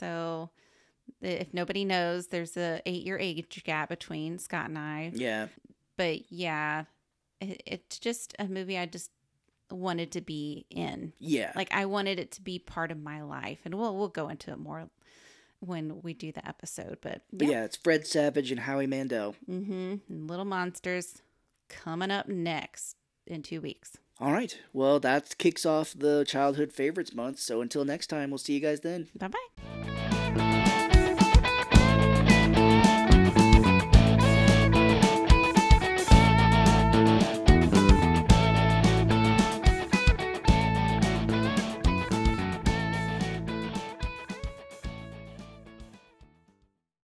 S1: so if nobody knows there's a eight year age gap between scott and i
S2: Yeah,
S1: but yeah, it, it's just a movie I just wanted to be in.
S2: yeah,
S1: Like I wanted it to be part of my life, and we'll we'll go into it more when we do the episode. But
S2: but
S1: yeah,
S2: yeah, it's Fred Savage and Howie Mandel.
S1: mm-hmm. And Little Monsters coming up next in two weeks.
S2: All right, well, that kicks off the childhood favorites month. So until next time, we'll see you guys then.
S1: Bye bye.